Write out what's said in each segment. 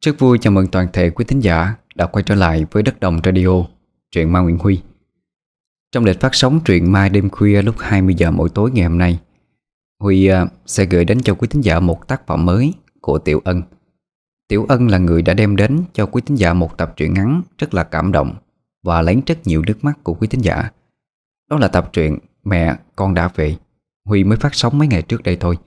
Rất vui chào mừng toàn thể quý thính giả đã quay trở lại với Đất Đồng Radio, truyện Ma Nguyễn Huy. Trong lịch phát sóng truyện Mai đêm khuya lúc 20 giờ mỗi tối ngày hôm nay, Huy à, sẽ gửi đến cho quý thính giả một tác phẩm mới của Tiểu Ân. Tiểu Ân là người đã đem đến cho quý thính giả một tập truyện ngắn rất là cảm động và lấy rất nhiều nước mắt của quý thính giả. Đó là tập truyện Mẹ con đã về. Huy mới phát sóng mấy ngày trước đây thôi.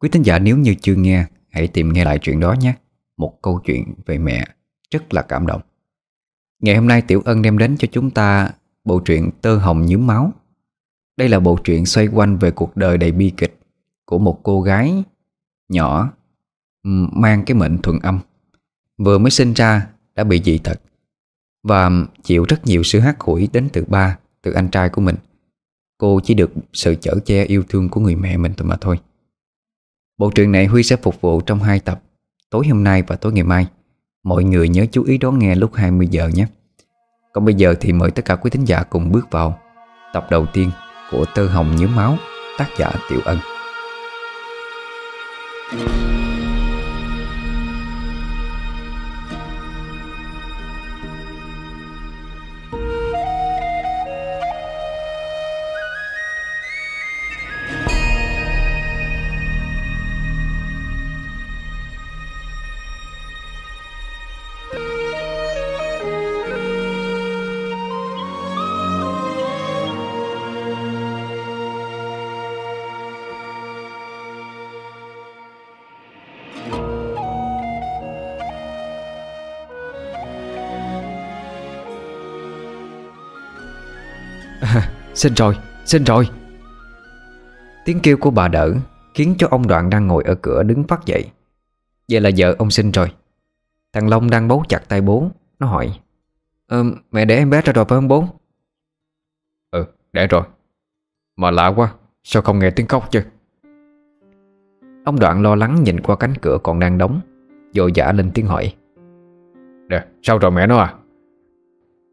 Quý thính giả nếu như chưa nghe, hãy tìm nghe lại chuyện đó nhé một câu chuyện về mẹ rất là cảm động. Ngày hôm nay Tiểu Ân đem đến cho chúng ta bộ truyện Tơ Hồng Nhúm Máu. Đây là bộ truyện xoay quanh về cuộc đời đầy bi kịch của một cô gái nhỏ mang cái mệnh thuần âm. Vừa mới sinh ra đã bị dị tật và chịu rất nhiều sự hắt hủi đến từ ba, từ anh trai của mình. Cô chỉ được sự chở che yêu thương của người mẹ mình thôi mà thôi. Bộ truyện này Huy sẽ phục vụ trong hai tập Tối hôm nay và tối ngày mai, Mọi người nhớ chú ý đón nghe lúc 20 giờ nhé. Còn bây giờ thì mời tất cả quý thính giả cùng bước vào Tập đầu tiên của Tơ Hồng Nhớ Máu, Tác giả Tiểu Ân. Xin rồi, xin rồi. Tiếng kêu của bà đỡ Khiến cho ông Đoạn đang ngồi ở cửa đứng phát dậy. Vậy là vợ ông Xin rồi. Thằng Long đang bấu chặt tay bố Nó hỏi ờ, Mẹ để em bé ra rồi phải không bố? Ừ để rồi. Mà lạ quá Sao không nghe tiếng khóc chứ? Ông Đoạn lo lắng nhìn qua cánh cửa còn đang đóng Dội dã lên tiếng hỏi Nè sao rồi mẹ nó à,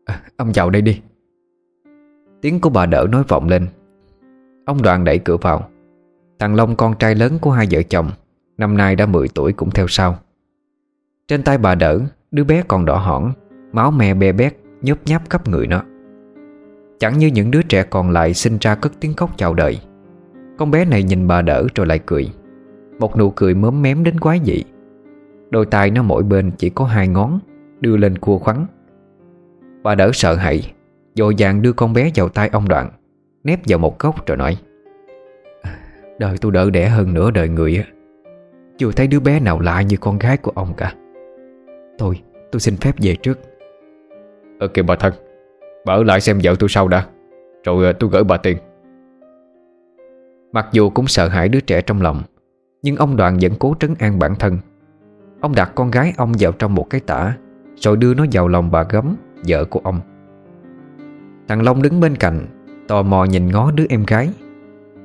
à Ông vào đây đi. Tiếng của bà đỡ nói vọng lên. Ông đoàn đẩy cửa vào. Thằng Long con trai lớn của hai vợ chồng, Năm nay đã 10 tuổi cũng theo sau. Trên tay bà đỡ, Đứa bé còn đỏ hỏn, Máu me be bét, nhớp nháp khắp người nó. Chẳng như những đứa trẻ còn lại Sinh ra cất tiếng khóc chào đời. Con bé này nhìn bà đỡ rồi lại cười. Một nụ cười mớm mém đến quái dị. Đôi tay nó mỗi bên chỉ có hai ngón, Đưa lên cua khoắn. Bà đỡ sợ hãi. Dội vàng đưa con bé vào tay ông Đoạn Nép vào một góc rồi nói Đời tôi đỡ đẻ hơn nửa đời người á. Chưa thấy đứa bé nào lạ như con gái của ông cả. Thôi tôi xin phép về trước. Ờ kìa bà thân. Bà ở lại xem vợ tôi sau đã. Rồi ờ, tôi gửi bà tiền. Mặc dù cũng sợ hãi đứa trẻ trong lòng Nhưng ông Đoàn vẫn cố trấn an bản thân. Ông đặt con gái ông vào trong một cái tả Rồi đưa nó vào lòng bà gấm Vợ của ông Thằng Long đứng bên cạnh, Tò mò nhìn ngó đứa em gái.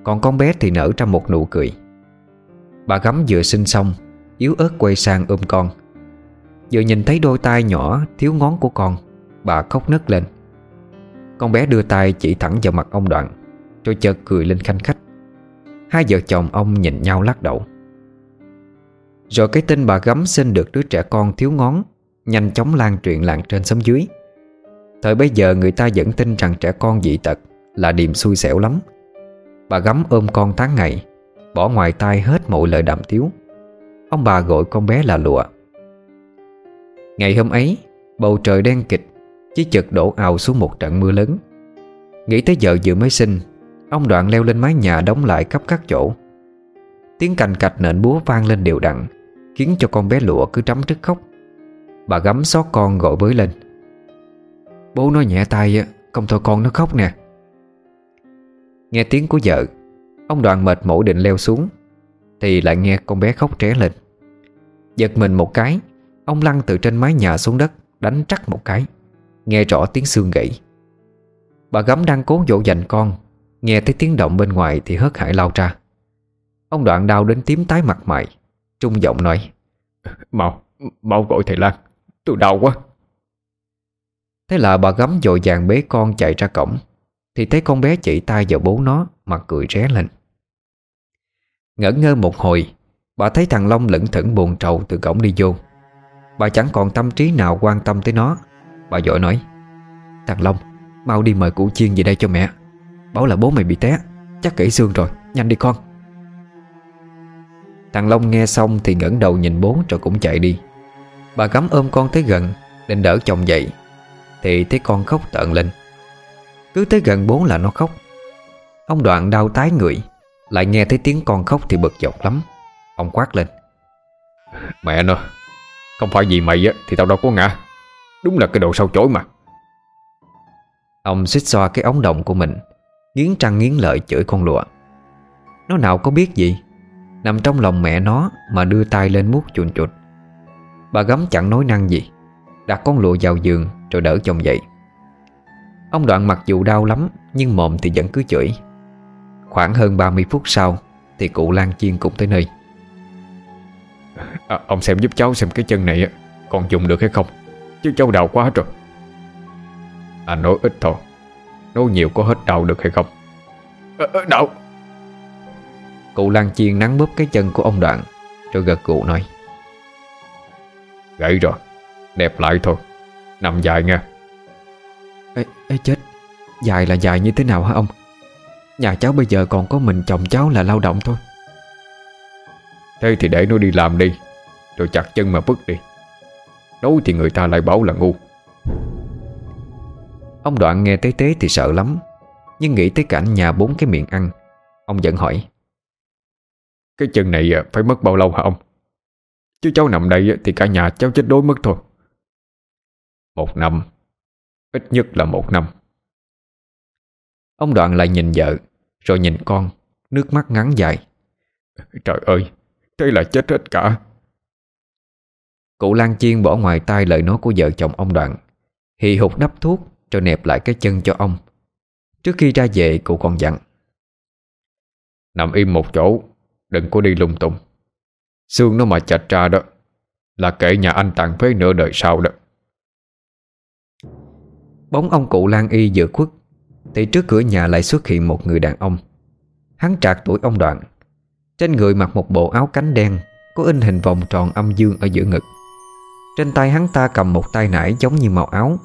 Còn con bé thì nở ra một nụ cười. Bà gắm vừa sinh xong, Yếu ớt quay sang ôm con. Vừa nhìn thấy đôi tay nhỏ, Thiếu ngón của con, Bà khóc nấc lên. Con bé đưa tay chỉ thẳng vào mặt ông Đoạn, Rồi chợt cười lên khanh khách. Hai vợ chồng ông nhìn nhau lắc đầu. Rồi cái tin bà gắm sinh được đứa trẻ con thiếu ngón Nhanh chóng lan truyền làng trên xóm dưới. Thời bấy giờ người ta vẫn tin rằng trẻ con dị tật Là điềm xui xẻo lắm. Bà gắm ôm con tháng ngày, Bỏ ngoài tai hết mọi lời đàm tiếu. Ông bà gọi con bé là lụa. Ngày hôm ấy, Bầu trời đen kịch Chỉ chợt đổ ào xuống một trận mưa lớn. Nghĩ tới vợ vừa mới sinh, Ông đoạn leo lên mái nhà đóng lại khắp các chỗ. Tiếng cành cạch nện búa vang lên đều đặn, Khiến cho con bé lụa cứ trắm trước khóc. Bà gắm xót con gọi với lên. Bố nói nhẹ tay Không thôi con nó khóc nè. Nghe tiếng của vợ Ông đoàn mệt mỏi định leo xuống Thì lại nghe con bé khóc tré lên. Giật mình một cái Ông lăn từ trên mái nhà xuống đất Đánh trắc một cái Nghe rõ tiếng xương gãy. Bà gấm đang cố dỗ dành con Nghe thấy tiếng động bên ngoài thì hớt hải lao ra. Ông đoạn đau đến tím tái mặt mày Trung giọng nói Mau, mau gọi thầy Lan Tôi đau quá. Thế là bà gấm dội vàng bế con chạy ra cổng. Thì thấy con bé chỉ tay vào bố nó mà cười ré lên. Ngẩn ngơ một hồi, Bà thấy thằng Long lững thững buồn trầu từ cổng đi vô. Bà chẳng còn tâm trí nào quan tâm tới nó. Bà dội nói, Thằng Long, Mau đi mời cụ chiên về đây cho mẹ. Bảo là bố mày bị té, Chắc gãy xương rồi, Nhanh đi con. Thằng Long nghe xong thì ngẩng đầu nhìn bố rồi cũng chạy đi. Bà gắm ôm con tới gần, Định đỡ chồng dậy. Thì thấy con khóc tợn lên. Cứ tới gần bố là nó khóc. Ông đoạn đau tái người. Lại nghe thấy tiếng con khóc thì bực dọc lắm. Ông quát lên. Mẹ nó Không phải vì mày á thì tao đâu có ngã. Đúng là cái đồ sâu chối mà. Ông xích xoa cái ống đồng của mình Nghiến trăng nghiến lợi chửi con lụa. Nó nào có biết gì? Nằm trong lòng mẹ nó Mà đưa tay lên mút chuồn chuột. Bà gấm chẳng nói năng gì. Đặt con lụa vào giường rồi đỡ chồng dậy. Ông đoạn mặc dù đau lắm Nhưng mồm thì vẫn cứ chửi. Khoảng hơn 30 phút sau Thì cụ Lan Chiên cũng tới nơi. À, Ông xem giúp cháu xem cái chân này Còn dùng được hay không? Chứ cháu đau quá rồi. Anh nói ít thôi. Nói nhiều có hết đau được hay không? À, à, Đau. Cụ Lan Chiên nắng bóp cái chân của ông Đoạn Rồi gật cụ nói. Gãy rồi. Đẹp lại thôi Nằm dài nha. Ê, ê chết. Dài là dài như thế nào hả ông? Nhà cháu bây giờ còn có mình chồng cháu là lao động thôi. Thế thì để nó đi làm đi Rồi chặt chân mà vứt đi. Nói thì người ta lại bảo là ngu. Ông Đoạn nghe tế tế thì sợ lắm Nhưng nghĩ tới cảnh nhà bốn cái miệng ăn Ông vẫn hỏi. Cái chân này à, phải mất bao lâu hả ông? Chứ cháu nằm đây thì cả nhà cháu chết đói mất thôi một năm. Ít nhất là một năm. Ông Đoạn lại nhìn vợ, Rồi nhìn con, Nước mắt ngắn dài. Trời ơi, Thế là chết hết cả. Cụ Lan Chiên bỏ ngoài tai lời nói của vợ chồng ông Đoạn Hì hụt đắp thuốc, Rồi nẹp lại cái chân cho ông. Trước khi ra về, cụ còn dặn. Nằm im một chỗ, Đừng có đi lung tung. Xương nó mà chạch ra đó, Là kể nhà anh tàn phế nửa đời sau đó. Bóng ông cụ Lan Y vừa khuất Thì trước cửa nhà lại xuất hiện một người đàn ông. Hắn trạc tuổi ông Đoạn. Trên người mặc một bộ áo cánh đen Có in hình vòng tròn âm dương ở giữa ngực. Trên tay hắn ta cầm một tay nải giống như màu áo.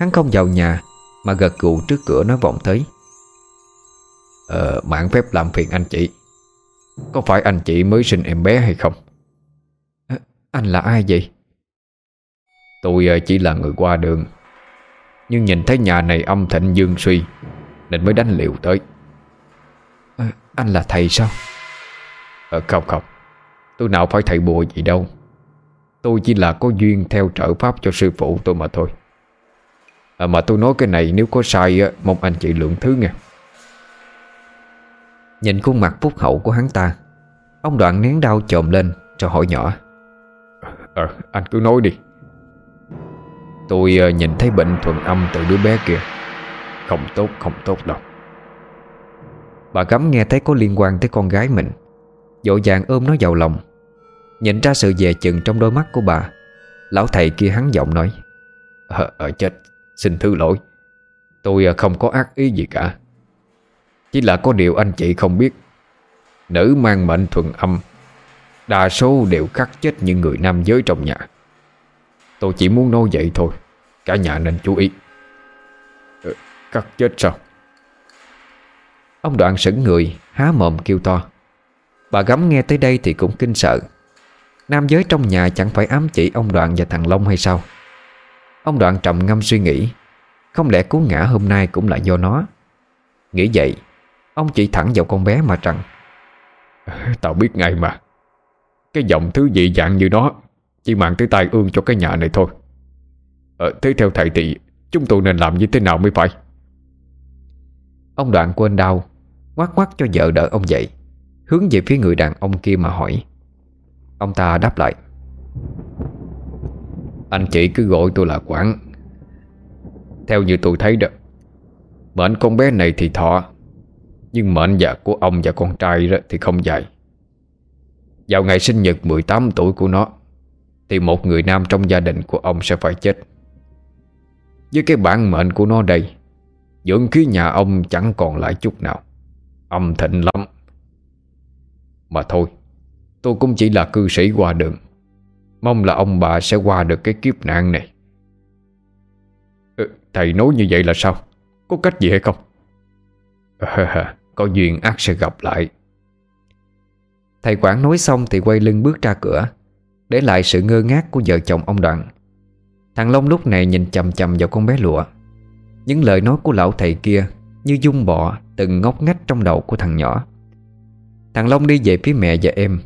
Hắn không vào nhà Mà gật gù trước cửa nói vọng tới. Ờ, mạng phép làm phiền anh chị. Có phải anh chị mới sinh em bé hay không? À, anh là ai vậy? Tôi ờ, chỉ là người qua đường. Nhưng nhìn thấy nhà này âm thịnh dương suy Nên mới đánh liều tới. À, Anh là thầy sao? Ờ, không không. Tôi nào phải thầy bùa gì đâu. Tôi chỉ là có duyên theo trợ pháp cho sư phụ tôi mà thôi. À, Mà tôi nói cái này nếu có sai Mong anh chị lượng thứ nghe. Nhìn khuôn mặt phúc hậu của hắn ta Ông đoạn nén đau trồm lên Rồi hỏi nhỏ. Ờ anh cứ nói đi Tôi ờ, nhìn thấy bệnh thuần âm từ đứa bé kia. Không tốt không tốt đâu. Bà gắm nghe thấy có liên quan tới con gái mình. Dội vàng ôm nó vào lòng. Nhìn ra sự dè chừng trong đôi mắt của bà Lão thầy kia hắn giọng nói Ờ, ờ chết Xin thứ lỗi. Tôi ờ, không có ác ý gì cả. Chỉ là có điều anh chị không biết. Nữ mang mệnh thuần âm Đa số đều khắc chết những người nam giới trong nhà. Tôi chỉ muốn nói vậy thôi. Cả nhà nên chú ý. Ờ, cắt chết sao? Ông đoạn sững người, Há mồm kêu to. Bà gắm nghe tới đây thì cũng kinh sợ. Nam giới trong nhà chẳng phải ám chỉ ông Đoạn và thằng Long hay sao? Ông Đoạn trầm ngâm suy nghĩ. Không lẽ cú ngã hôm nay cũng là do nó? Nghĩ vậy, Ông chỉ thẳng vào con bé mà rằng ờ, Tao biết ngay mà. Cái giọng thứ dị dạng như đó chỉ mang tới tai ương cho cái nhà này thôi. Ờ, Thế theo thầy thì Chúng tôi nên làm như thế nào mới phải? Ông đoạn quên đau Ngoắt ngoắt cho vợ đỡ ông dậy Hướng về phía người đàn ông kia mà hỏi. Ông ta đáp lại. Anh chị cứ gọi tôi là Quảng. Theo như tôi thấy đó Mệnh con bé này thì thọ Nhưng mệnh già của ông và con trai đó thì không dài. Vào ngày sinh nhật 18 tuổi của nó thì một người nam trong gia đình của ông sẽ phải chết. Với cái bản mệnh của nó đây Dưỡng khí nhà ông chẳng còn lại chút nào. Âm thịnh lắm. Mà thôi Tôi cũng chỉ là cư sĩ qua đường. Mong là ông bà sẽ qua được cái kiếp nạn này. Ừ, Thầy nói như vậy là sao? Có cách gì hay không? À, Có duyên ác sẽ gặp lại. Thầy quản nói xong thì quay lưng bước ra cửa. Để lại sự ngơ ngác của vợ chồng ông Đoàn. Thằng Long lúc này nhìn chầm chầm vào con bé lụa. Những lời nói của lão thầy kia Như dung bọ từng ngóc ngách trong đầu của thằng nhỏ. Thằng Long đi về phía mẹ và em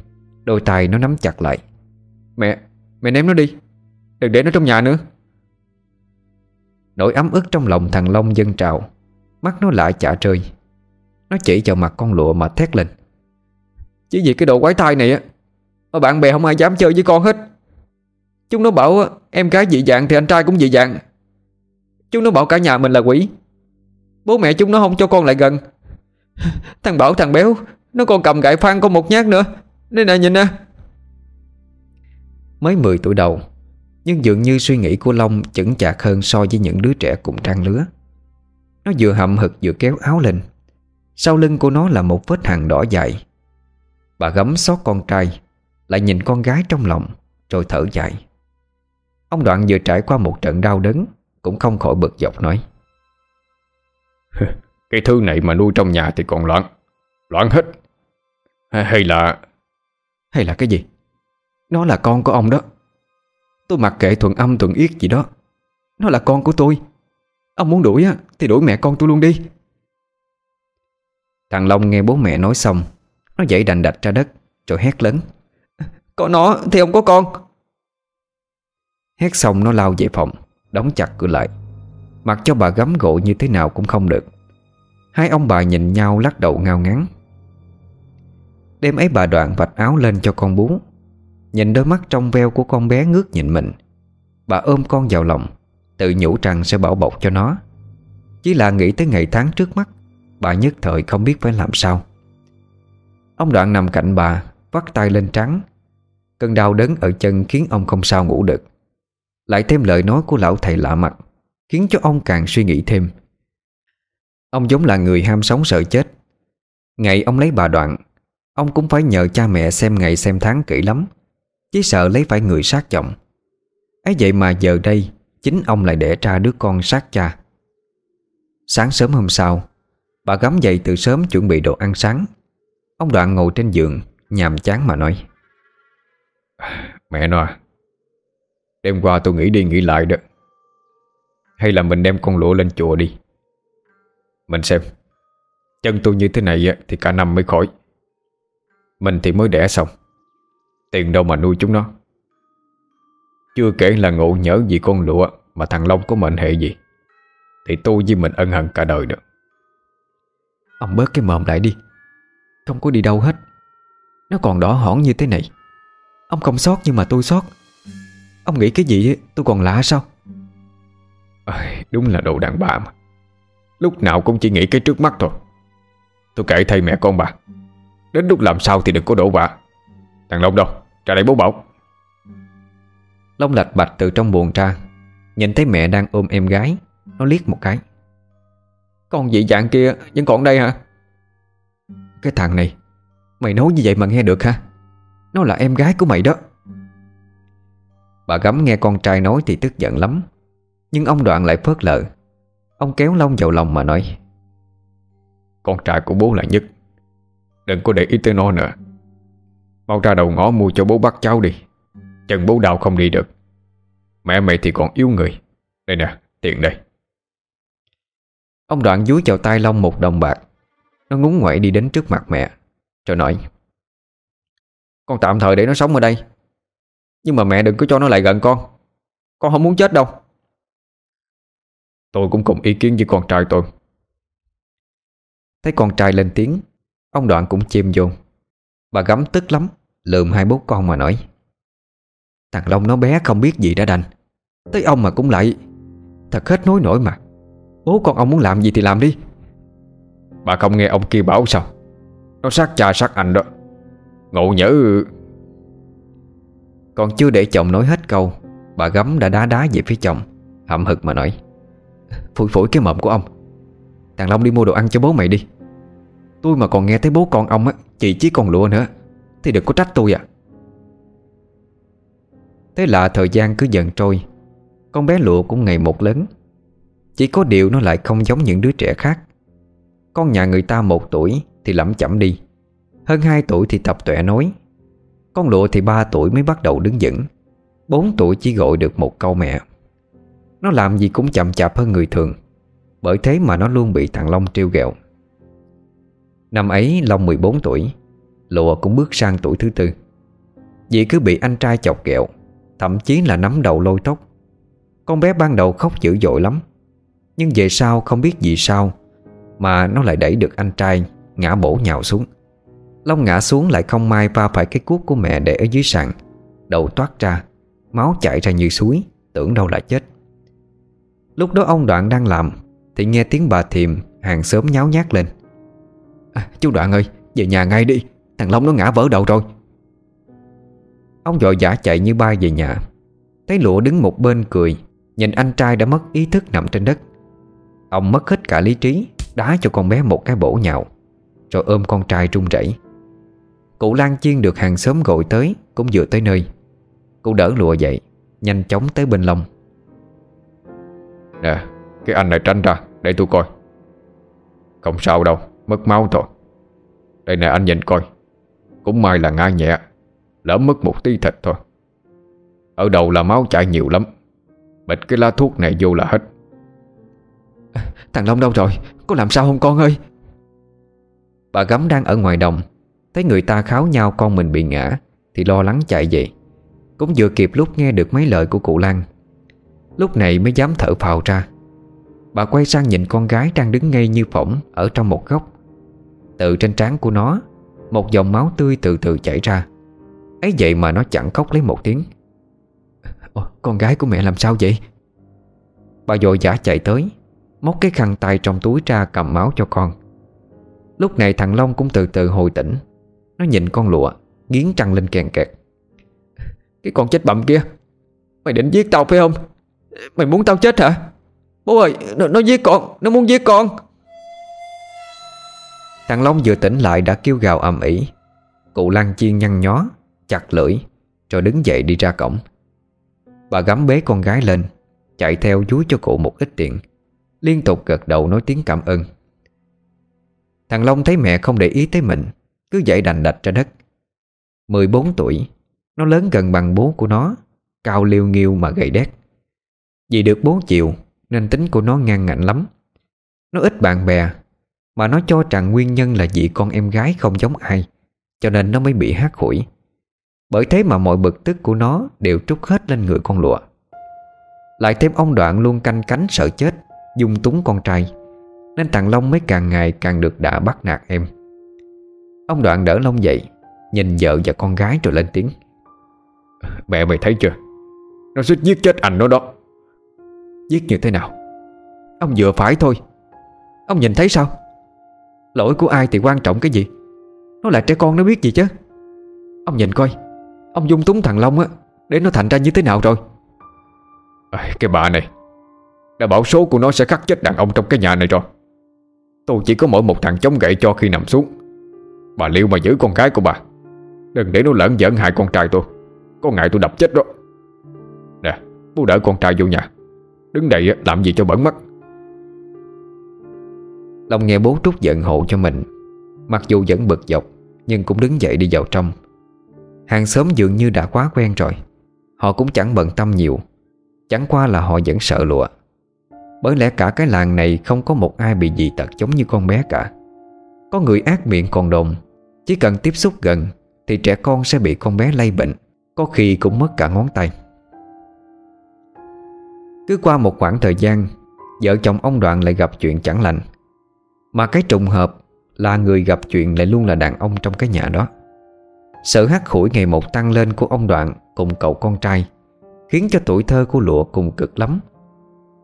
Đôi tay nó nắm chặt lại. Mẹ, mẹ ném nó đi Đừng để nó trong nhà nữa. Nỗi ấm ức trong lòng thằng Long dâng trào Mắt nó lại chả rơi. Nó chỉ vào mặt con lụa mà thét lên. Chỉ vì cái đồ quái thai này á mà bạn bè không ai dám chơi với con hết. Chúng nó bảo, em gái dị dạng Thì anh trai cũng dị dạng. Chúng nó bảo, cả nhà mình là quỷ. Bố mẹ chúng nó không cho con lại gần. Thằng Bảo, thằng Béo, Nó còn cầm gậy phan con một nhát nữa. Đây nè, nhìn nè. Mới 10 tuổi đầu, Nhưng dường như suy nghĩ của Long chững chạc hơn so với những đứa trẻ cùng trang lứa. Nó vừa hậm hực vừa kéo áo lên. Sau lưng của nó là một vết hàng đỏ dài. Bà gấm xót con trai. Lại nhìn con gái trong lòng Rồi thở dài. Ông Đoạn vừa trải qua một trận đau đớn Cũng không khỏi bực dọc nói. Cái thứ này mà nuôi trong nhà thì còn loạn Loạn hết. Hay là Hay là cái gì? Nó là con của ông đó. Tôi mặc kệ thuận âm thuận yết gì đó. Nó là con của tôi. Ông muốn đuổi á thì đuổi mẹ con tôi luôn đi. Thằng Long nghe bố mẹ nói xong Nó dậy đành đạch ra đất Rồi hét lớn có nó thì ông có con. Hét xong nó lao về phòng, Đóng chặt cửa lại. Mặc cho bà gấm gội như thế nào cũng không được. Hai ông bà nhìn nhau lắc đầu ngao ngán. Đêm ấy bà đoạn vạch áo lên cho con bú. Nhìn đôi mắt trong veo của con bé ngước nhìn mình. Bà ôm con vào lòng, Tự nhủ rằng sẽ bảo bọc cho nó. Chỉ là nghĩ tới ngày tháng trước mắt, Bà nhất thời không biết phải làm sao. Ông đoạn nằm cạnh bà, Vắt tay lên trắng Cơn đau đớn ở chân khiến ông không sao ngủ được. Lại thêm lời nói của lão thầy lạ mặt, Khiến cho ông càng suy nghĩ thêm. Ông giống là người ham sống sợ chết. Ngày ông lấy bà đoạn, Ông cũng phải nhờ cha mẹ xem ngày xem tháng kỹ lắm Chỉ sợ lấy phải người sát chồng. Ấy vậy mà giờ đây, Chính ông lại đẻ ra đứa con sát cha. Sáng sớm hôm sau, Bà gắm dậy từ sớm chuẩn bị đồ ăn sáng. Ông Đoạn ngồi trên giường, Nhàm chán mà nói. Mẹ nó à Đêm qua tôi nghĩ đi nghĩ lại đó. Hay là mình đem con lụa lên chùa đi. Mình xem, Chân tôi như thế này thì cả năm mới khỏi. Mình thì mới đẻ xong. Tiền đâu mà nuôi chúng nó. Chưa kể là ngộ nhớ vì con lụa Mà thằng Long có mệnh hệ gì, Thì tôi với mình ân hận cả đời được Ông bớt cái mồm lại đi. Không có đi đâu hết. Nó còn đỏ hỏn như thế này. Ông không sót nhưng mà tôi sót. Ông nghĩ cái gì tôi còn lạ sao? À, Đúng là đồ đàn bà mà. Lúc nào cũng chỉ nghĩ cái trước mắt thôi. Tôi kể thay mẹ con bà. Đến lúc làm sao thì đừng có đổ vạ. Thằng Long đâu? Ra đây bố bảo. Long lạch bạch từ trong buồn ra. Nhìn thấy mẹ đang ôm em gái Nó liếc một cái. Con dị dạng kia vẫn còn đây hả? Cái thằng này Mày nói như vậy mà nghe được hả nó là em gái của mày đó. Bà gấm nghe con trai nói thì tức giận lắm. Nhưng ông Đoạn lại phớt lờ. Ông kéo Long vào lòng mà nói Con trai của bố là nhất. Đừng có để ý tới nó nữa. Mau ra đầu ngõ mua cho bố bắt cháu đi. Chân bố đau không đi được. Mẹ mày thì còn yếu người. Đây nè, tiền đây. Ông Đoạn dúi vào tay Long một đồng bạc. Nó ngúng ngoại đi đến trước mặt mẹ Rồi nói con tạm thời để nó sống ở đây. Nhưng mà mẹ đừng có cho nó lại gần con. Con không muốn chết đâu. Tôi cũng cùng ý kiến với con trai tôi. Thấy con trai lên tiếng, Ông Đoạn cũng chim vô Bà gắm tức lắm Lượm hai bố con mà nói. Thằng Long nó bé không biết gì đã đành. Tới ông mà cũng lại, Thật hết nối nổi mà. Bố con ông muốn làm gì thì làm đi. Bà không nghe ông kia bảo sao? Nó sát cha sát anh đó. Ngộ nhỡ. Còn chưa để chồng nói hết câu, Bà gấm đã đá đá về phía chồng, Hậm hực mà nói, Phủi phủi cái mộm của ông. Thằng Long đi mua đồ ăn cho bố mày đi. Tôi mà còn nghe thấy bố con ông á Chị chỉ còn lụa nữa, Thì đừng có trách tôi à Thế là thời gian cứ dần trôi, Con bé lụa cũng ngày một lớn. Chỉ có điều nó lại không giống những đứa trẻ khác. Con nhà người ta một tuổi Thì lẩm chẩm đi hơn 2 tuổi thì tập tuệ nói. Con lụa thì 3 tuổi mới bắt đầu đứng vững. 4 tuổi chỉ gọi được một câu mẹ. Nó làm gì cũng chậm chạp hơn người thường, Bởi thế mà nó luôn bị thằng Long trêu ghẹo. Năm ấy, Long 14 tuổi, Lụa cũng bước sang tuổi thứ tư. Vì cứ bị anh trai chọc ghẹo, Thậm chí là nắm đầu lôi tóc. Con bé ban đầu khóc dữ dội lắm, Nhưng về sau không biết vì sao Mà nó lại đẩy được anh trai Ngã bổ nhào xuống. Long ngã xuống lại không may va phải cái cuốc của mẹ để ở dưới sàn. Đầu toát ra Máu chảy ra như suối Tưởng đâu là chết. Lúc đó ông Đoạn đang làm Thì nghe tiếng bà Thiềm hàng xóm nháo nhác lên. À, Chú Đoạn ơi Về nhà ngay đi Thằng Long nó ngã vỡ đầu rồi. Ông dội giả chạy như bay về nhà. Thấy lụa đứng một bên cười Nhìn anh trai đã mất ý thức nằm trên đất. Ông mất hết cả lý trí Đá cho con bé một cái bổ nhào Rồi ôm con trai run rẩy. Cụ Lan Chiên được hàng xóm gọi tới Cũng vừa tới nơi. Cụ đỡ lụa dậy Nhanh chóng tới bên Long Nè Cái anh này tránh ra Để tôi coi. Không sao đâu Mất máu thôi. Đây nè anh nhìn coi. Cũng may là ngai nhẹ Lỡ mất một tí thịt thôi. Ở đầu là máu chảy nhiều lắm. Bịch cái lá thuốc này vô là hết. Thằng Long đâu rồi? Có làm sao không con ơi? Bà gấm đang ở ngoài đồng Thấy người ta kháo nhau con mình bị ngã Thì lo lắng chạy về. Cũng vừa kịp lúc nghe được mấy lời của cụ Lan. Lúc này mới dám thở phào ra. Bà quay sang nhìn con gái đang đứng ngay như phỏng Ở trong một góc. Từ trên trán của nó Một dòng máu tươi từ từ chảy ra. Ấy vậy mà nó chẳng khóc lấy một tiếng. Ồ, Con gái của mẹ làm sao vậy? Bà dội giả chạy tới Móc cái khăn tay trong túi ra cầm máu cho con. Lúc này thằng Long cũng từ từ hồi tỉnh. Nó nhìn con lụa Nghiến trăng lên kèn kẹt. Cái con chết bậm kia Mày định giết tao phải không? Mày muốn tao chết hả? Bố ơi nó, nó giết con Nó muốn giết con. Thằng Long vừa tỉnh lại đã kêu gào ầm ĩ. Cụ Lan Chiên nhăn nhó Chặt lưỡi Rồi đứng dậy đi ra cổng. Bà gắm bế con gái lên Chạy theo dúi cho cụ một ít tiền. Liên tục gật đầu nói tiếng cảm ơn. Thằng Long thấy mẹ không để ý tới mình cứ dậy đành đạch ra đất. 14 tuổi, Nó lớn gần bằng bố của nó, Cao liêu nghiêu mà gầy đét. Vì được bố chịu Nên tính của nó ngang ngạnh lắm. Nó ít bạn bè, Mà nó cho rằng nguyên nhân là vì con em gái không giống ai, Cho nên nó mới bị hát hủi. Bởi thế mà mọi bực tức của nó Đều trút hết lên người con lụa. Lại thêm ông Đoạn luôn canh cánh sợ chết, Dung túng con trai, Nên thằng Long mới càng ngày càng được đả bắt nạt em. Ông Đoạn đỡ Long dậy Nhìn vợ và con gái rồi lên tiếng. Mẹ mày thấy chưa? Nó suýt giết chết anh nó đó. Giết như thế nào? Ông vừa phải thôi. Ông nhìn thấy sao? Lỗi của ai thì quan trọng cái gì? Nó là trẻ con nó biết gì chứ? Ông nhìn coi. Ông dung túng thằng Long á Để nó thành ra như thế nào rồi? À, Cái bà này. Đã bảo số của nó sẽ khắc chết đàn ông trong cái nhà này rồi. Tôi chỉ có mỗi một thằng chống gậy cho khi nằm xuống Bà liệu mà giữ con gái của bà. Đừng để nó lẫn giỡn hại con trai tôi. Có ngại tôi đập chết đó. Nè, bố đỡ con trai vô nhà. Đứng đây làm gì cho bẩn mắt. Long nghe bố trút giận hộ cho mình. Mặc dù vẫn bực dọc, Nhưng cũng đứng dậy đi vào trong. Hàng xóm dường như đã quá quen rồi. Họ cũng chẳng bận tâm nhiều. Chẳng qua là họ vẫn sợ lụa. Bởi lẽ cả cái làng này Không có một ai bị dị tật giống như con bé cả. Có người ác miệng còn đồn chỉ cần tiếp xúc gần, Thì trẻ con sẽ bị con bé lây bệnh, Có khi cũng mất cả ngón tay. Cứ qua một khoảng thời gian, Vợ chồng ông Đoạn lại gặp chuyện chẳng lành. Mà cái trùng hợp Là người gặp chuyện lại luôn là đàn ông trong cái nhà đó. Sự hắt hủi ngày một tăng lên của ông Đoạn Cùng cậu con trai Khiến cho tuổi thơ của Lụa cùng cực lắm.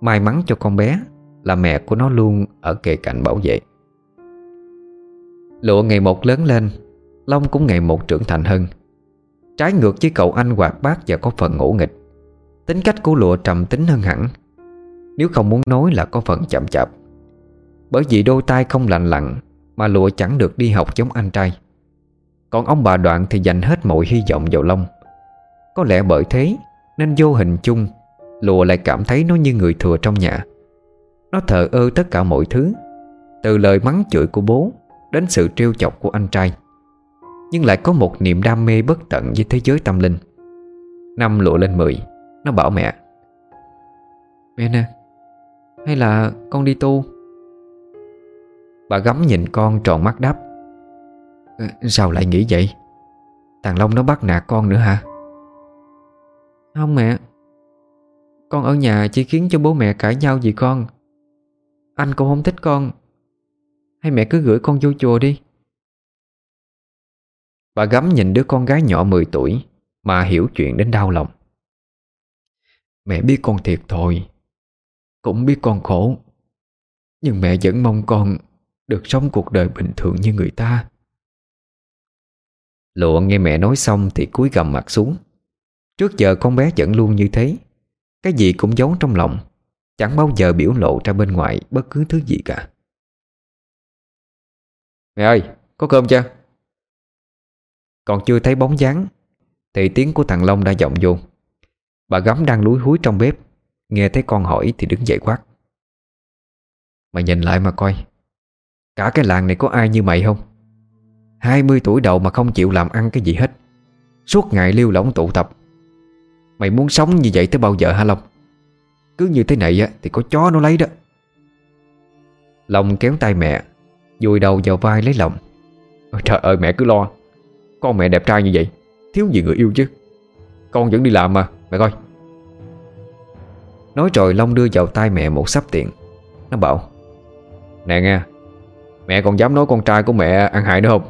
May mắn cho con bé Là mẹ của nó luôn ở kề cạnh bảo vệ. Lụa ngày một lớn lên, Long cũng ngày một trưởng thành hơn. Trái ngược với cậu anh hoạt bát và có phần ngỗ nghịch, Tính cách của Lụa trầm tính hơn hẳn. Nếu không muốn nói là có phần chậm chạp. Bởi vì đôi tay không lành lặn Mà Lụa chẳng được đi học giống anh trai. Còn ông bà Đoạn thì dành hết mọi hy vọng vào Long. Có lẽ bởi thế Nên vô hình chung, Lụa lại cảm thấy nó như người thừa trong nhà. Nó thờ ơ tất cả mọi thứ, Từ lời mắng chửi của bố Đến sự trêu chọc của anh trai. Nhưng lại có một niềm đam mê bất tận với thế giới tâm linh. Năm lụa lên 10 Nó bảo mẹ Mẹ nè, Hay là con đi tu? Bà gắm nhìn con tròn mắt đáp ờ, Sao lại nghĩ vậy? Thằng Long nó bắt nạt con nữa hả? Không mẹ, Con ở nhà chỉ khiến cho bố mẹ cãi nhau vì con. Anh cũng không thích con. Hay mẹ cứ gửi con vô chùa đi. Bà gắm nhìn đứa con gái nhỏ 10 tuổi, Mà hiểu chuyện đến đau lòng. Mẹ biết con thiệt thôi Cũng biết con khổ, Nhưng mẹ vẫn mong con Được sống cuộc đời bình thường như người ta. Lụa nghe mẹ nói xong Thì cúi gầm mặt xuống. Trước giờ con bé vẫn luôn như thế, Cái gì cũng giấu trong lòng, Chẳng bao giờ biểu lộ ra bên ngoài Bất cứ thứ gì cả. Mẹ ơi, có cơm chưa? Còn chưa thấy bóng dáng, Thì tiếng của thằng Long đã vọng vô. Bà gắm đang lúi húi trong bếp, Nghe thấy con hỏi thì đứng dậy quát. Mày nhìn lại mà coi, Cả cái làng này có ai như mày không? 20 tuổi đầu mà không chịu làm ăn cái gì hết, Suốt ngày lưu lỏng tụ tập. Mày muốn sống như vậy tới bao giờ hả Long? Cứ như thế này á Thì có chó nó lấy đó. Long kéo tay mẹ Vùi đầu vào vai lấy lòng. Trời ơi mẹ cứ lo. Con mẹ đẹp trai như vậy Thiếu gì người yêu chứ. Con vẫn đi làm mà mẹ coi. Nói rồi Long đưa vào tay mẹ một sắp tiền Nó bảo Nè nghe Mẹ còn dám nói con trai của mẹ ăn hại nữa không?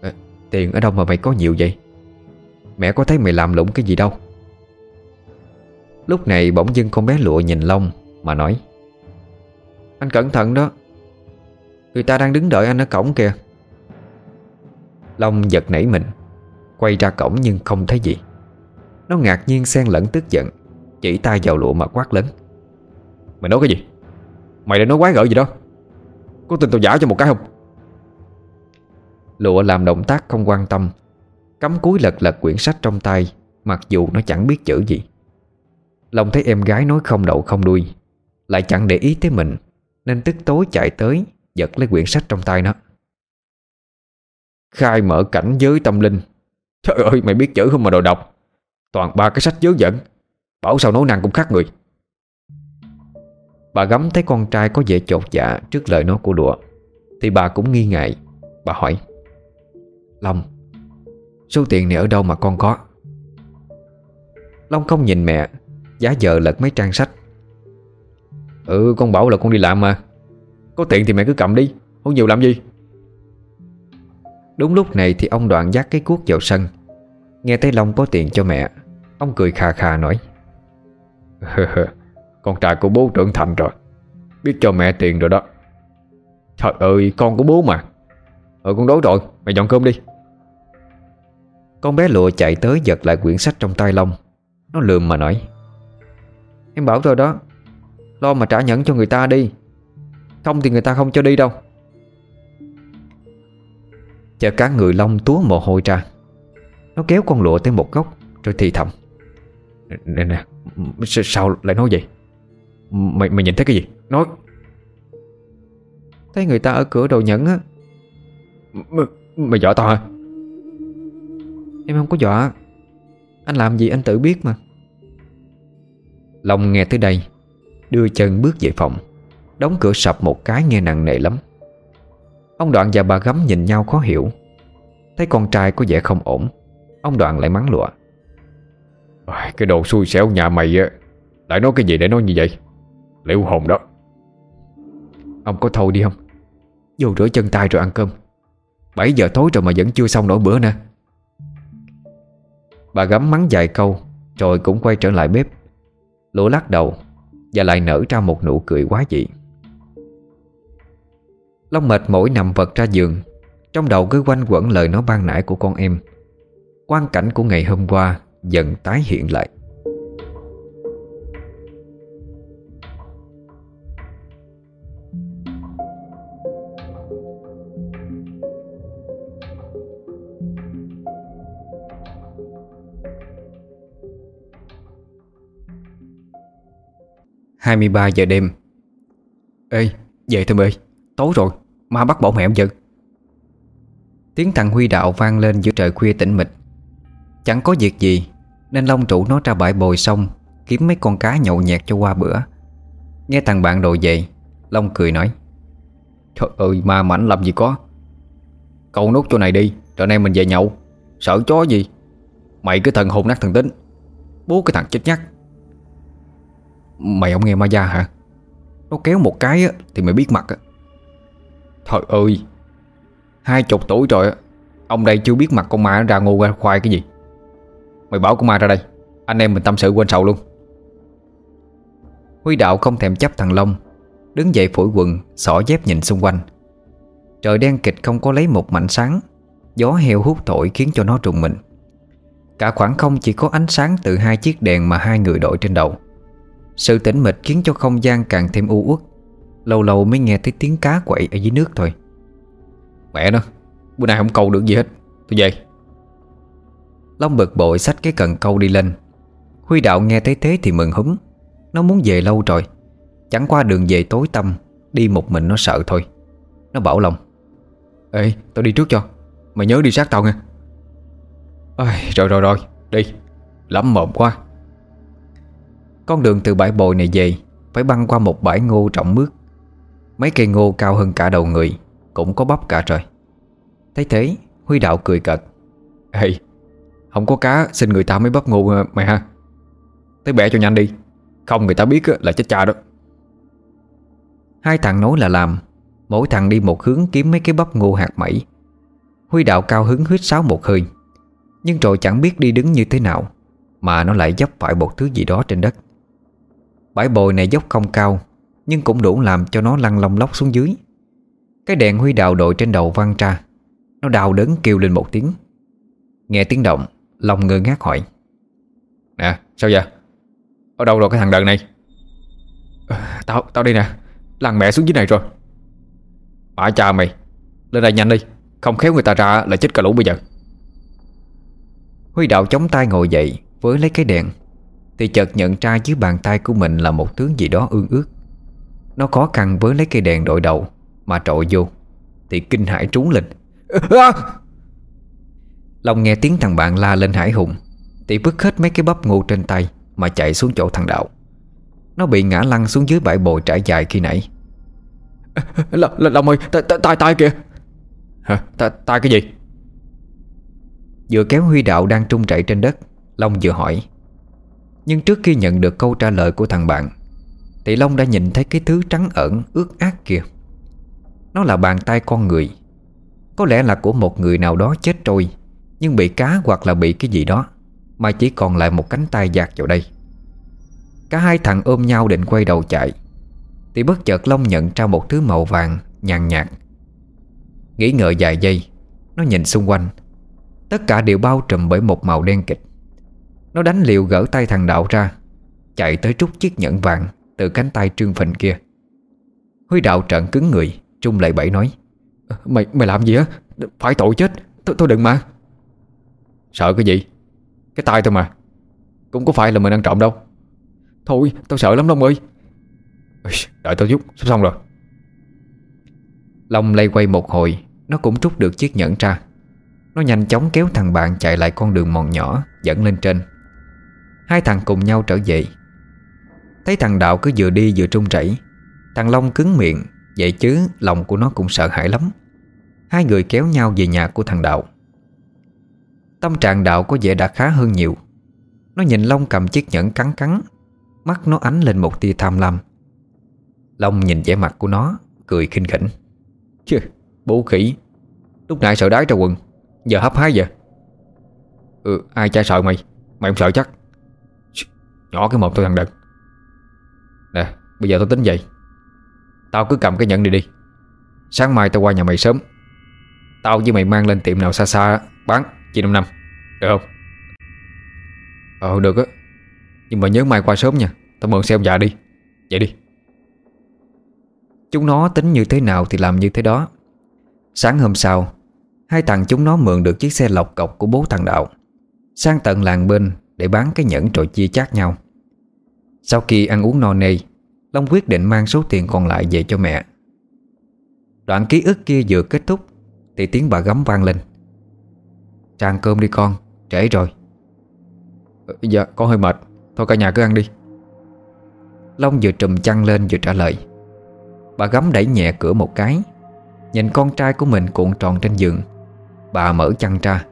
À, Tiền ở đâu mà mày có nhiều vậy? Mẹ có thấy mày làm lụng cái gì đâu. Lúc này bỗng dưng con bé lụa nhìn Long Mà nói Anh cẩn thận đó Người ta đang đứng đợi anh ở cổng kìa. Long giật nảy mình, Quay ra cổng nhưng không thấy gì. Nó ngạc nhiên xen lẫn tức giận, Chỉ tay vào lụa mà quát lớn. Mày nói cái gì? Mày đã nói quái gở gì đó? Có tin tao giả cho một cái không? Lụa làm động tác không quan tâm, Cắm cúi lật lật quyển sách trong tay, Mặc dù nó chẳng biết chữ gì. Long thấy em gái nói không đậu không đuôi, Lại chẳng để ý tới mình, Nên tức tối chạy tới Giật lấy quyển sách trong tay nó. Khai mở cảnh giới tâm linh. Trời ơi, mày biết chữ không mà đồ đọc. Toàn ba cái sách dớ dẫn. Bảo sao nấu năng cũng khác người. Bà gắm thấy con trai có vẻ chột dạ Trước lời nói của đùa, Thì bà cũng nghi ngại. Bà hỏi, Long, Số tiền này ở đâu mà con có? Long không nhìn mẹ, Giá giờ lật mấy trang sách. Ừ con bảo là con đi làm mà. Có tiền thì mẹ cứ cầm đi. Không nhiều làm gì. Đúng lúc này thì ông đoạn dắt cái cuốc vào sân. Nghe thấy Long có tiền cho mẹ, Ông cười khà khà nói. Con trai của bố trưởng thành rồi. Biết cho mẹ tiền rồi đó. Trời ơi, con của bố mà. Ờ con đói rồi. Mày dọn cơm đi. Con bé lụa chạy tới giật lại quyển sách trong tay Long. Nó lườm mà nói. Em bảo rồi đó. Lo mà trả nhẫn cho người ta đi. Không thì người ta không cho đi đâu. Chờ cả người Long túa mồ hôi ra. Nó kéo con lụa tới một góc, Rồi thì thầm. Nè nè Sao lại nói vậy? Mày mày nhìn thấy cái gì? Nói. Thấy người ta ở cửa đồ nhẫn á. M, Mày dọa tao hả? Em không có dọa. Anh làm gì anh tự biết mà. Long nghe tới đây, Đưa chân bước về phòng. Đóng cửa sập một cái nghe nặng nề lắm. Ông Đoạn và bà Gấm nhìn nhau khó hiểu. Thấy con trai có vẻ không ổn Ông Đoạn lại mắng lụa. Cái đồ xui xẻo nhà mày á Lại nói cái gì để nói như vậy? Liệu hồn đó. Ông có thôi đi không? Vô rửa chân tay rồi ăn cơm. 7 giờ tối rồi mà vẫn chưa xong nổi bữa nè Bà gấm mắng vài câu Rồi cũng quay trở lại bếp. Lũa lắc đầu Và lại nở ra một nụ cười quá dị Long mệt mỏi nằm vật ra giường. Trong đầu cứ quanh quẩn lời nói ban nãy của con em. Quan cảnh của ngày hôm qua Dần tái hiện lại. 23 giờ đêm. Ê về thôi ơi. Tối rồi Ma bắt bỏ mẹ ông Tiếng thằng Huy đạo vang lên giữa trời khuya tĩnh mịch. Chẳng có việc gì Nên Long trụ nó ra bãi bồi xong Kiếm mấy con cá nhậu nhẹt cho qua bữa. Nghe thằng bạn đồ dậy Long cười nói Trời ơi ma mảnh làm gì có. Cậu nốt chỗ này đi Rồi nay mình về nhậu. Sợ chó gì. Mày cứ thần hồn nát thần tính Bố cái thằng chết nhắc Mày không nghe ma gia hả? Nó kéo một cái á, thì mày biết mặt á thôi ơi, Hai chục tuổi rồi Ông đây chưa biết mặt con ma ra ngu ra khoai cái gì. Mày bảo con ma ra đây, Anh em mình tâm sự quên sầu luôn. Huy đạo không thèm chấp thằng Long, Đứng dậy phủi quần, Xỏ dép nhìn xung quanh. Trời đen kịch không có lấy một mảnh sáng, Gió heo hút thổi khiến cho nó trùng mình. Cả khoảng không chỉ có ánh sáng từ hai chiếc đèn mà hai người đội trên đầu. Sự tĩnh mịch khiến cho không gian càng thêm u uất. Lâu lâu mới nghe thấy tiếng cá quậy ở dưới nước thôi. Mẹ nó Bữa nay không câu được gì hết Tôi về. Long bực bội xách cái cần câu đi lên. Huy đạo nghe thấy thế thì mừng húm Nó muốn về lâu rồi Chẳng qua đường về tối tăm Đi một mình nó sợ thôi. Nó bảo Long Ê tao đi trước cho Mày nhớ đi sát tao nha. Ôi, Rồi rồi rồi Đi Lắm mồm quá. Con đường từ bãi bồi này về Phải băng qua một bãi ngô trọng mướt. Mấy cây ngô cao hơn cả đầu người, Cũng có bắp cả trời. Thấy thế, Huy đạo cười cợt. Ê, Không có cá, xin người ta mới bắp ngô mày ha. Tới bẻ cho nhanh đi, Không người ta biết là chết cha đó. Hai thằng nói là làm, Mỗi thằng đi một hướng kiếm mấy cái bắp ngô hạt mẩy. Huy đạo cao hứng huyết sáo một hơi, Nhưng rồi chẳng biết đi đứng như thế nào, Mà nó lại dấp phải một thứ gì đó trên đất. Bãi bồi này dốc không cao nhưng cũng đủ làm cho nó lăn lông lóc xuống dưới. Cái đèn huy đạo đội trên đầu văng ra. Nó đau đớn kêu lên một tiếng. Nghe tiếng động Long ngơ ngác hỏi. Nè sao vậy? Ở đâu rồi cái thằng đần này? À, Tao tao đi nè. Lăn mẹ xuống dưới này rồi. Bà cha mày Lên đây nhanh đi. Không khéo người ta ra là chết cả lũ bây giờ. Huy đạo chống tay ngồi dậy Với lấy cái đèn. Thì chợt nhận ra dưới bàn tay của mình Là một thứ gì đó ương ước. Nó khó khăn với lấy cây đèn đội đầu Mà trội vô Thì kinh hãi trú lên à! Long nghe tiếng thằng bạn la lên hải hùng Thì vứt hết mấy cái bắp ngô trên tay Mà chạy xuống chỗ thằng đạo. Nó bị ngã lăn xuống dưới bãi bồi trải dài khi nãy. Long, Long ơi, tay tay kìa. Hả, tay cái gì? Vừa kéo Huy Đạo đang trung chạy trên đất Long vừa hỏi. Nhưng trước khi nhận được câu trả lời của thằng bạn thì Long đã nhìn thấy cái thứ trắng ẩn, ướt ác kia. Nó là bàn tay con người. Có lẽ là của một người nào đó chết trôi, Nhưng bị cá hoặc là bị cái gì đó, Mà chỉ còn lại một cánh tay dạt vào đây. Cả hai thằng ôm nhau định quay đầu chạy. Thì bất chợt Long nhận ra một thứ màu vàng, nhàn nhạt. Nghĩ ngợi vài giây, Nó nhìn xung quanh. Tất cả đều bao trùm bởi một màu đen kịch. Nó đánh liều gỡ tay thằng đạo ra, Chạy tới trút chiếc nhẫn vàng. Từ cánh tay trương phình kia. Huy đạo trận cứng người Trung lại bẫy nói Mày mày làm gì á? Phải tội chết Tôi, tôi đừng mà. Sợ cái gì? Cái tay thôi mà Cũng có phải là mình ăn trộm đâu. Thôi tao sợ lắm Long ơi. Đợi tao giúp Sắp xong rồi. Long lây quay một hồi Nó cũng rút được chiếc nhẫn ra. Nó nhanh chóng kéo thằng bạn chạy lại con đường mòn nhỏ Dẫn lên trên. Hai thằng cùng nhau trở về. Thấy thằng Đạo cứ vừa đi vừa trung chảy, Thằng Long cứng miệng, Vậy chứ lòng của nó cũng sợ hãi lắm. Hai người kéo nhau về nhà của thằng Đạo. Tâm trạng Đạo có vẻ đã khá hơn nhiều. Nó nhìn Long cầm chiếc nhẫn cắn cắn, Mắt nó ánh lên một tia tham lam. Long nhìn vẻ mặt của nó, Cười khinh khỉnh. Chứ bố khỉ. Lúc nãy sợ đái trong quần, Giờ hấp hái giờ Ừ ai cha sợ mày? Mày không sợ chắc. Nhỏ cái mồm tôi thằng đực. Nè, bây giờ tao tính vậy. Tao cứ cầm cái nhẫn này đi. Sáng mai tao qua nhà mày sớm. Tao với mày mang lên tiệm nào xa xa, Bán chị năm năm. Được không? Ờ được á. Nhưng mà nhớ mai qua sớm nha. Tao mượn xe ông già đi. Vậy đi. Chúng nó tính như thế nào thì làm như thế đó. Sáng hôm sau, Hai thằng chúng nó mượn được chiếc xe lọc cọc của bố thằng Đạo. Sang tận làng bên Để bán cái nhẫn rồi chia chác nhau. Sau khi ăn uống no nê Long quyết định mang số tiền còn lại về cho mẹ. Đoạn ký ức kia vừa kết thúc Thì tiếng bà gấm vang lên. Trang cơm đi con Trễ rồi. Ờ, Dạ con hơi mệt. Thôi cả nhà cứ ăn đi. Long vừa trùm chăn lên vừa trả lời. Bà gấm đẩy nhẹ cửa một cái Nhìn con trai của mình cuộn tròn trên giường. Bà mở chăn ra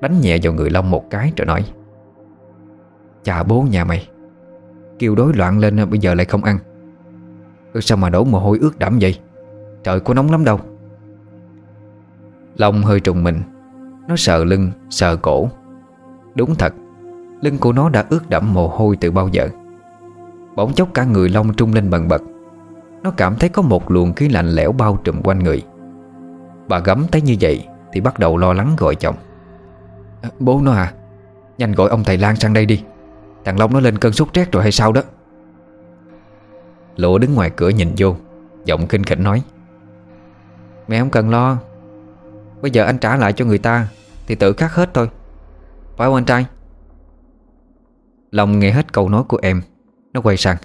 Đánh nhẹ vào người Long một cái rồi nói. Chà bố nhà mày. Kêu đối loạn lên ờ, bây giờ lại không ăn. Ừ, Sao mà đổ mồ hôi ướt đẫm vậy? Trời có nóng lắm đâu. Long hơi trùng mình. Nó sợ lưng, sợ cổ. Đúng thật Lưng của nó đã ướt đẫm mồ hôi từ bao giờ. Bỗng chốc cả người Long trung lên bần bật. Nó cảm thấy có một luồng khí lạnh lẽo bao trùm quanh người. Bà gấm thấy như vậy Thì bắt đầu lo lắng gọi chồng. Ờ, bố nó à Nhanh gọi ông thầy Lan sang đây đi. Thằng Long nó lên cơn sốt rét rồi hay sao đó? Lụa đứng ngoài cửa nhìn vô Giọng kinh khỉnh nói. Mẹ không cần lo Bây giờ anh trả lại cho người ta Thì tự khắc hết thôi. Phải không anh trai? Long nghe hết câu nói của em Nó quay sang.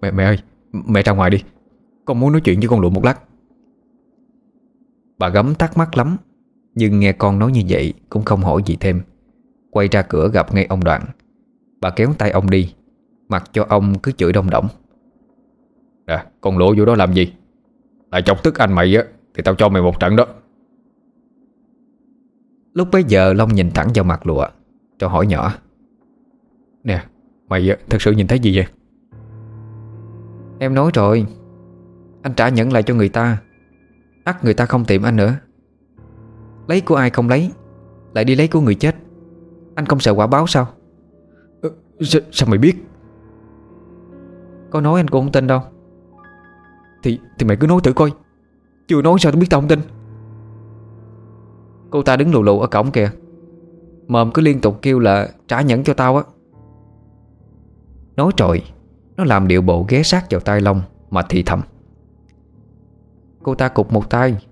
Mẹ mẹ ơi Mẹ ra ngoài đi. Con muốn nói chuyện với con lụa một lát. Bà gấm thắc mắc lắm Nhưng nghe con nói như vậy Cũng không hỏi gì thêm. Quay ra cửa gặp ngay ông Đoạn Bà kéo tay ông đi. Mặc cho ông cứ chửi đông động Nè, con lỗ vô đó làm gì? Lại chọc tức anh mày á, Thì tao cho mày một trận đó. Lúc bấy giờ Long nhìn thẳng vào mặt lụa, Cho hỏi nhỏ. Nè, mày thật sự nhìn thấy gì vậy? Em nói rồi. Anh trả nhẫn lại cho người ta. Ắt người ta không tìm anh nữa. Lấy của ai không lấy, Lại đi lấy của người chết. Anh không sợ quả báo sao? Ờ, sao, mày biết? Có nói anh cũng không tin đâu. Thì thì mày cứ nói thử coi. Chưa nói sao tôi biết tao không tin? Cô ta đứng lù lù ở cổng kìa. Mồm cứ liên tục kêu là trả nhẫn cho tao á. Nói rồi Nó làm điệu bộ ghé sát vào tay Long Mà thì thầm. Cô ta cục một tay.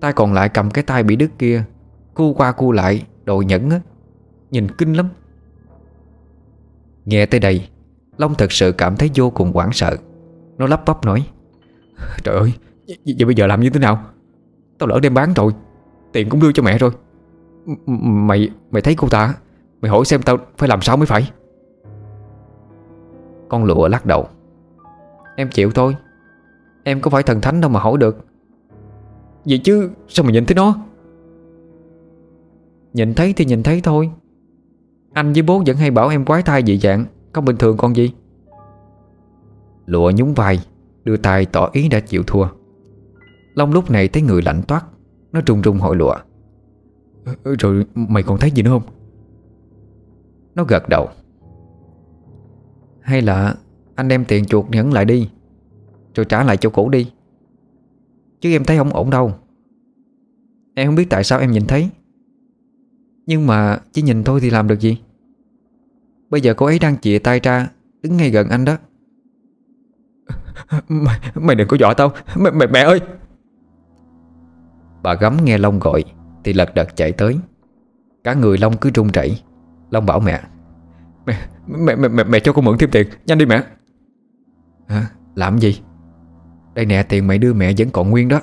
Tay còn lại cầm cái tay bị đứt kia Cu qua cu lại Đồ nhẫn á. Nhìn kinh lắm Nghe tới đây, Long thật sự cảm thấy vô cùng hoảng sợ. Nó lắp bắp nói, Trời ơi Vậy bây giờ làm như thế nào? Tao lỡ đem bán rồi, Tiền cũng đưa cho mẹ rồi. M, Mày mày thấy cô ta, Mày hỏi xem tao phải làm sao mới phải. Con lụa lắc đầu, Em chịu thôi, Em có phải thần thánh đâu mà hỏi được. Vậy chứ sao mà nhìn thấy nó? Nhìn thấy thì nhìn thấy thôi anh với bố vẫn hay bảo em quái thai dị dạng. Không bình thường con gì? Lụa nhún vai, Đưa tay tỏ ý đã chịu thua. Long lúc này thấy người lạnh toát, Nó trùng trùng hỏi lụa. Ờ, ờ, rồi mày còn thấy gì nữa không? Nó gật đầu. Hay là anh đem tiền chuột nhẫn lại đi, Rồi trả lại cho cũ đi. Chứ em thấy không ổn đâu. Em không biết tại sao em nhìn thấy, Nhưng mà chỉ nhìn thôi thì làm được gì? Bây giờ cô ấy đang chìa tay ra Đứng ngay gần anh đó. Mày, mày đừng có dọa tao. Mẹ, mẹ, mẹ ơi! Bà gấm nghe Long gọi Thì lật đật chạy tới. Cả người Long cứ run rẩy. Long bảo mẹ Mẹ, mẹ, mẹ, mẹ, mẹ cho con mượn thêm tiền. Nhanh đi mẹ. Hả? Làm gì? Đây nè tiền mày đưa mẹ vẫn còn nguyên đó.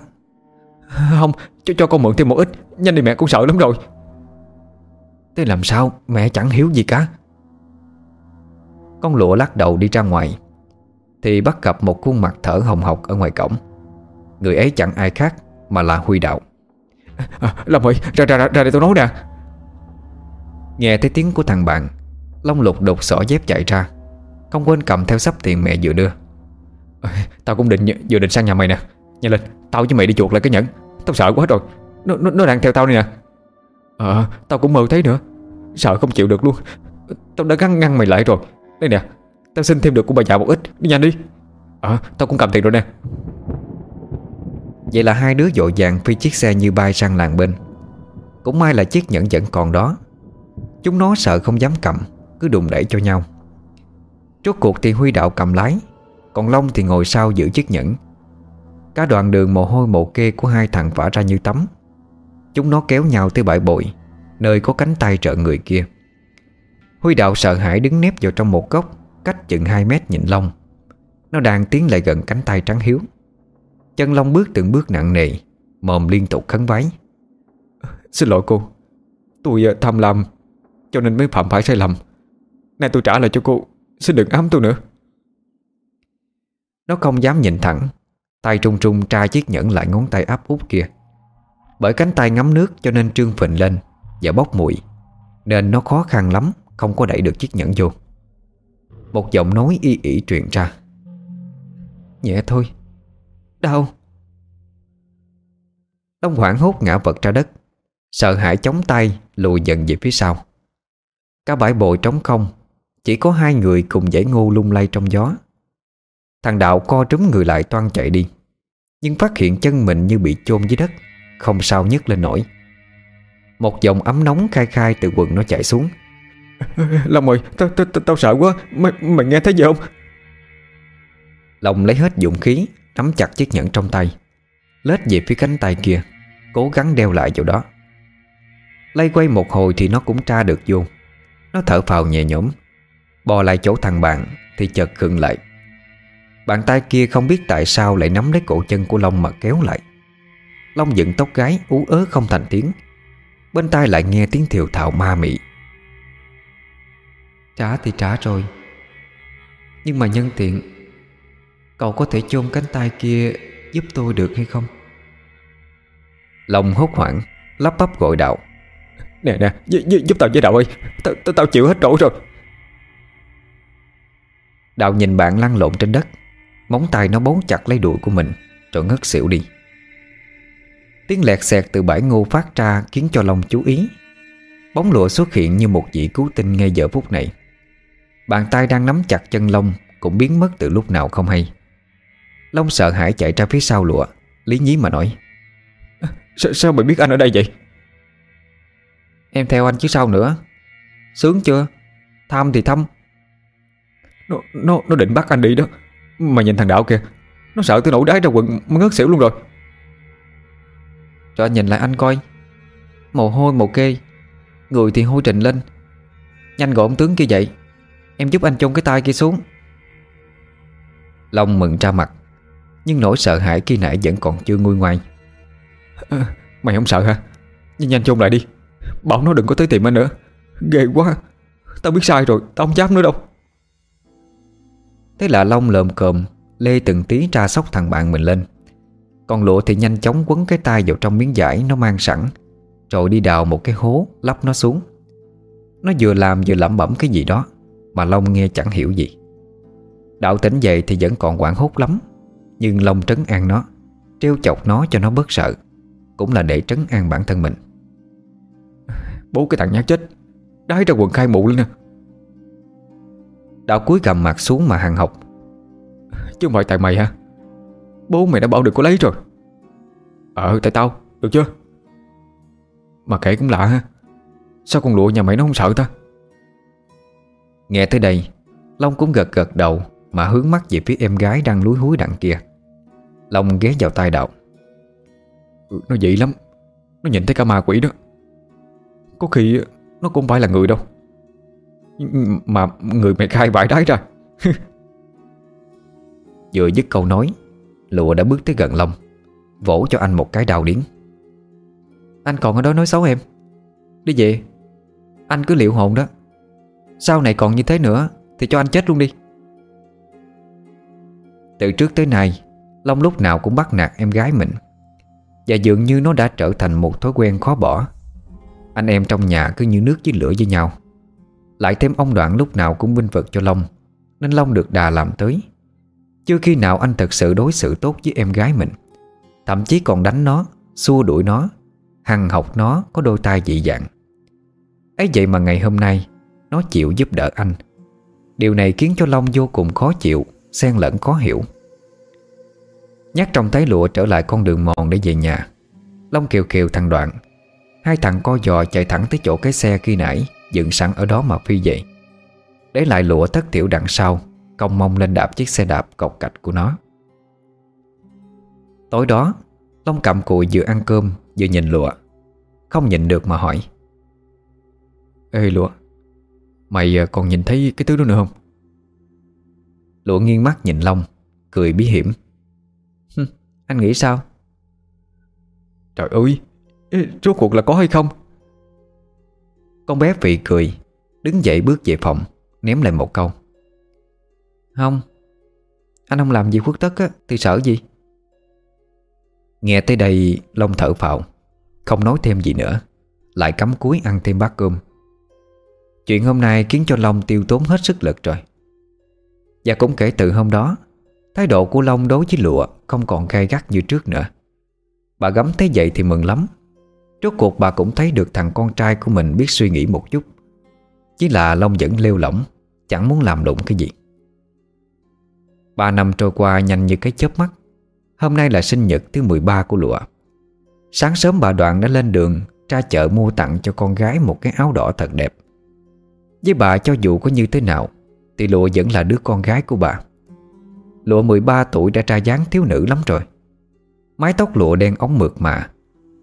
Không cho, cho con mượn thêm một ít. Nhanh đi mẹ con sợ lắm rồi. Thế làm sao? Mẹ chẳng hiểu gì cả Con lụa lắc đầu đi ra ngoài. Thì bắt gặp một khuôn mặt thở hồng hộc ở ngoài cổng. Người ấy chẳng ai khác Mà là Huy Đạo. À, Long ơi ra ra ra, ra đây tôi nói nè. Nghe thấy tiếng của thằng bạn Long lục đột xỏ dép chạy ra. Không quên cầm theo sắp tiền mẹ vừa đưa. Tao cũng định vừa định sang nhà mày nè. Nhanh lên Tao với mày đi chuột lại cái nhẫn. Tao sợ quá rồi. Nó, nó, nó đang theo tao nè. Ờ à, Tao cũng mơ thấy nữa. Sợ không chịu được luôn. Tao đã gắn ngăn mày lại rồi đây nè Tao xin thêm được của bà già một ít. Đi nhanh đi. Ờ à, Tao cũng cầm tiền rồi nè. Vậy là hai đứa dội vàng phi chiếc xe như bay sang làng bên. Cũng may là chiếc nhẫn vẫn còn đó. Chúng nó sợ không dám cầm Cứ đùng đẩy cho nhau. Rốt cuộc thì Huy Đạo cầm lái Còn Long thì ngồi sau giữ chiếc nhẫn. Cả đoạn đường mồ hôi mồ kê của hai thằng vả ra như tắm. Chúng nó kéo nhau tới bãi bội Nơi có cánh tay trợ người kia. Huy Đạo sợ hãi đứng nép vào trong một góc Cách chừng 2 mét nhìn Long. Nó đang tiến lại gần cánh tay trắng hiếu. Chân Long bước từng bước nặng nề Mồm liên tục khấn vái. Xin lỗi cô Tôi ờ, tham lam Cho nên mới phạm phải sai lầm. Nay tôi trả lại cho cô Xin đừng ám tôi nữa. Nó không dám nhìn thẳng Tay trung trung tra chiếc nhẫn lại ngón tay áp út kia. Bởi cánh tay ngắm nước cho nên trương phình lên Và bốc mùi Nên nó khó khăn lắm không có đẩy được chiếc nhẫn vô. Một giọng nói y ỉ truyền ra. Nhẹ thôi. Đau. Đông hoảng hốt ngã vật ra đất. Sợ hãi chống tay, lùi dần về phía sau. Cả bãi bồi trống không. Chỉ có hai người cùng giải ngô lung lay trong gió. Thằng Đạo co trúng người lại toan chạy đi. Nhưng phát hiện chân mình như bị chôn dưới đất, Không sao nhấc lên nổi. Một dòng ấm nóng khai khai từ quần nó chạy xuống. Long ơi Tao tao tao sợ quá. Mày, mày nghe thấy gì không? Long lấy hết dũng khí Nắm chặt chiếc nhẫn trong tay Lết về phía cánh tay kia Cố gắng đeo lại chỗ đó. Lay quay một hồi thì nó cũng tra được vô. Nó thở phào nhẹ nhõm Bò lại chỗ thằng bạn Thì chợt khựng lại. Bàn tay kia không biết tại sao lại nắm lấy cổ chân của Long mà kéo lại. Long dựng tóc gái ú ớ không thành tiếng. Bên tai lại nghe tiếng thiều thào ma mị. Trả thì trả rồi. Nhưng mà nhân tiện Cậu có thể chôn cánh tay kia Giúp tôi được hay không? Long hốt hoảng Lắp bắp gọi đạo. Nè nè giúp tao với đạo ơi. Tao, tao, tao chịu hết nổi rồi. Đạo nhìn bạn lăn lộn trên đất. Móng tay nó bấu chặt lấy đuổi của mình Rồi ngất xỉu đi. Tiếng lẹt xẹt từ bãi ngô phát ra Khiến cho Long chú ý. Bóng lụa xuất hiện như một vị cứu tinh ngay giờ phút này Bàn tay đang nắm chặt chân Long Cũng biến mất từ lúc nào không hay. Long sợ hãi chạy ra phía sau lụa Lý nhí mà nói Sao, sao mày biết anh ở đây vậy? Em theo anh chứ sao nữa? Sướng chưa? Thăm thì thăm Nó, nó, nó định bắt anh đi đó. Mà nhìn thằng Đạo kìa Nó sợ tôi nổ đáy ra quần Mà ngất xỉu luôn rồi. Cho anh nhìn lại anh coi. Mồ hôi mồ kê. Người thì hôi trình lên. Nhanh gọi ông tướng kia dậy Em giúp anh chôn cái tay kia xuống. Long mừng ra mặt Nhưng nỗi sợ hãi khi nãy vẫn còn chưa nguôi ngoai. À, Mày không sợ hả? Nhưng nhanh chôn lại đi. Bảo nó đừng có tới tìm anh nữa. Ghê quá. Tao biết sai rồi Tao không dám nữa đâu. Thế là Long lợm cồm Lê từng tí tra sóc thằng bạn mình lên. Còn lụa thì nhanh chóng quấn cái tay vào trong miếng vải nó mang sẵn Rồi đi đào một cái hố Lắp nó xuống. Nó vừa làm vừa lẩm bẩm cái gì đó mà Long nghe chẳng hiểu gì. Đạo tỉnh dậy thì vẫn còn quảng hốt lắm, Nhưng Long trấn an nó, Trêu chọc nó cho nó bớt sợ, Cũng là để trấn an bản thân mình. Bố cái thằng nhát chết, Đái ra quần khai mụ lên nè. Đạo cuối gầm mặt xuống mà hàng học. Chứ không phải tại mày ha Bố mày đã bảo được có lấy rồi. Ờ tại tao, được chưa? Mà kể cũng lạ ha. Sao con lụa nhà mày nó không sợ ta? Nghe tới đây Long cũng gật gật đầu Mà hướng mắt về phía em gái đang lúi húi đằng kia. Long ghé vào tai đạo. Ừ, Nó dị lắm. Nó nhìn thấy cả ma quỷ đó. Có khi nó cũng phải là người đâu. Mà người mày khai vải đái ra. Vừa dứt câu nói Lụa đã bước tới gần Long Vỗ cho anh một cái đào điến Anh còn ở đó nói xấu em. Đi về. Anh cứ liệu hồn đó. Sau này còn như thế nữa, Thì cho anh chết luôn đi. Từ trước tới nay, Long lúc nào cũng bắt nạt em gái mình, Và dường như nó đã trở thành một thói quen khó bỏ. Anh em trong nhà cứ như nước với lửa với nhau. Lại thêm ông Đoạn lúc nào cũng binh vực cho Long, Nên Long được đà làm tới. Chưa khi nào anh thật sự đối xử tốt với em gái mình, Thậm chí còn đánh nó, Xua đuổi nó, Hằng học nó có đôi tai dị dạng. Ấy vậy mà ngày hôm nay nó chịu giúp đỡ anh. Điều này khiến cho Long vô cùng khó chịu, Xen lẫn khó hiểu. Nhắc trong thấy lụa trở lại con đường mòn để về nhà, Long kiều kiều thằng Đoạn. Hai thằng co giò chạy thẳng tới chỗ cái xe khi nãy, Dựng sẵn ở đó mà phi về. Để lại lụa thất thiểu đằng sau, Cong mông lên đạp chiếc xe đạp cọc cạch của nó. Tối đó, Long cầm cùi vừa ăn cơm, Vừa nhìn lụa. Không nhìn được mà hỏi. Ê lụa Mày ờ, còn nhìn thấy cái thứ đó nữa không? Lụa nghiêng mắt nhìn Long, Cười bí hiểm. Anh nghĩ sao? Trời ơi Rốt cuộc là có hay không? Con bé phì cười, Đứng dậy bước về phòng, Ném lại một câu. Không, Anh không làm gì khuất tất á, Thì sợ gì? Nghe tới đây, Long thở phào, Không nói thêm gì nữa, Lại cắm cúi ăn thêm bát cơm. Chuyện hôm nay khiến cho Long tiêu tốn hết sức lực rồi. Và cũng kể từ hôm đó, Thái độ của Long đối với lụa Không còn gai gắt như trước nữa. Bà gấm thấy vậy thì mừng lắm. Rốt cuộc bà cũng thấy được thằng con trai của mình biết suy nghĩ một chút. Chỉ là Long vẫn lêu lỏng, Chẳng muốn làm đụng cái gì. Ba năm trôi qua nhanh như cái chớp mắt. Hôm nay là sinh nhật thứ 13 của lụa. Sáng sớm bà Đoạn đã lên đường Ra chợ mua tặng cho con gái một cái áo đỏ thật đẹp. Với bà cho dù có như thế nào, Thì lụa vẫn là đứa con gái của bà. Lụa 13 tuổi đã ra dáng thiếu nữ lắm rồi. Mái tóc lụa đen ống mượt mà,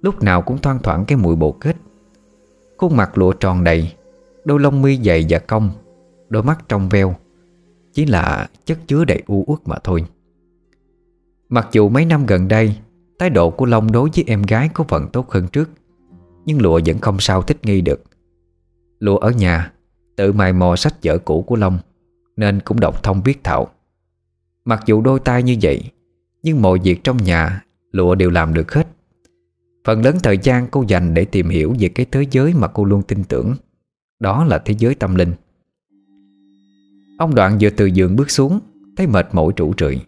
Lúc nào cũng thoang thoảng cái mùi bồ kết. Khuôn mặt lụa tròn đầy, Đôi lông mi dày và cong, Đôi mắt trong veo, Chỉ là chất chứa đầy u uất mà thôi. Mặc dù mấy năm gần đây, Thái độ của Long đối với em gái có phần tốt hơn trước, Nhưng lụa vẫn không sao thích nghi được. Lụa ở nhà Tự mài mò sách vở cũ của Long, Nên cũng đọc thông biết thạo. Mặc dù đôi tay như vậy, Nhưng mọi việc trong nhà, Lụa đều làm được hết. Phần lớn thời gian cô dành để tìm hiểu Về cái thế giới mà cô luôn tin tưởng, Đó là thế giới tâm linh. Ông Đoạn vừa từ giường bước xuống, Thấy mệt mỏi trụ trượi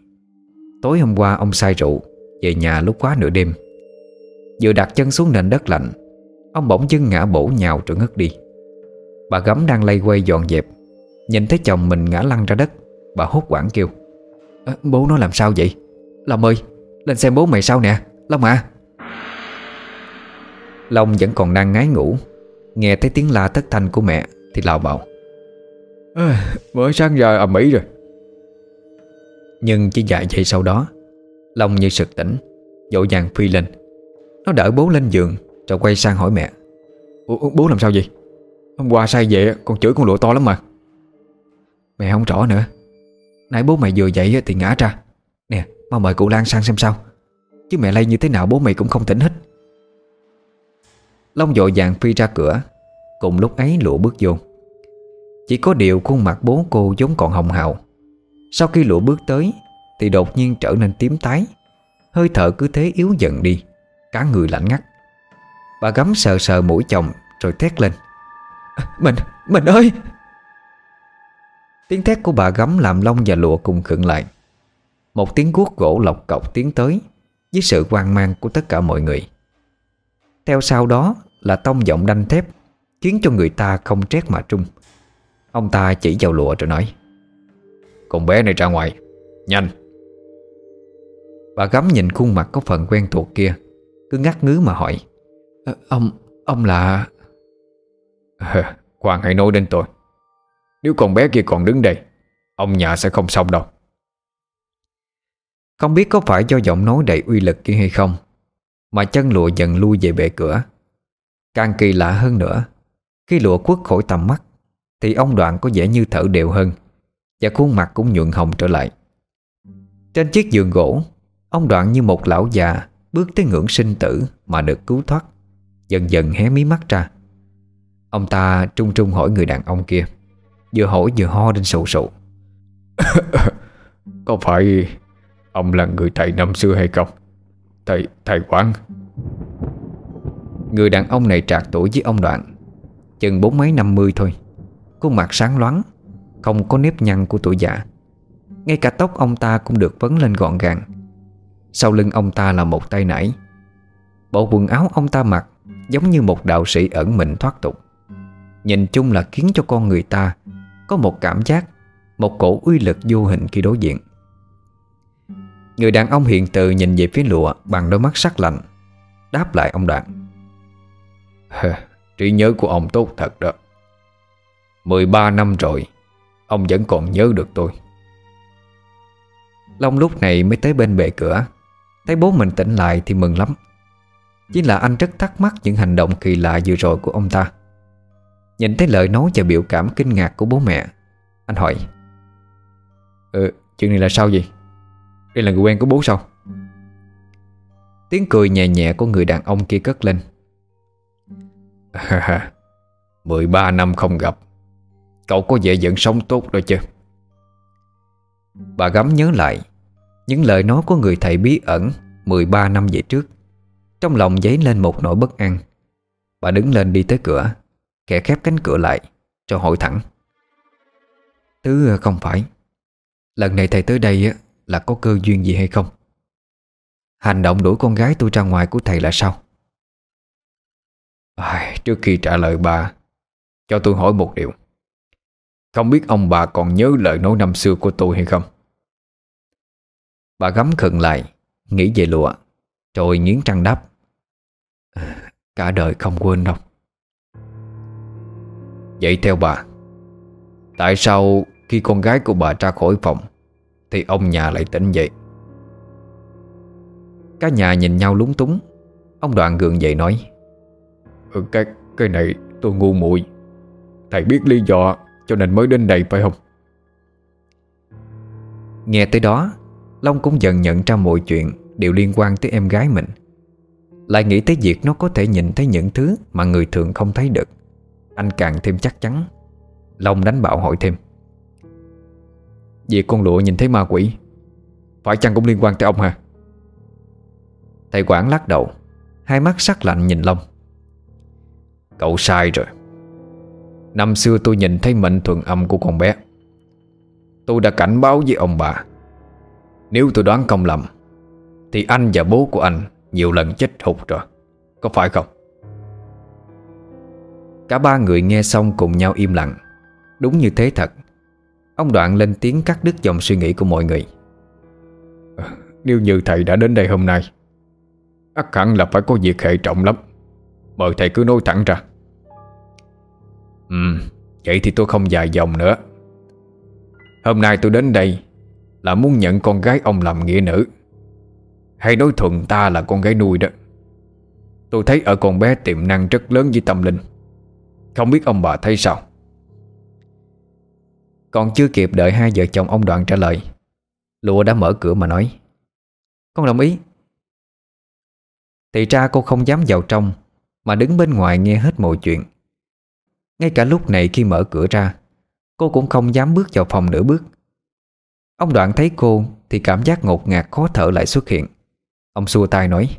Tối hôm qua ông say rượu, Về nhà lúc quá nửa đêm. Vừa đặt chân xuống nền đất lạnh, Ông bỗng dưng ngã bổ nhào rồi ngất đi. Bà gấm đang lay quay dọn dẹp. Nhìn thấy chồng mình ngã lăn ra đất Bà hốt quảng kêu. À, Bố nó làm sao vậy? Long ơi lên xem bố mày sao nè Long à. Long vẫn còn đang ngái ngủ. Nghe thấy tiếng la thất thanh của mẹ Thì lào bảo à, Mới sáng giờ ầm ĩ rồi. Nhưng chỉ vài giây sau đó Long như sực tỉnh Dội vàng phi lên. Nó đỡ bố lên giường Rồi quay sang hỏi mẹ. Ủa, Bố làm sao vậy Hôm qua sai về con chửi con lụa to lắm mà. Mẹ không rõ nữa. Nãy bố mày vừa dậy thì ngã ra. Nè, mau mời cụ Lan sang xem sao. Chứ mẹ lây như thế nào bố mày cũng không tỉnh hết. Long dội vàng phi ra cửa. Cùng lúc ấy lụa bước vô. Chỉ có điều khuôn mặt bố cô giống còn hồng hào. Sau khi lụa bước tới, Thì đột nhiên trở nên tím tái. Hơi thở cứ thế yếu dần đi. Cả người lạnh ngắt. Bà gắm sờ sờ mũi chồng, Rồi thét lên. Mình, mình ơi! Tiếng thét của bà gắm làm Long và lụa cùng khựng lại. Một tiếng guốc gỗ lọc cọc tiến tới Với sự hoang mang của tất cả mọi người. Theo sau đó là tông giọng đanh thép Khiến cho người ta không trét mà trung. Ông ta chỉ vào lụa rồi nói Con bé này ra ngoài Nhanh. Bà gắm nhìn khuôn mặt có phần quen thuộc kia Cứ ngắt ngứ mà hỏi à, Ông, ông là à, Khoan hãy nói đến tôi. Nếu con bé kia còn đứng đây Ông nhà sẽ không xong đâu. Không biết có phải do giọng nói đầy uy lực kia hay không Mà chân lụa dần lui về bệ cửa. Càng kỳ lạ hơn nữa Khi lụa quất khỏi tầm mắt Thì ông đoạn có vẻ như thở đều hơn Và khuôn mặt cũng nhuận hồng trở lại. Trên chiếc giường gỗ Ông đoạn như một lão già Bước tới ngưỡng sinh tử Mà được cứu thoát Dần dần hé mí mắt ra. Ông ta trung trung hỏi người đàn ông kia Vừa hỏi vừa ho lên sụ sụ. Có phải Ông là người thầy năm xưa hay không? Thầy, thầy Quang Người đàn ông này trạc tuổi với ông Đoạn Chừng bốn mấy năm mươi thôi. Khuôn mặt sáng loáng Không có nếp nhăn của tuổi già. Ngay cả tóc ông ta cũng được vấn lên gọn gàng. Sau lưng ông ta là một tay nải. Bộ quần áo ông ta mặc Giống như một đạo sĩ ẩn mình thoát tục Nhìn chung là khiến cho con người ta Có một cảm giác, Một cổ uy lực vô hình khi đối diện. Người đàn ông hiện từ nhìn về phía lụa Bằng đôi mắt sắc lạnh, Đáp lại ông Đoạn. Trí nhớ của ông tốt thật đó. 13 năm rồi, Ông vẫn còn nhớ được tôi. Long lúc này mới tới bên bệ cửa, Thấy bố mình tỉnh lại thì mừng lắm. Chỉ là anh rất thắc mắc những hành động kỳ lạ vừa rồi của ông ta. Nhìn thấy lời nói và biểu cảm kinh ngạc của bố mẹ Anh hỏi Ừ, chuyện này là sao vậy? Đây là người quen của bố sao? Tiếng cười nhẹ nhẹ của người đàn ông kia cất lên. 13 năm không gặp. Cậu có vẻ vẫn sống tốt rồi chứ. Bà gắm nhớ lại Những lời nói của người thầy bí ẩn 13 năm về trước. Trong lòng dấy lên một nỗi bất an. Bà đứng lên đi tới cửa. Kẻ khép cánh cửa lại Cho hỏi thẳng. Thứ à, không phải. Lần này thầy tới đây là có cơ duyên gì hay không? Hành động đuổi con gái tôi ra ngoài của thầy là sao? À, Trước khi trả lời bà Cho tôi hỏi một điều. Không biết ông bà còn nhớ lời nói năm xưa của tôi hay không? Bà gắm khẩn lại Nghĩ về lụa Rồi nghiến trăng đáp. Cả đời không quên đâu. Vậy theo bà Tại sao khi con gái của bà ra khỏi phòng Thì ông nhà lại tỉnh dậy? Cả nhà nhìn nhau lúng túng. Ông Đoạn gượng dậy nói ừ, Cái cái này tôi ngu muội. Thầy biết lý do Cho nên mới đến đây phải không? Nghe tới đó Long cũng dần nhận ra mọi chuyện Đều liên quan tới em gái mình. Lại nghĩ tới việc nó có thể nhìn thấy những thứ Mà người thường không thấy được anh càng thêm chắc chắn. Long đánh bạo hỏi thêm. Việc con lụa nhìn thấy ma quỷ, Phải chăng cũng liên quan tới ông hả? Thầy quản lắc đầu, Hai mắt sắc lạnh nhìn Long. Cậu sai rồi. Năm xưa tôi nhìn thấy mệnh thuần âm của con bé. Tôi đã cảnh báo với ông bà. Nếu tôi đoán không lầm, Thì anh và bố của anh Nhiều lần chết hụt rồi. Có phải không? Cả ba người nghe xong cùng nhau im lặng. Đúng như thế thật. Ông Đoạn lên tiếng cắt đứt dòng suy nghĩ của mọi người. Nếu như thầy đã đến đây hôm nay ắt hẳn là phải có việc hệ trọng lắm. Mời thầy cứ nói thẳng ra. Ừ Vậy thì tôi không dài dòng nữa. Hôm nay tôi đến đây Là muốn nhận con gái ông làm nghĩa nữ. Hay nói thuận ta là con gái nuôi đó. Tôi thấy ở con bé tiềm năng rất lớn với tâm linh không biết ông bà thấy sao? Còn chưa kịp đợi hai vợ chồng ông Đoạn trả lời Lụa đã mở cửa mà nói Con đồng ý. Thì ra cô không dám vào trong Mà đứng bên ngoài nghe hết mọi chuyện. Ngay cả lúc này khi mở cửa ra Cô cũng không dám bước vào phòng nửa bước. Ông Đoạn thấy cô Thì cảm giác ngột ngạt khó thở lại xuất hiện. Ông xua tay nói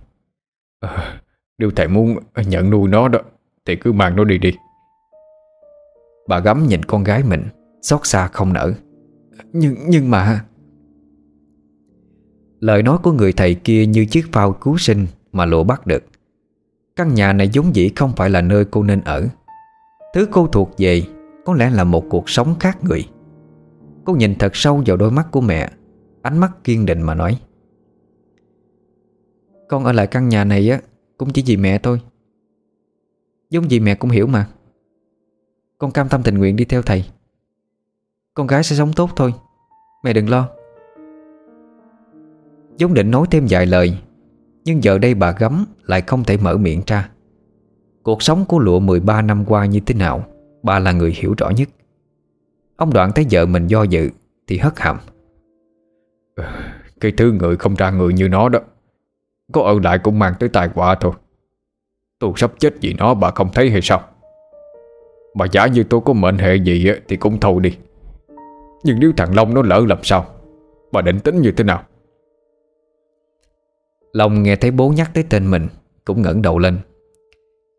à, Nếu thầy muốn nhận nuôi nó đó Thì cứ mang nó đi đi. Bà gắm nhìn con gái mình, Xót xa không nở. Nhưng nhưng mà Lời nói của người thầy kia như chiếc phao cứu sinh Mà lộ bắt được. Căn nhà này giống dĩ không phải là nơi cô nên ở. Thứ cô thuộc về Có lẽ là một cuộc sống khác người. Cô nhìn thật sâu vào đôi mắt của mẹ, Ánh mắt kiên định mà nói. Con ở lại căn nhà này á, Cũng chỉ vì mẹ thôi. Giống gì mẹ cũng hiểu mà. Con cam tâm tình nguyện đi theo thầy. Con gái sẽ sống tốt thôi. Mẹ đừng lo. Giống định nói thêm vài lời, Nhưng giờ đây bà gấm Lại không thể mở miệng ra. Cuộc sống của lụa 13 năm qua như thế nào, Bà là người hiểu rõ nhất. Ông Đoạn thấy vợ mình do dự, Thì hất hàm. Ờ, cái thứ người không ra người như nó đó, Có ở lại cũng mang tới tài quả thôi. Tôi sắp chết vì nó, bà không thấy hay sao? Bà giả như tôi có mệnh hệ gì Thì cũng thôi đi. Nhưng nếu thằng Long nó lỡ làm sao? Bà định tính như thế nào? Long nghe thấy bố nhắc tới tên mình, Cũng ngẩng đầu lên.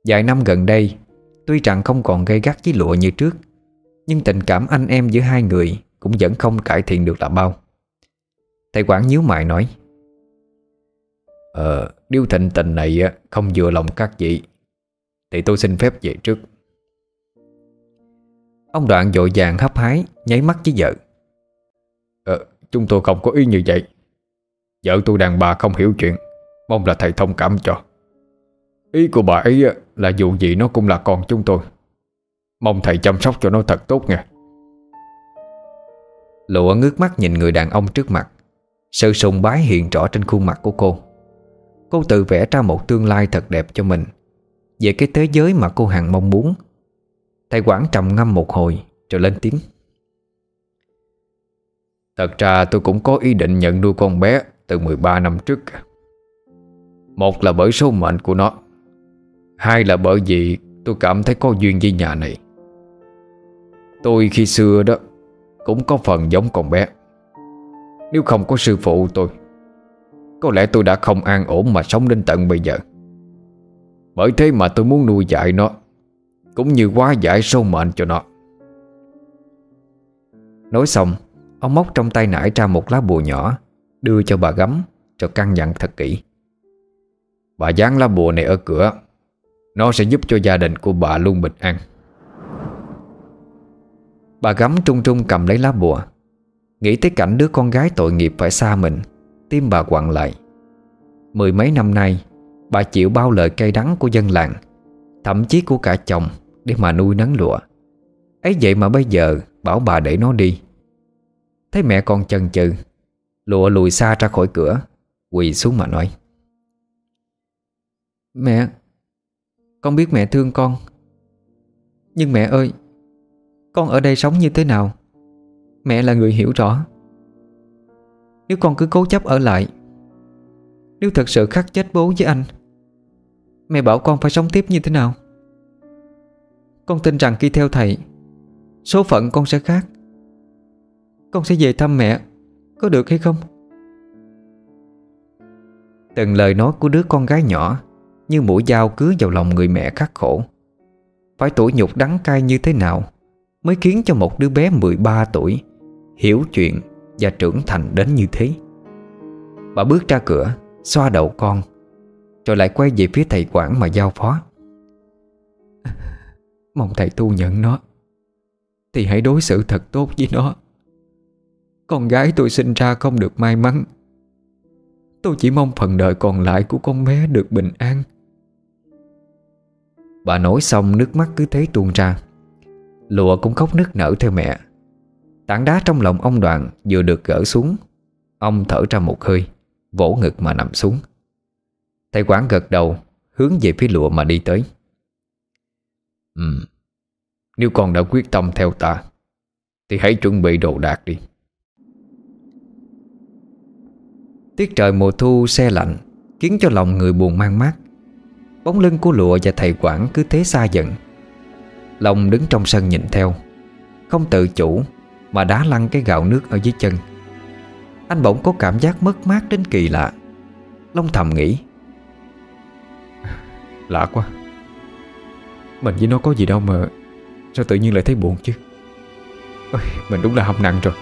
Vài năm gần đây, Tuy rằng không còn gây gắt với lụa như trước, Nhưng tình cảm anh em giữa hai người Cũng vẫn không cải thiện được là bao. Thầy quản nhíu mày nói Ờ Nếu thịnh tình này không vừa lòng các vị, Thì tôi xin phép về trước. Ông Đoạn dội vàng hấp hái, Nháy mắt với vợ. Ờ Chúng tôi không có ý như vậy. Vợ tôi đàn bà không hiểu chuyện, Mong là thầy thông cảm cho. Ý của bà ấy là dù gì nó cũng là con chúng tôi. Mong thầy chăm sóc cho nó thật tốt nha. Lụa ngước mắt nhìn người đàn ông trước mặt. Sự sùng bái hiện rõ trên khuôn mặt của cô. Cô tự vẽ ra một tương lai thật đẹp cho mình. Về cái thế giới mà cô hằng mong muốn Thầy quản trầm ngâm một hồi Rồi lên tiếng. Thật ra tôi cũng có ý định nhận nuôi con bé Từ 13 năm trước. Một là bởi số mệnh của nó. Hai là bởi vì tôi cảm thấy có duyên với nhà này. Tôi khi xưa đó Cũng có phần giống con bé. Nếu không có sư phụ tôi, Có lẽ tôi đã không an ổn mà sống đến tận bây giờ. Bởi thế mà tôi muốn nuôi dạy nó cũng như hóa giải số mệnh cho nó. Nói xong, Ông móc trong tay nải ra một lá bùa nhỏ, Đưa cho bà gấm Rồi căn dặn thật kỹ. Bà dán lá bùa này ở cửa, Nó sẽ giúp cho gia đình của bà luôn bình an. Bà gấm trung trung cầm lấy lá bùa, Nghĩ tới cảnh đứa con gái tội nghiệp phải xa mình, Tim bà quặn lại. Mười mấy năm nay, Bà chịu bao lời cay đắng của dân làng, Thậm chí của cả chồng. Để mà nuôi nấng lụa. Ấy vậy mà bây giờ bảo bà để nó đi. Thấy mẹ con chần chừ, Lụa lùi xa ra khỏi cửa, Quỳ xuống mà nói. Mẹ, Con biết mẹ thương con. Nhưng mẹ ơi, Con ở đây sống như thế nào? Mẹ là người hiểu rõ. Nếu con cứ cố chấp ở lại, Nếu thật sự khắc chết bố với anh, Mẹ bảo con phải sống tiếp như thế nào? Con tin rằng khi theo thầy, Số phận con sẽ khác. Con sẽ về thăm mẹ, Có được hay không? Từng lời nói của đứa con gái nhỏ Như mũi dao cứa vào lòng người mẹ khắc khổ. Phải tủi nhục đắng cay như thế nào Mới khiến cho một đứa bé 13 tuổi Hiểu chuyện và trưởng thành đến như thế? Bà bước ra cửa, Xoa đầu con, Rồi lại quay về phía thầy quản mà giao phó. Mong thầy tu nhận nó. Thì hãy đối xử thật tốt với nó. Con gái tôi sinh ra không được may mắn. Tôi chỉ mong phần đời còn lại của con bé được bình an. Bà nói xong nước mắt cứ thế tuôn ra. Lụa cũng khóc nức nở theo mẹ. Tảng đá trong lòng ông Đoàn vừa được gỡ xuống, Ông thở ra một hơi, Vỗ ngực mà nằm xuống. Thầy quán gật đầu, Hướng về phía lụa mà đi tới. Ừ. Nếu con đã quyết tâm theo ta, Thì hãy chuẩn bị đồ đạc đi. Tiết trời mùa thu xe lạnh, Khiến cho lòng người buồn mang mát. Bóng lưng của lụa và thầy quản cứ thế xa dần. Long đứng trong sân nhìn theo, Không tự chủ Mà đá lăn cái gạo nước ở dưới chân. Anh bỗng có cảm giác mất mát đến kỳ lạ. Long thầm nghĩ, Lạ quá. Mình với nó có gì đâu mà Sao tự nhiên lại thấy buồn chứ? Ôi, Mình đúng là học nặng rồi.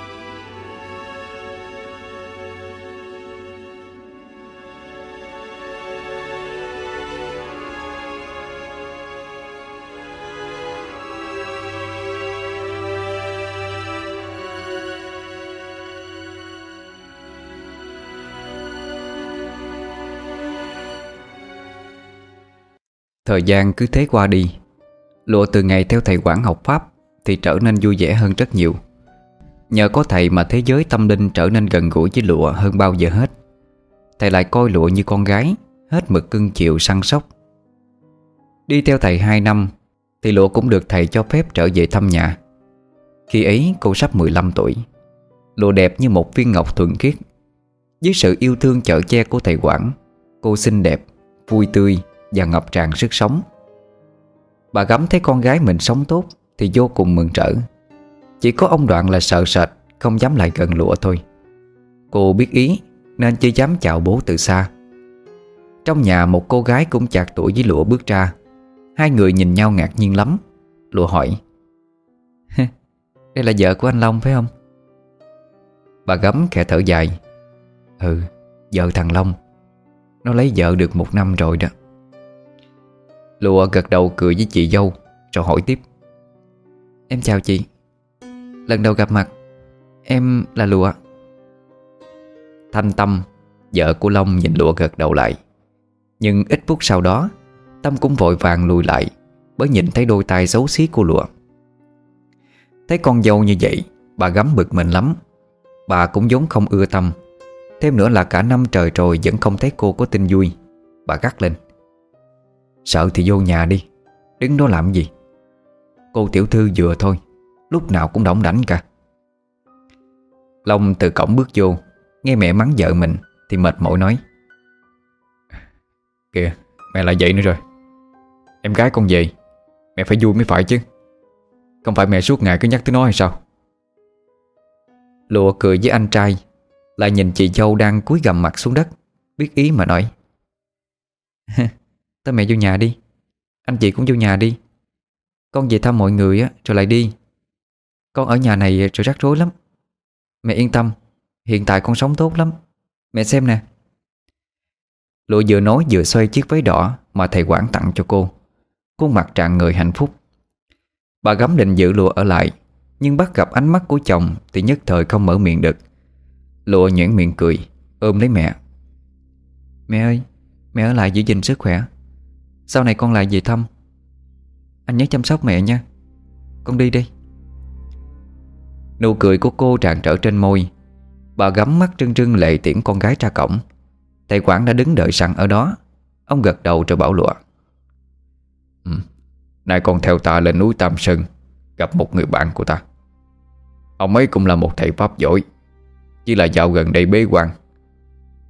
Thời gian cứ thế qua đi. Lụa từ ngày theo thầy quản học Pháp Thì trở nên vui vẻ hơn rất nhiều. Nhờ có thầy mà thế giới tâm linh trở nên gần gũi với lụa hơn bao giờ hết. Thầy lại coi lụa như con gái Hết mực cưng chịu săn sóc. Đi theo thầy 2 năm Thì lụa cũng được thầy cho phép trở về thăm nhà. Khi ấy cô sắp 15 tuổi. Lụa đẹp như một viên ngọc thuần khiết. Dưới sự yêu thương chở che của thầy quản Cô xinh đẹp, vui tươi và ngập tràn sức sống. Bà gắm thấy con gái mình sống tốt Thì vô cùng mừng rỡ Chỉ có ông Đoạn là sợ sệt Không dám lại gần lụa thôi. Cô biết ý Nên chỉ dám chào bố từ xa. Trong nhà một cô gái cũng chạc tuổi với lụa bước ra. Hai người nhìn nhau ngạc nhiên lắm. Lụa hỏi Đây là vợ của anh Long phải không? Bà gấm khẽ thở dài Ừ, vợ thằng Long. Nó lấy vợ được một năm rồi đó. Lùa gật đầu cười với chị dâu, Rồi hỏi tiếp. Em chào chị. Lần đầu gặp mặt, Em là Lụa Thanh Tâm, Vợ của Long nhìn Lụa gật đầu lại. Nhưng ít phút sau đó, Tâm cũng vội vàng lùi lại, Bởi nhìn thấy đôi tay xấu xí của Lụa Thấy con dâu như vậy, Bà gắm bực mình lắm. Bà cũng vốn không ưa Tâm. Thêm nữa là cả năm trời rồi Vẫn không thấy cô có tin vui. Bà gắt lên. Sợ thì vô nhà đi, Đứng đó làm gì? Cô tiểu thư vừa thôi, Lúc nào cũng đỏng đảnh cả. Long từ cổng bước vô, Nghe mẹ mắng vợ mình Thì mệt mỏi nói. Kìa, mẹ lại dậy nữa rồi. Em gái con về, Mẹ phải vui mới phải chứ. Không phải mẹ suốt ngày cứ nhắc tới nó hay sao? Lụa cười với anh trai, Lại nhìn chị dâu đang cúi gầm mặt xuống đất, Biết ý mà nói. Tới mẹ vô nhà đi. Anh chị cũng vô nhà đi. Con về thăm mọi người á, rồi lại đi. Con ở nhà này rồi rắc rối lắm. Mẹ yên tâm, Hiện tại con sống tốt lắm. Mẹ xem nè. Lụa vừa nói vừa xoay chiếc váy đỏ Mà thầy quản tặng cho cô. Khuôn mặt trạng người hạnh phúc. Bà gắm định giữ lụa ở lại, Nhưng bắt gặp ánh mắt của chồng Thì nhất thời không mở miệng được. Lụa nhuyễn miệng cười, Ôm lấy mẹ. Mẹ ơi, Mẹ ở lại giữ gìn sức khỏe. Sau này con lại về thăm. Anh nhớ chăm sóc mẹ nha. Con đi đi. Nụ cười của cô tràn trở trên môi. Bà gắm mắt trưng trưng lệ tiễn con gái ra cổng. Thầy quản đã đứng đợi sẵn ở đó. Ông gật đầu rồi bảo lụa. Ừ. Nay con theo ta lên núi Tam Sơn, Gặp một người bạn của ta. Ông ấy cũng là một thầy pháp giỏi, Chỉ là dạo gần đây bế quan.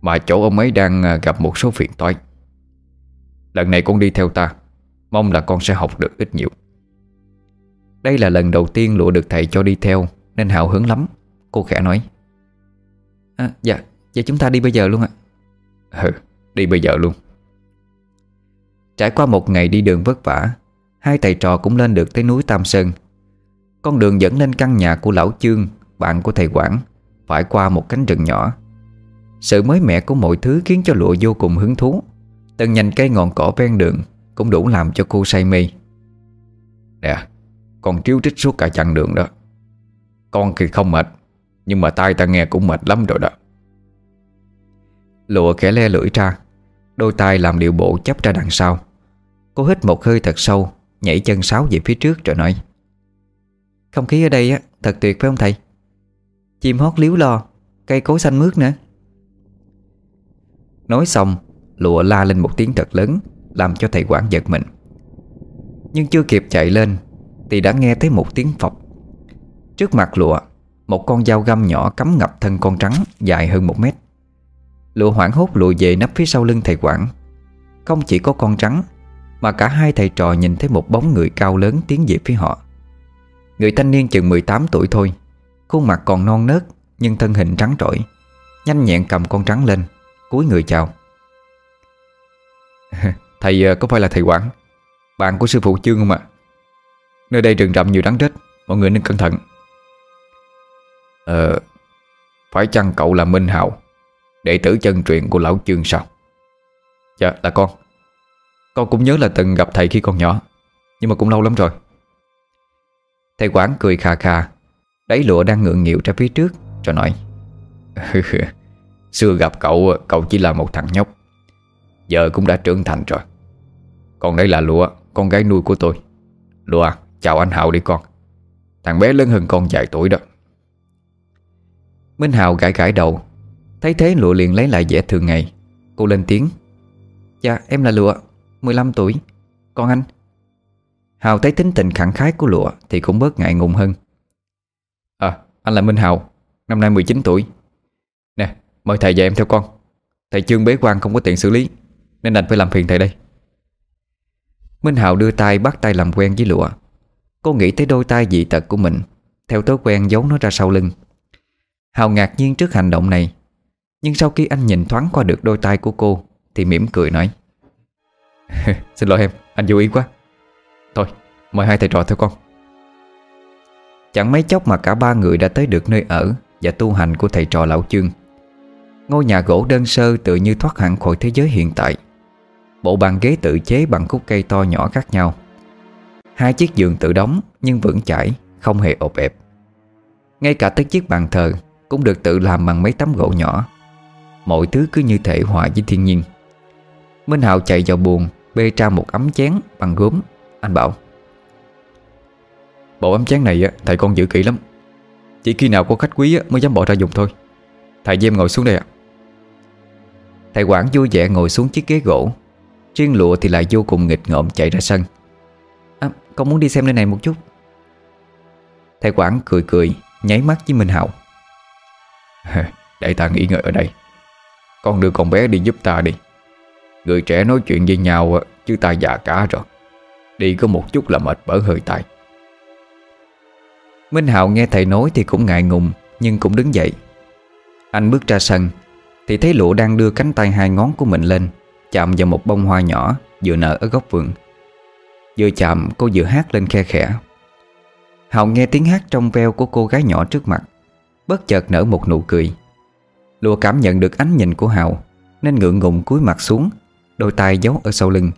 Mà chỗ ông ấy đang à, gặp một số phiền toái. Lần này con đi theo ta. Mong là con sẽ học được ít nhiều. Đây là lần đầu tiên lụa được thầy cho đi theo Nên hào hứng lắm Cô khẽ nói. À, Dạ, vậy chúng ta đi bây giờ luôn ạ. Ừ, đi bây giờ luôn. Trải qua một ngày đi đường vất vả Hai thầy trò cũng lên được tới núi Tam Sơn. Con đường dẫn lên căn nhà của lão Chương Bạn của thầy Quảng Phải qua một cánh rừng nhỏ. Sự mới mẻ của mọi thứ khiến cho lụa vô cùng hứng thú. Từng nhành cây ngọn cỏ ven đường Cũng đủ làm cho cô say mê. Nè Con triếu trích suốt cả chặng đường đó. Con thì không mệt, Nhưng mà tai ta nghe cũng mệt lắm rồi đó. Lụa khẽ le lưỡi ra, Đôi tay làm điệu bộ chấp ra đằng sau. Cô hít một hơi thật sâu, Nhảy chân sáo về phía trước rồi nói, Không khí ở đây á, Thật tuyệt phải không thầy? Chim hót líu lo, Cây cối xanh mướt nữa. Nói xong Lụa la lên một tiếng thật lớn, Làm cho thầy quản giật mình. Nhưng chưa kịp chạy lên, Thì đã nghe thấy một tiếng phọc Trước mặt lụa, Một con dao găm nhỏ cắm ngập thân con trắng Dài hơn một mét. Lụa hoảng hốt lùi về nấp phía sau lưng thầy quản. Không chỉ có con trắng, Mà cả hai thầy trò nhìn thấy một bóng người cao lớn tiến về phía họ. Người thanh niên chừng 18 tuổi thôi, Khuôn mặt còn non nớt Nhưng thân hình trắng trỗi Nhanh nhẹn cầm con trắng lên, cúi người chào. Thầy ờ, có phải là thầy quản Bạn của sư phụ Chương không ạ? Nơi đây rừng rậm nhiều đắng rết, Mọi người nên cẩn thận. Ờ Phải chăng cậu là Minh Hào, Đệ tử chân truyền của lão chương sao? Dạ là con. Con cũng nhớ là từng gặp thầy khi còn nhỏ, Nhưng mà cũng lâu lắm rồi. Thầy Quảng cười khà khà, Đáy lụa đang ngượng nghịu ra phía trước, Rồi nói, Xưa gặp cậu Cậu chỉ là một thằng nhóc. Giờ cũng đã trưởng thành rồi. Còn đây là lụa Con gái nuôi của tôi. Lụa chào anh Hào đi con. Thằng bé lớn hơn con vài tuổi đó. Minh Hào gãi gãi đầu. Thấy thế lụa liền lấy lại vẻ thường ngày. Cô lên tiếng. Dạ em là lụa 15 tuổi. Còn anh. Hào thấy tính tình khẳng khái của lụa Thì cũng bớt ngại ngùng hơn. À anh là Minh Hào, Năm nay 19 tuổi. Nè, mời thầy và em theo con. Thầy trương bế quan không có tiện xử lý. Nên đành phải làm phiền thầy đây. Minh Hào đưa tay bắt tay làm quen với lụa. Cô nghĩ tới đôi tay dị tật của mình Theo thói quen giấu nó ra sau lưng. Hào ngạc nhiên trước hành động này nhưng sau khi anh nhìn thoáng qua được đôi tay của cô Thì mỉm cười nói Xin lỗi em, anh vô ý quá. Thôi, mời hai thầy trò theo con. Chẳng mấy chốc mà cả ba người đã tới được nơi ở Và tu hành của thầy trò Lão Chương. Ngôi nhà gỗ đơn sơ tự như thoát hẳn khỏi thế giới hiện tại. Bộ bàn ghế tự chế bằng khúc cây to nhỏ khác nhau. Hai chiếc giường tự đóng nhưng vững chãi, Không hề ộp ẹp. Ngay cả tới chiếc bàn thờ Cũng được tự làm bằng mấy tấm gỗ nhỏ. Mọi thứ cứ như thể hòa với thiên nhiên. Minh Hào chạy vào buồng, Bê ra một ấm chén bằng gốm. Anh bảo, Bộ ấm chén này thầy con giữ kỹ lắm. Chỉ khi nào có khách quý mới dám bỏ ra dùng thôi. Thầy với em ngồi xuống đây ạ. Thầy quảng vui vẻ ngồi xuống chiếc ghế gỗ Riêng lụa thì lại vô cùng nghịch ngợm chạy ra sân. À, Con muốn đi xem nơi này một chút. Thầy quản cười cười Nháy mắt với Minh Hậu. Để ta nghỉ ngơi ở đây. Con đưa con bé đi giúp ta đi. Người trẻ nói chuyện với nhau Chứ ta già cả rồi. Đi có một chút là mệt bở hơi tay. Minh Hạo nghe thầy nói thì cũng ngại ngùng Nhưng cũng đứng dậy. Anh bước ra sân Thì thấy lụa đang đưa cánh tay hai ngón của mình lên. Chạm vào một bông hoa nhỏ Vừa nở ở góc vườn. Vừa chạm, cô vừa hát lên khe khẽ. Hào nghe tiếng hát trong veo của cô gái nhỏ trước mặt, Bất chợt nở một nụ cười. Lụa cảm nhận được ánh nhìn của Hào, Nên ngượng ngùng cúi mặt xuống, Đôi tay giấu ở sau lưng.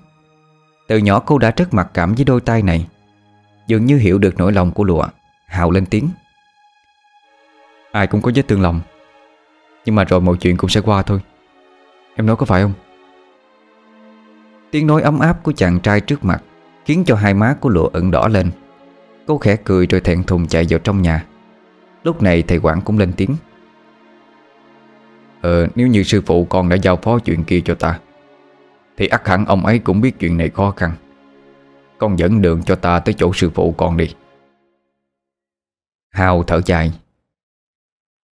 Từ nhỏ cô đã rất mặc cảm với đôi tay này. Dường như hiểu được nỗi lòng của Lụa Hào lên tiếng. Ai cũng có vết thương lòng, Nhưng mà rồi mọi chuyện cũng sẽ qua thôi. Em nói có phải không? Tiếng nói ấm áp của chàng trai trước mặt Khiến cho hai má của Lụa ẩn đỏ lên. Cô khẽ cười rồi thẹn thùng chạy vào trong nhà. Lúc này thầy quản cũng lên tiếng. Ờ nếu như sư phụ con đã giao phó chuyện kia cho ta, Thì ắt hẳn ông ấy cũng biết chuyện này khó khăn. Con dẫn đường cho ta tới chỗ sư phụ con đi. Hào thở dài.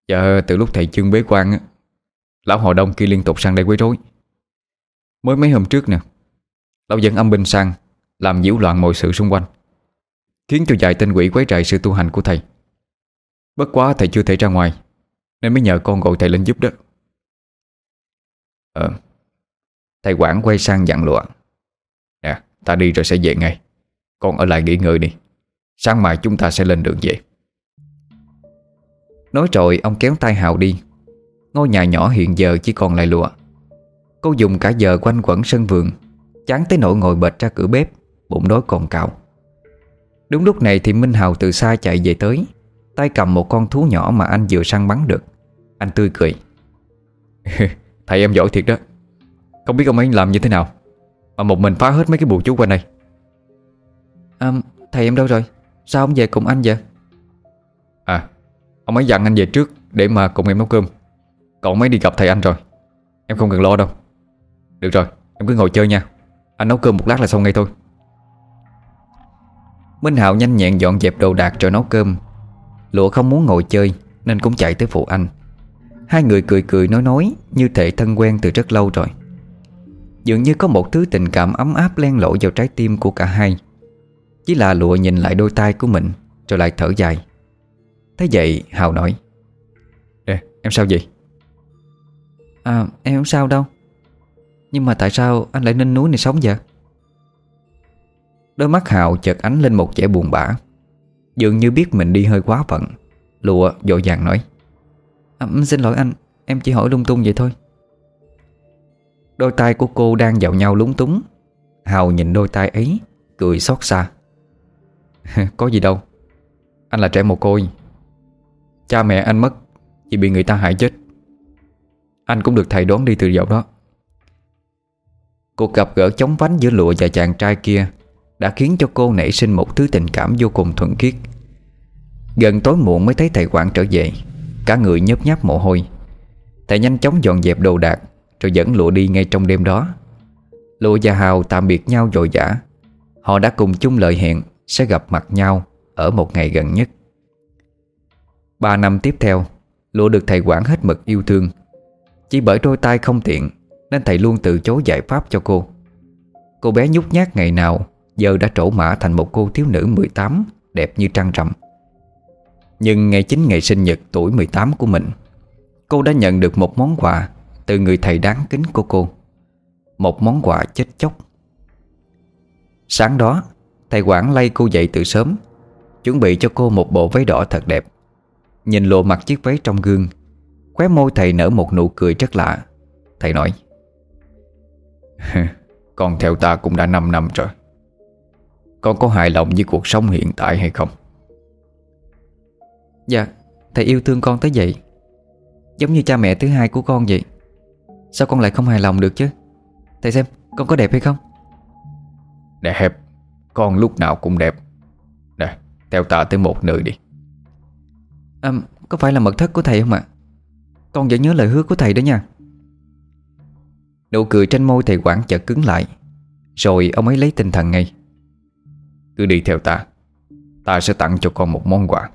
Dạ từ lúc thầy chương bế quan Lão họ đông kia liên tục sang đây quấy rối. Mới mấy hôm trước nè Lão dẫn âm binh sang, Làm nhiễu loạn mọi sự xung quanh, Khiến cho vài tên quỷ quấy rầy sự tu hành của thầy. Bất quá thầy chưa thể ra ngoài, Nên mới nhờ con gọi thầy lên giúp đó Ờ Thầy quản quay sang dặn lụa. Nè, ta đi rồi sẽ về ngay. Con ở lại nghỉ ngơi đi. Sáng mai chúng ta sẽ lên đường về. Nói rồi, ông kéo tay Hào đi. Ngôi nhà nhỏ hiện giờ chỉ còn lại lụa. Cô dùng cả giờ quanh quẩn sân vườn Chán tới nỗi ngồi bệt ra cửa bếp Bụng đói còn cào. Đúng lúc này thì Minh Hào từ xa chạy về tới Tay cầm một con thú nhỏ mà anh vừa săn bắn được. Anh tươi cười. Thầy em giỏi thiệt đó. Không biết ông ấy làm như thế nào Mà một mình phá hết mấy cái bùa chú quanh đây à, Thầy em đâu rồi? Sao ông về cùng anh vậy? À Ông ấy dặn anh về trước Để mà cùng em nấu cơm. Còn ông ấy đi gặp thầy anh rồi. Em không cần lo đâu. Được rồi em cứ ngồi chơi nha. Anh nấu cơm một lát là xong ngay thôi. Minh Hạo nhanh nhẹn dọn dẹp đồ đạc rồi nấu cơm. Lụa không muốn ngồi chơi Nên cũng chạy tới phụ anh. Hai người cười cười nói nói Như thể thân quen từ rất lâu rồi. Dường như có một thứ tình cảm ấm áp len lỏi vào trái tim của cả hai. Chỉ là lụa nhìn lại đôi tay của mình Rồi lại thở dài. Thế vậy Hào nói Nè em sao vậy? À em không sao đâu. Nhưng mà tại sao anh lại lên núi này sống vậy? Đôi mắt Hào chợt ánh lên một vẻ buồn bã. Dường như biết mình đi hơi quá phận Lụa dội vàng nói. À, Xin lỗi anh Em chỉ hỏi lung tung vậy thôi. Đôi tay của cô đang vào nhau lúng túng. Hào nhìn đôi tay ấy Cười xót xa. Có gì đâu Anh là trẻ mồ côi. Cha mẹ anh mất Chỉ bị người ta hại chết. Anh cũng được thầy đón đi từ dạo đó. Cuộc gặp gỡ chóng vánh giữa lụa và chàng trai kia Đã khiến cho cô nảy sinh một thứ tình cảm vô cùng thuần khiết. Gần tối muộn mới thấy thầy quản trở về, Cả người nhớp nháp mồ hôi. Thầy nhanh chóng dọn dẹp đồ đạc Rồi dẫn lụa đi ngay trong đêm đó. Lụa và Hào tạm biệt nhau dội dã. Họ đã cùng chung lời hẹn Sẽ gặp mặt nhau Ở một ngày gần nhất. Ba năm tiếp theo, Lụa được thầy quản hết mực yêu thương. Chỉ bởi đôi tay không tiện nên thầy luôn từ chối giải pháp cho cô. Cô bé nhút nhát ngày nào, Giờ đã trổ mã thành một cô thiếu nữ 18 Đẹp như trăng rằm. Nhưng ngày chính ngày sinh nhật tuổi 18 của mình, Cô đã nhận được một món quà Từ người thầy đáng kính của cô. Một món quà chết chóc. Sáng đó, Thầy quản lay cô dậy từ sớm, Chuẩn bị cho cô một bộ váy đỏ thật đẹp. Nhìn lộ mặt chiếc váy trong gương, Khóe môi thầy nở một nụ cười rất lạ. Thầy nói Con theo ta cũng đã 5 năm rồi. Con có hài lòng với cuộc sống hiện tại hay không? Dạ Thầy yêu thương con tới vậy. Giống như cha mẹ thứ hai của con vậy. Sao con lại không hài lòng được chứ? Thầy xem con có đẹp hay không? Đẹp. Con lúc nào cũng đẹp. Nè theo ta tới một nơi đi. À, Có phải là mật thất của thầy không ạ? Con vẫn nhớ lời hứa của thầy đó nha Nụ cười trên môi thầy quản chợt cứng lại. Rồi ông ấy lấy tinh thần ngay. Cứ đi theo ta. Ta sẽ tặng cho con một món quà.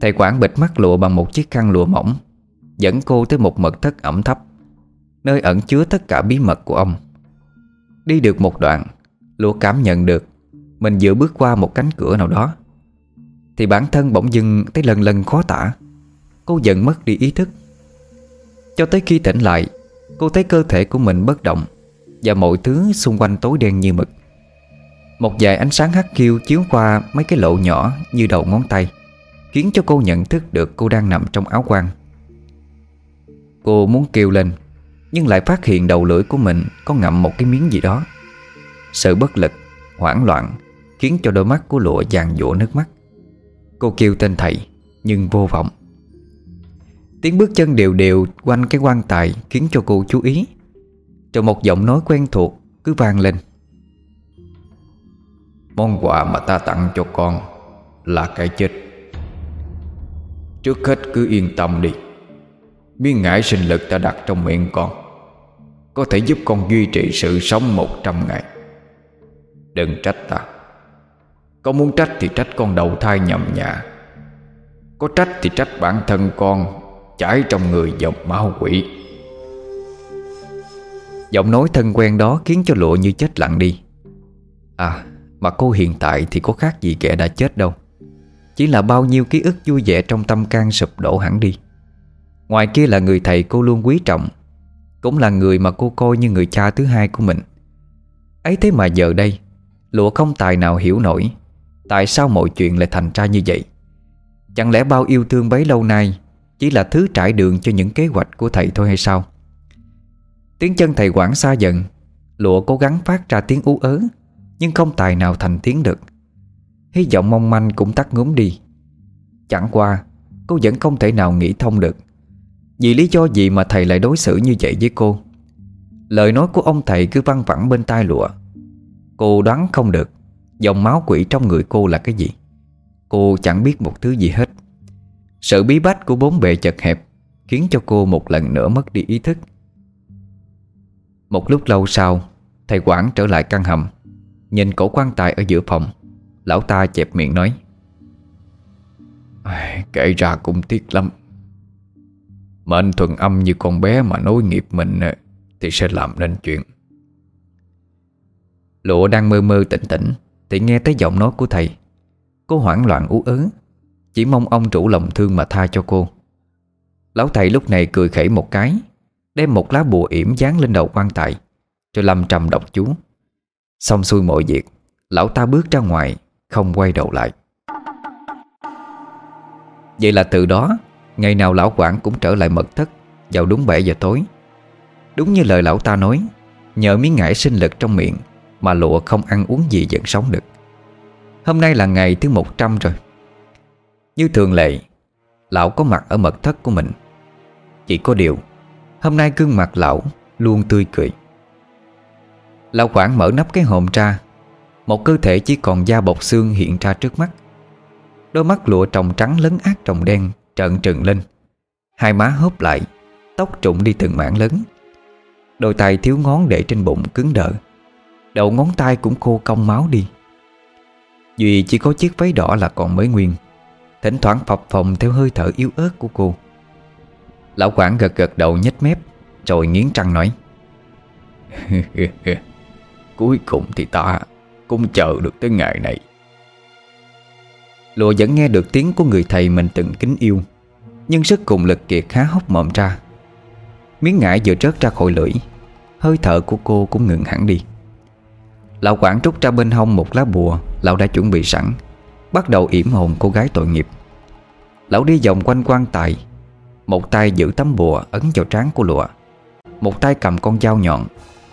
Thầy quản bịt mắt lụa bằng một chiếc khăn lụa mỏng, Dẫn cô tới một mật thất ẩm thấp, Nơi ẩn chứa tất cả bí mật của ông. Đi được một đoạn, Lụa cảm nhận được Mình vừa bước qua một cánh cửa nào đó. Thì bản thân bỗng dưng thấy lần lần khó tả. Cô dần mất đi ý thức. Cho tới khi tỉnh lại Cô thấy cơ thể của mình bất động Và mọi thứ xung quanh tối đen như mực. Một vài ánh sáng hắt kiêu chiếu qua mấy cái lỗ nhỏ như đầu ngón tay Khiến cho cô nhận thức được cô đang nằm trong áo quan Cô muốn kêu lên Nhưng lại phát hiện đầu lưỡi của mình Có ngậm một cái miếng gì đó. Sự bất lực, hoảng loạn Khiến cho đôi mắt của lụa vàng dụa nước mắt. Cô kêu tên thầy Nhưng vô vọng. Tiếng bước chân đều đều quanh cái quan tài Khiến cho cô chú ý. Rồi một giọng nói quen thuộc, cứ vang lên. Món quà mà ta tặng cho con Là cái chết. Trước hết cứ yên tâm đi. Miếng ngải sinh lực ta đặt trong miệng con, Có thể giúp con duy trì sự sống một trăm ngày. Đừng trách ta. Con muốn trách thì trách con đầu thai nhầm nhà. Có trách thì trách bản thân con Chảy trong người dòng máu quỷ. Giọng nói thân quen đó khiến cho lụa như chết lặng đi. À mà cô hiện tại thì có khác gì kẻ đã chết đâu. Chỉ là bao nhiêu ký ức vui vẻ trong tâm can sụp đổ hẳn đi. Ngoài kia là người thầy cô luôn quý trọng, Cũng là người mà cô coi như người cha thứ hai của mình. Ấy thế mà giờ đây, Lụa không tài nào hiểu nổi Tại sao mọi chuyện lại thành ra như vậy. Chẳng lẽ bao yêu thương bấy lâu nay chỉ là thứ trải đường cho những kế hoạch của thầy thôi hay sao? Tiếng chân thầy quảng xa dần. Lụa cố gắng phát ra tiếng ú ớ, Nhưng không tài nào thành tiếng được. Hy vọng mong manh cũng tắt ngúm đi. Chẳng qua, Cô vẫn không thể nào nghĩ thông được. Vì lý do gì mà thầy lại đối xử như vậy với cô? Lời nói của ông thầy cứ văng vẳng bên tai lụa. Cô đoán không được, Dòng máu quỷ trong người cô là cái gì? Cô chẳng biết một thứ gì hết. Sự bí bách của bốn bề chật hẹp Khiến cho cô một lần nữa mất đi ý thức. Một lúc lâu sau, Thầy quản trở lại căn hầm, Nhìn cổ quan tài ở giữa phòng. Lão ta chẹp miệng nói Kể ra cũng tiếc lắm. Mệnh thuần âm như con bé mà nối nghiệp mình Thì sẽ làm nên chuyện. Lụa đang mơ mơ tỉnh tỉnh Thì nghe thấy giọng nói của thầy. Cô hoảng loạn ú ớ chỉ mong ông chủ lòng thương mà tha cho cô. Lão thầy lúc này cười khẩy một cái, Đem một lá bùa yểm dán lên đầu quan tài, Rồi lâm trầm đọc chú. Xong xuôi mọi việc, Lão ta bước ra ngoài, Không quay đầu lại. Vậy là từ đó, Ngày nào lão quản cũng trở lại mật thất Vào đúng 7 giờ tối. Đúng như lời lão ta nói, Nhờ miếng ngải sinh lực trong miệng Mà lụa không ăn uống gì vẫn sống được. Hôm nay là ngày thứ 100 rồi. Như thường lệ, Lão có mặt ở mật thất của mình. Chỉ có điều, Hôm nay gương mặt lão luôn tươi cười. Lão khoảng mở nắp cái hòm ra, Một cơ thể chỉ còn da bọc xương hiện ra trước mắt. Đôi mắt lụa trồng trắng lấn át trồng đen Trợn trừng lên. Hai má hớp lại, Tóc trụng đi từng mảng lớn. Đôi tay thiếu ngón để trên bụng cứng đờ. Đầu ngón tay cũng khô cong máu đi. Duy chỉ có chiếc váy đỏ là còn mới nguyên. Thỉnh thoảng phập phồng theo hơi thở yếu ớt của cô. Lão quản gật gật đầu nhếch mép, Rồi nghiến răng nói. Cuối cùng thì ta cũng chờ được tới ngày này. Lùa vẫn nghe được tiếng của người thầy mình từng kính yêu, Nhưng sức cùng lực kiệt khá hốc mộm ra. Miếng ngải vừa trớt ra khỏi lưỡi, Hơi thở của cô cũng ngừng hẳn đi. Lão quản rút ra bên hông một lá bùa, Lão đã chuẩn bị sẵn. Bắt đầu yểm hồn cô gái tội nghiệp. Lão đi vòng quanh quan tài, Một tay giữ tấm bùa ấn vào trán của lụa, Một tay cầm con dao nhọn,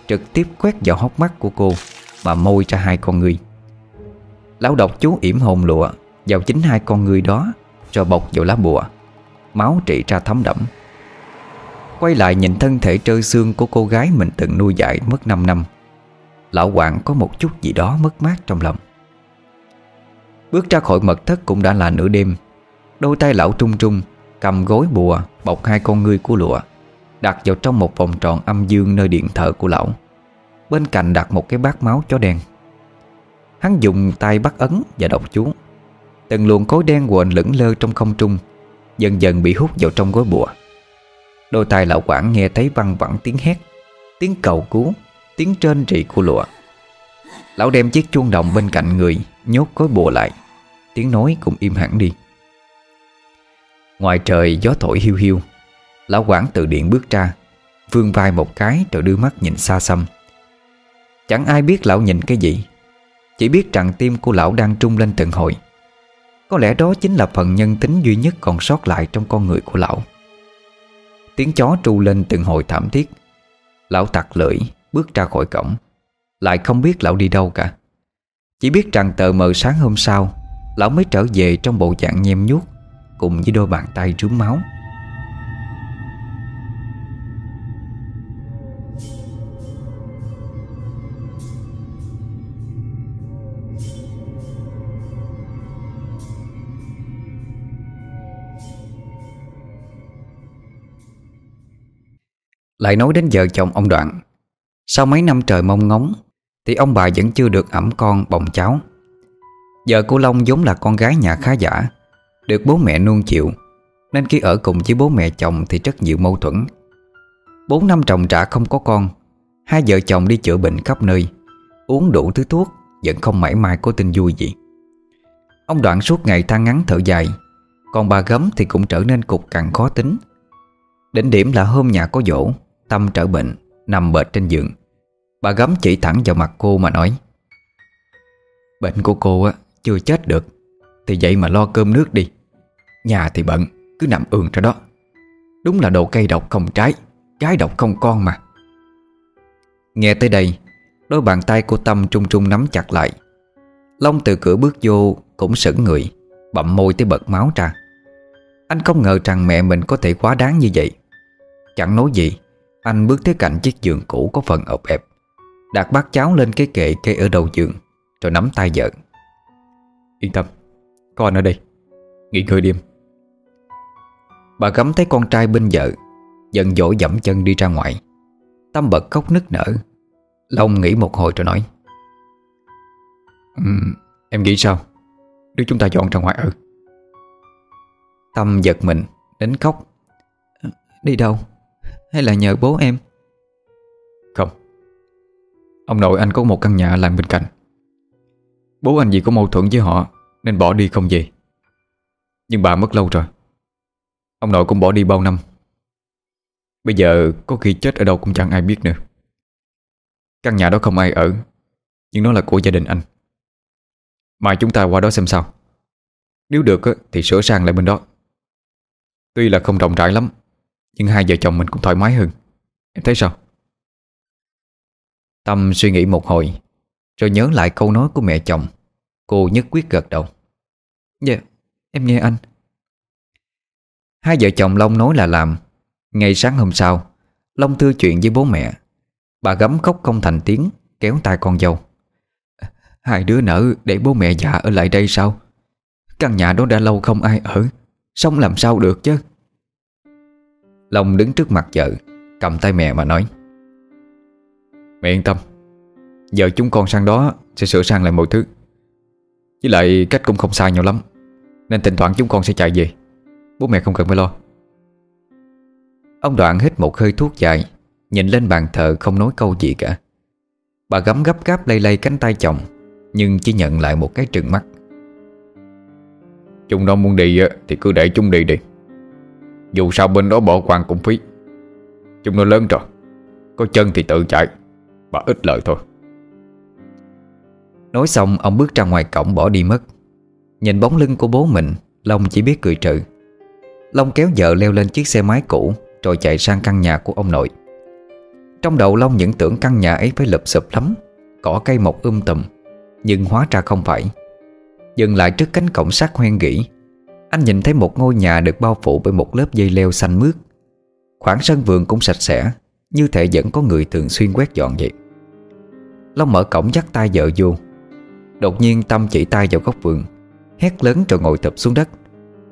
Trực tiếp quét vào hốc mắt của cô Mà môi ra hai con người Lão đọc chú yểm hồn lụa Vào chính hai con người đó Rồi bọc vào lá bùa, Máu trị ra thấm đẫm. Quay lại nhìn thân thể trơ xương của cô gái mình từng nuôi dạy mất 5 năm, Lão Hoàng có một chút gì đó mất mát trong lòng. Bước ra khỏi mật thất cũng đã là nửa đêm. Đôi tay lão trung trung Cầm gối bùa, bọc hai con ngươi của lụa, Đặt vào trong một vòng tròn âm dương nơi điện thờ của lão. Bên cạnh đặt một cái bát máu chó đen. Hắn dùng tay bắt ấn và đọc chú. Từng luồng khối đen quện lững lơ trong không trung, Dần dần bị hút vào trong gối bùa. Đôi tai lão quản nghe thấy văng vẳng tiếng hét, Tiếng cầu cứu, Tiếng trên rỉ của lụa. Lão đem chiếc chuông đồng bên cạnh người, Nhốt gói bùa lại. Tiếng nói cũng im hẳn đi. Ngoài trời, gió thổi hiu hiu. Lão quản từ điện bước ra Vương vai một cái rồi đưa mắt nhìn xa xăm. Chẳng ai biết lão nhìn cái gì. Chỉ biết rằng tim của lão đang trung lên từng hồi. Có lẽ đó chính là phần nhân tính duy nhất còn sót lại trong con người của lão. Tiếng chó tru lên từng hồi thảm thiết. Lão tặc lưỡi bước ra khỏi cổng. Lại không biết lão đi đâu cả. Chỉ biết rằng tờ mờ sáng hôm sau, Lão mới trở về trong bộ dạng nhem nhuốc Cùng với đôi bàn tay rướm máu. Lại nói đến vợ chồng ông Đoạn, Sau mấy năm trời mong ngóng thì ông bà vẫn chưa được ẩm con bồng cháu. Vợ của Long vốn là con gái nhà khá giả, Được bố mẹ nuông chịu Nên khi ở cùng với bố mẹ chồng Thì rất nhiều mâu thuẫn. Bốn năm chồng trả không có con, Hai vợ chồng đi chữa bệnh khắp nơi, Uống đủ thứ thuốc, Vẫn không mảy may có tin vui gì. Ông Đoạn suốt ngày than ngắn thở dài, Còn bà gấm thì cũng trở nên cục cằn khó tính. Đỉnh điểm là hôm nhà có dỗ, Tâm trở bệnh, Nằm bệt trên giường. Bà gấm chỉ thẳng vào mặt cô mà nói, Bệnh của cô á, chưa chết được. Thì vậy mà lo cơm nước đi. Nhà thì bận, Cứ nằm ườn ra đó. Đúng là đồ cây độc không trái Gái độc không con mà. Nghe tới đây, Đôi bàn tay cô Tâm trung trung nắm chặt lại. Long từ cửa bước vô, Cũng sững người, Bậm môi tới bật máu ra. Anh không ngờ rằng mẹ mình có thể quá đáng như vậy. Chẳng nói gì, Anh bước tới cạnh chiếc giường cũ có phần ộp ẹp. Đặt bát cháo lên cái kệ kê ở đầu giường Rồi nắm tay vợ. Yên tâm Con ở đây. Nghỉ ngơi đêm Bà gắm thấy con trai bên vợ Giận dỗi dẫm chân đi ra ngoài. Tâm bật khóc nức nở. Long nghĩ một hồi rồi nói um, Em nghĩ sao? Đưa chúng ta dọn ra ngoài ở Tâm giật mình Đến khóc. Đi đâu? Hay là nhờ bố em Ông nội anh có một căn nhà làm bên cạnh. Bố anh vì có mâu thuẫn với họ Nên bỏ đi không về. Nhưng bà mất lâu rồi. Ông nội cũng bỏ đi bao năm. Bây giờ có khi chết ở đâu cũng chẳng ai biết nữa. Căn nhà đó không ai ở, Nhưng nó là của gia đình anh. Mai chúng ta qua đó xem sao. Nếu được thì sửa sang lại bên đó. Tuy là không rộng rãi lắm, Nhưng hai vợ chồng mình cũng thoải mái hơn. Em thấy sao? Tâm suy nghĩ một hồi Rồi nhớ lại câu nói của mẹ chồng. Cô nhất quyết gật đầu. Dạ, em nghe anh. Hai vợ chồng Long nói là làm. Ngày sáng hôm sau Long thưa chuyện với bố mẹ. Bà gấm khóc không thành tiếng Kéo tay con dâu. Hai đứa nở để bố mẹ già ở lại đây sao? Căn nhà đó đã lâu không ai ở Sống làm sao được chứ? Long đứng trước mặt vợ Cầm tay mẹ mà nói Mẹ yên tâm. Giờ chúng con sang đó sẽ sửa sang lại mọi thứ. Với lại cách cũng không xa nhau lắm, Nên thỉnh thoảng chúng con sẽ chạy về. Bố mẹ không cần phải lo. Ông Đoạn hít một hơi thuốc dài, Nhìn lên bàn thờ không nói câu gì cả. Bà gấm gấp gáp lay lay cánh tay chồng, Nhưng chỉ nhận lại một cái trừng mắt. Chúng nó muốn đi thì cứ để chúng đi đi. Dù sao bên đó bỏ quan cũng phí. Chúng nó lớn rồi, Có chân thì tự chạy. Bà ít lời thôi. Nói xong, ông bước ra ngoài cổng bỏ đi mất. Nhìn bóng lưng của bố mình, Long chỉ biết cười trừ. Long kéo vợ leo lên chiếc xe máy cũ, Rồi chạy sang căn nhà của ông nội. Trong đầu Long những tưởng căn nhà ấy phải lụp sụp lắm, Cỏ cây mọc um tùm, Nhưng hóa ra không phải. Dừng lại trước cánh cổng sắt hoen gỉ, Anh nhìn thấy một ngôi nhà được bao phủ bởi một lớp dây leo xanh mướt. Khoảng sân vườn cũng sạch sẽ như thể vẫn có người thường xuyên quét dọn vậy. Long mở cổng dắt tay vợ vô. Đột nhiên Tâm chỉ tay vào góc vườn Hét lớn rồi ngồi tập xuống đất.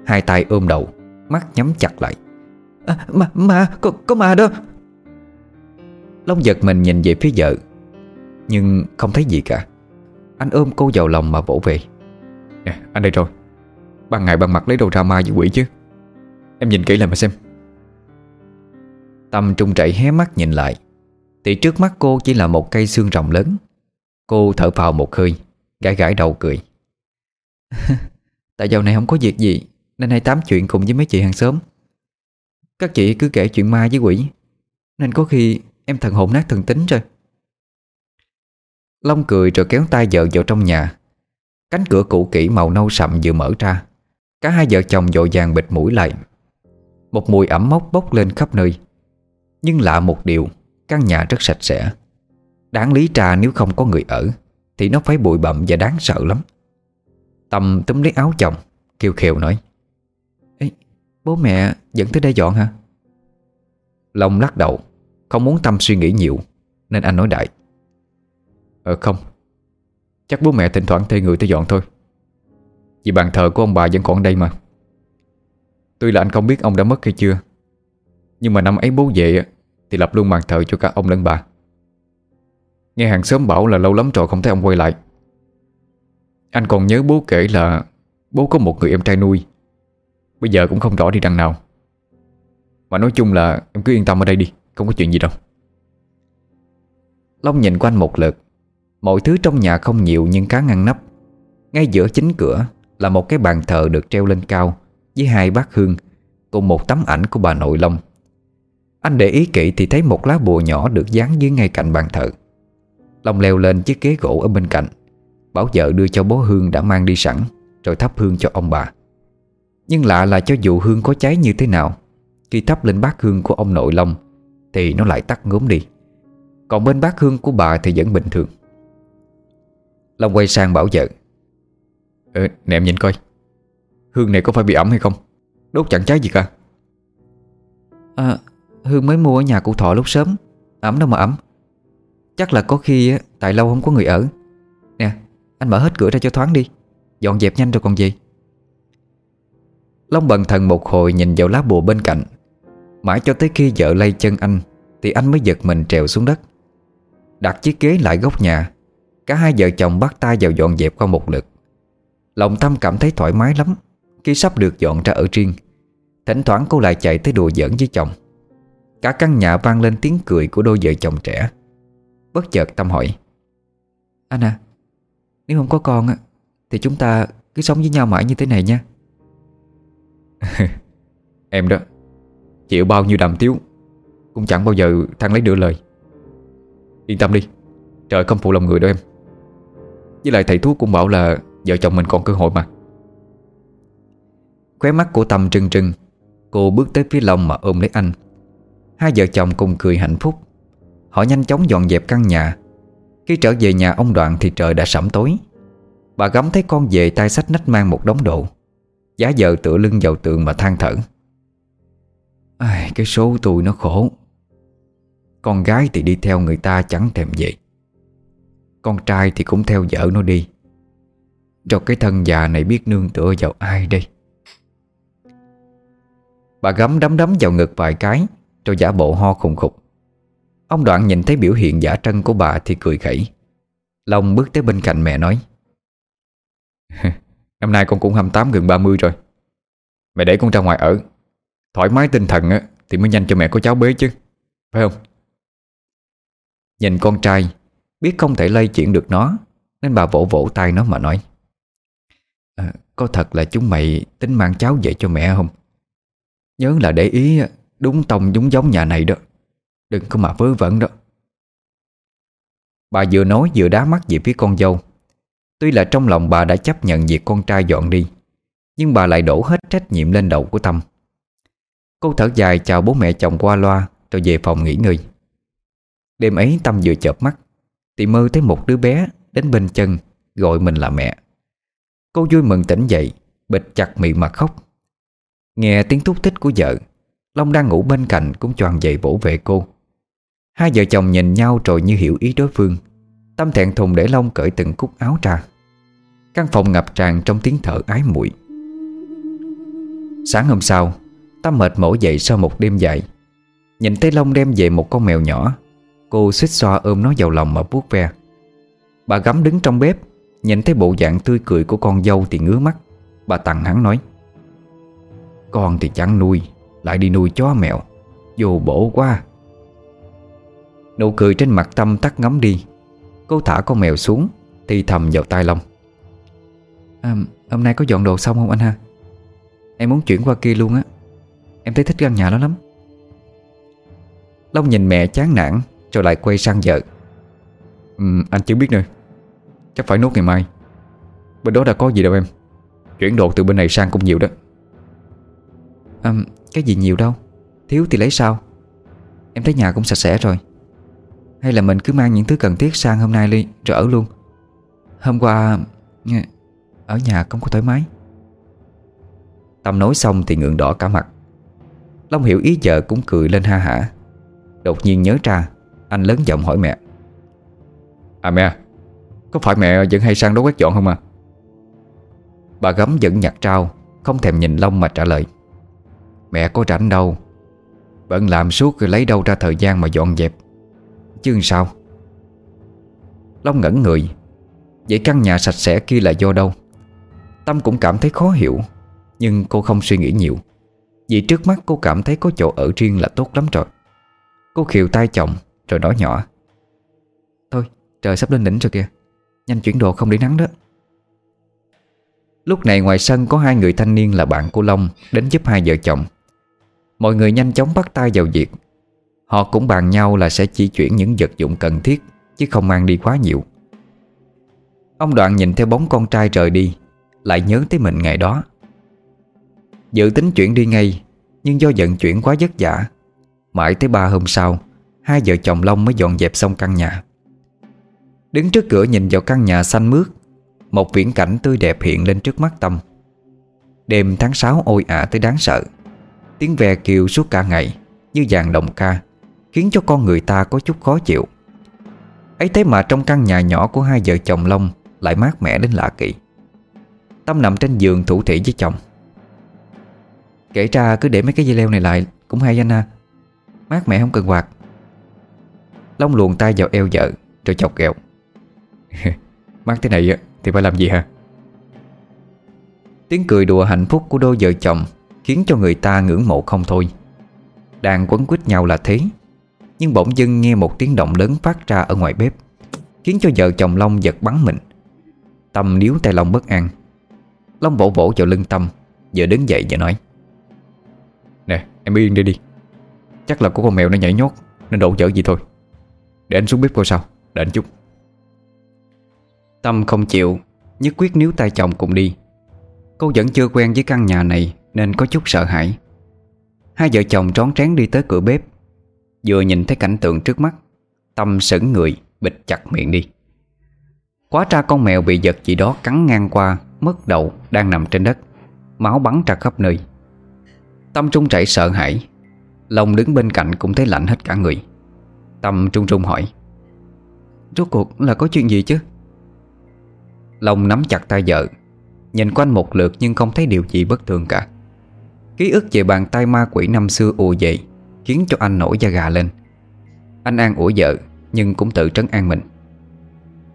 Hai tay ôm đầu Mắt nhắm chặt lại. À, Mà, mà, có, có mà đâu Long giật mình nhìn về phía vợ Nhưng không thấy gì cả. Anh ôm cô vào lòng mà vỗ về. Nè, anh đây rồi. Ban ngày ban mặt lấy đồ ra ma với quỷ chứ. Em nhìn kỹ lại mà xem. Tâm trung chảy hé mắt nhìn lại. Thì trước mắt cô chỉ là một cây xương rồng lớn. Cô thở vào một hơi, Gãi gãi đầu cười. Tại dạo này không có việc gì, Nên hay tám chuyện cùng với mấy chị hàng xóm. Các chị cứ kể chuyện ma với quỷ, Nên có khi em thần hồn nát thần tính rồi. Long cười rồi kéo tay vợ vào trong nhà. Cánh cửa cũ kỹ màu nâu sậm vừa mở ra. Cả hai vợ chồng dội vàng bịt mũi lại. Một mùi ẩm mốc bốc lên khắp nơi. Nhưng lạ một điều Căn nhà rất sạch sẽ. Đáng lý trà nếu không có người ở Thì nó phải bụi bặm và đáng sợ lắm. Tâm túm lấy áo chồng Kêu khều nói Ê, Bố mẹ dẫn tới đây dọn hả? Long lắc đầu Không muốn Tâm suy nghĩ nhiều Nên anh nói đại Ờ không. Chắc bố mẹ thỉnh thoảng thuê người tới dọn thôi. Vì bàn thờ của ông bà vẫn còn đây mà. Tuy là anh không biết ông đã mất hay chưa Nhưng mà năm ấy bố về thì lập luôn bàn thờ cho cả ông lẫn bà. Nghe hàng xóm bảo là lâu lắm rồi không thấy ông quay lại. Anh còn nhớ bố kể là Bố có một người em trai nuôi. Bây giờ cũng không rõ đi đằng nào. Mà nói chung là em cứ yên tâm ở đây đi, Không có chuyện gì đâu. Long nhìn quanh một lượt. Mọi thứ trong nhà không nhiều nhưng khá ngăn nắp. Ngay giữa chính cửa Là một cái bàn thờ được treo lên cao Với hai bát hương Cùng một tấm ảnh của bà nội Long. Anh để ý kỹ thì thấy một lá bùa nhỏ Được dán dưới ngay cạnh bàn thờ. Long leo lên chiếc ghế gỗ ở bên cạnh Bảo vợ đưa cho bố hương đã mang đi sẵn Rồi thắp hương cho ông bà. Nhưng lạ là cho dù hương có cháy như thế nào Khi thắp lên bát hương của ông nội Long Thì nó lại tắt ngốm đi. Còn bên bát hương của bà thì vẫn bình thường. Long quay sang bảo vợ Ờ, nè em nhìn coi Hương này có phải bị ẩm hay không? Đốt chẳng cháy gì cả. À, Hương mới mua ở nhà cụ thọ lúc sớm. Ấm đâu mà ấm. Chắc là có khi tại lâu không có người ở. Nè, anh mở hết cửa ra cho thoáng đi. Dọn dẹp nhanh rồi còn gì. Long bần thần một hồi nhìn vào lá bùa bên cạnh. Mãi cho tới khi vợ lay chân anh Thì anh mới giật mình trèo xuống đất. Đặt chiếc ghế lại góc nhà Cả hai vợ chồng bắt tay vào dọn dẹp qua một lượt. Lòng Tâm cảm thấy thoải mái lắm Khi sắp được dọn ra ở riêng. Thỉnh thoảng cô lại chạy tới đùa giỡn với chồng. Cả căn nhà vang lên tiếng cười của đôi vợ chồng trẻ. Bất chợt Tâm hỏi Anh à Nếu không có con Thì chúng ta cứ sống với nhau mãi như thế này nha. Em đó Chịu bao nhiêu đàm tiếu Cũng chẳng bao giờ thằng lấy được lời. Yên tâm đi Trời không phụ lòng người đâu em. Với lại thầy thuốc cũng bảo là Vợ chồng mình còn cơ hội mà. Khóe mắt của Tâm trưng trưng Cô bước tới phía Long mà ôm lấy anh Hai vợ chồng cùng cười hạnh phúc. Họ nhanh chóng dọn dẹp căn nhà. Khi trở về nhà ông Đoạn thì trời đã sẩm tối. Bà gắm thấy con về tay sách nách mang một đống đồ. Giá vợ tựa lưng vào tường mà than thở. Ai, Cái số tôi nó khổ. Con gái thì đi theo người ta chẳng thèm về. Con trai thì cũng theo vợ nó đi. Rồi cái thân già này biết nương tựa vào ai đây? Bà gắm đấm đấm vào ngực vài cái. Rồi giả bộ ho khùng khục. Ông Đoạn nhìn thấy biểu hiện giả trân của bà Thì cười khẩy. Long bước tới bên cạnh mẹ nói Năm nay con cũng 28 gần 30 rồi. Mẹ để con ra ngoài ở. Thoải mái tinh thần á Thì mới nhanh cho mẹ có cháu bế chứ. Phải không? Nhìn con trai Biết không thể lây chuyển được nó Nên bà vỗ vỗ tay nó mà nói à, Có thật là chúng mày tính mang cháu về cho mẹ không? Nhớ là để ý đúng tông đúng giống nhà này đó. Đừng có mà vớ vẩn đó. Bà vừa nói vừa đá mắt về phía con dâu. Tuy là trong lòng bà đã chấp nhận việc con trai dọn đi, Nhưng bà lại đổ hết trách nhiệm lên đầu của Tâm. Cô thở dài chào bố mẹ chồng qua loa, Rồi về phòng nghỉ ngơi. Đêm ấy Tâm vừa chợp mắt, thì mơ thấy một đứa bé Đến bên chân gọi mình là mẹ. Cô vui mừng tỉnh dậy Bịch chặt miệng mà khóc. Nghe tiếng thúc thích của vợ Long đang ngủ bên cạnh cũng choàng dậy vỗ về cô. Hai vợ chồng nhìn nhau rồi như hiểu ý đối phương. Tâm thẹn thùng để Long cởi từng cúc áo ra. Căn phòng ngập tràn trong tiếng thở ái muội. Sáng hôm sau, Tâm mệt mỏi dậy sau một đêm dài. Nhìn thấy Long đem về một con mèo nhỏ, Cô xích xoa ôm nó vào lòng mà vuốt ve. Bà gắm đứng trong bếp, Nhìn thấy bộ dạng tươi cười của con dâu thì ngứa mắt. Bà tặng hắn nói, Con thì chẳng nuôi. Lại đi nuôi chó mèo. Vô bổ quá Nụ cười trên mặt Tâm tắt ngấm đi. Cô thả con mèo xuống Thì thầm vào tai Long. À, Hôm nay có dọn đồ xong không anh ha? Em muốn chuyển qua kia luôn á. Em thấy thích căn nhà đó lắm. Long nhìn mẹ chán nản Rồi lại quay sang vợ. Ừ, Anh chưa biết nữa. Chắc phải nốt ngày mai. Bên đó đã có gì đâu em. Chuyển đồ từ bên này sang cũng nhiều đó. À, cái gì nhiều đâu. Thiếu thì lấy sao Em thấy nhà cũng sạch sẽ rồi. Hay là mình cứ mang những thứ cần thiết sang hôm nay đi, Rồi ở luôn. Hôm qua ừ, Ở nhà không có thoải mái. Tâm nói xong thì ngượng đỏ cả mặt. Long hiểu ý vợ cũng cười lên ha hả. Đột nhiên nhớ ra, Anh lớn giọng hỏi mẹ. À mẹ, Có phải mẹ vẫn hay sang đó quét dọn không à? Bà gấm vẫn nhặt trao, Không thèm nhìn Long mà trả lời. Mẹ có rảnh đâu. Bận làm suốt rồi lấy đâu ra thời gian mà dọn dẹp. Chứ sao? Long ngẩn người. Vậy căn nhà sạch sẽ kia là do đâu? Tâm cũng cảm thấy khó hiểu, Nhưng cô không suy nghĩ nhiều. Vì trước mắt cô cảm thấy có chỗ ở riêng là tốt lắm rồi. Cô khiều tay chồng, Rồi nói nhỏ. Thôi, trời sắp lên đỉnh rồi kìa. Nhanh chuyển đồ không để nắng đó. Lúc này ngoài sân có hai người thanh niên là bạn của Long Đến giúp hai vợ chồng. Mọi người nhanh chóng bắt tay vào việc. Họ cũng bàn nhau là sẽ chỉ chuyển những vật dụng cần thiết, Chứ không mang đi quá nhiều. Ông Đoạn nhìn theo bóng con trai rời đi, Lại nhớ tới mình ngày đó. Dự tính chuyển đi ngay, Nhưng do vận chuyển quá vất vả, Mãi tới ba hôm sau, Hai vợ chồng Long mới dọn dẹp xong căn nhà. Đứng trước cửa nhìn vào căn nhà xanh mướt, Một viễn cảnh tươi đẹp hiện lên trước mắt Tâm. Đêm tháng 6 ôi ả tới đáng sợ. Tiếng ve kêu suốt cả ngày, Như dàn đồng ca, Khiến cho con người ta có chút khó chịu. Ấy thế mà trong căn nhà nhỏ của hai vợ chồng Long Lại mát mẻ đến lạ kỳ. Tâm nằm trên giường thủ thị với chồng. Kể ra cứ để mấy cái dây leo này lại Cũng hay anh ha Mát mẻ không cần quạt. Long luồn tay vào eo vợ, Rồi chọc ghẹo Mát thế này thì phải làm gì hả? Tiếng cười đùa hạnh phúc của đôi vợ chồng Khiến cho người ta ngưỡng mộ không thôi. Đang quấn quýt nhau là thế, Nhưng bỗng dưng nghe một tiếng động lớn phát ra ở ngoài bếp, Khiến cho vợ chồng Long giật bắn mình. Tâm níu tay Long bất an. Long vỗ vỗ vào lưng Tâm Vừa đứng dậy và nói, Nè, em yên đi đi. Chắc là có con mèo nó nhảy nhót Nên đổ chở gì thôi. Để anh xuống bếp coi sao Để anh chút. Tâm không chịu, Nhất quyết níu tay chồng cùng đi. Cô vẫn chưa quen với căn nhà này nên có chút sợ hãi. Hai vợ chồng trón trén đi tới cửa bếp, Vừa nhìn thấy cảnh tượng trước mắt, Tâm sững người bịch chặt miệng đi. Quá tra con mèo bị vật gì đó cắn ngang qua, Mất đầu, đang nằm trên đất, Máu bắn ra khắp nơi. Tâm trung chảy sợ hãi, Lòng đứng bên cạnh cũng thấy lạnh hết cả người. Tâm trung trung hỏi, Rốt cuộc là có chuyện gì chứ? Long nắm chặt tay vợ, Nhìn quanh một lượt nhưng không thấy điều gì bất thường cả. Ký ức về bàn tay ma quỷ năm xưa ùa dậy Khiến cho anh nổi da gà lên. Anh an ủi vợ Nhưng cũng tự trấn an mình.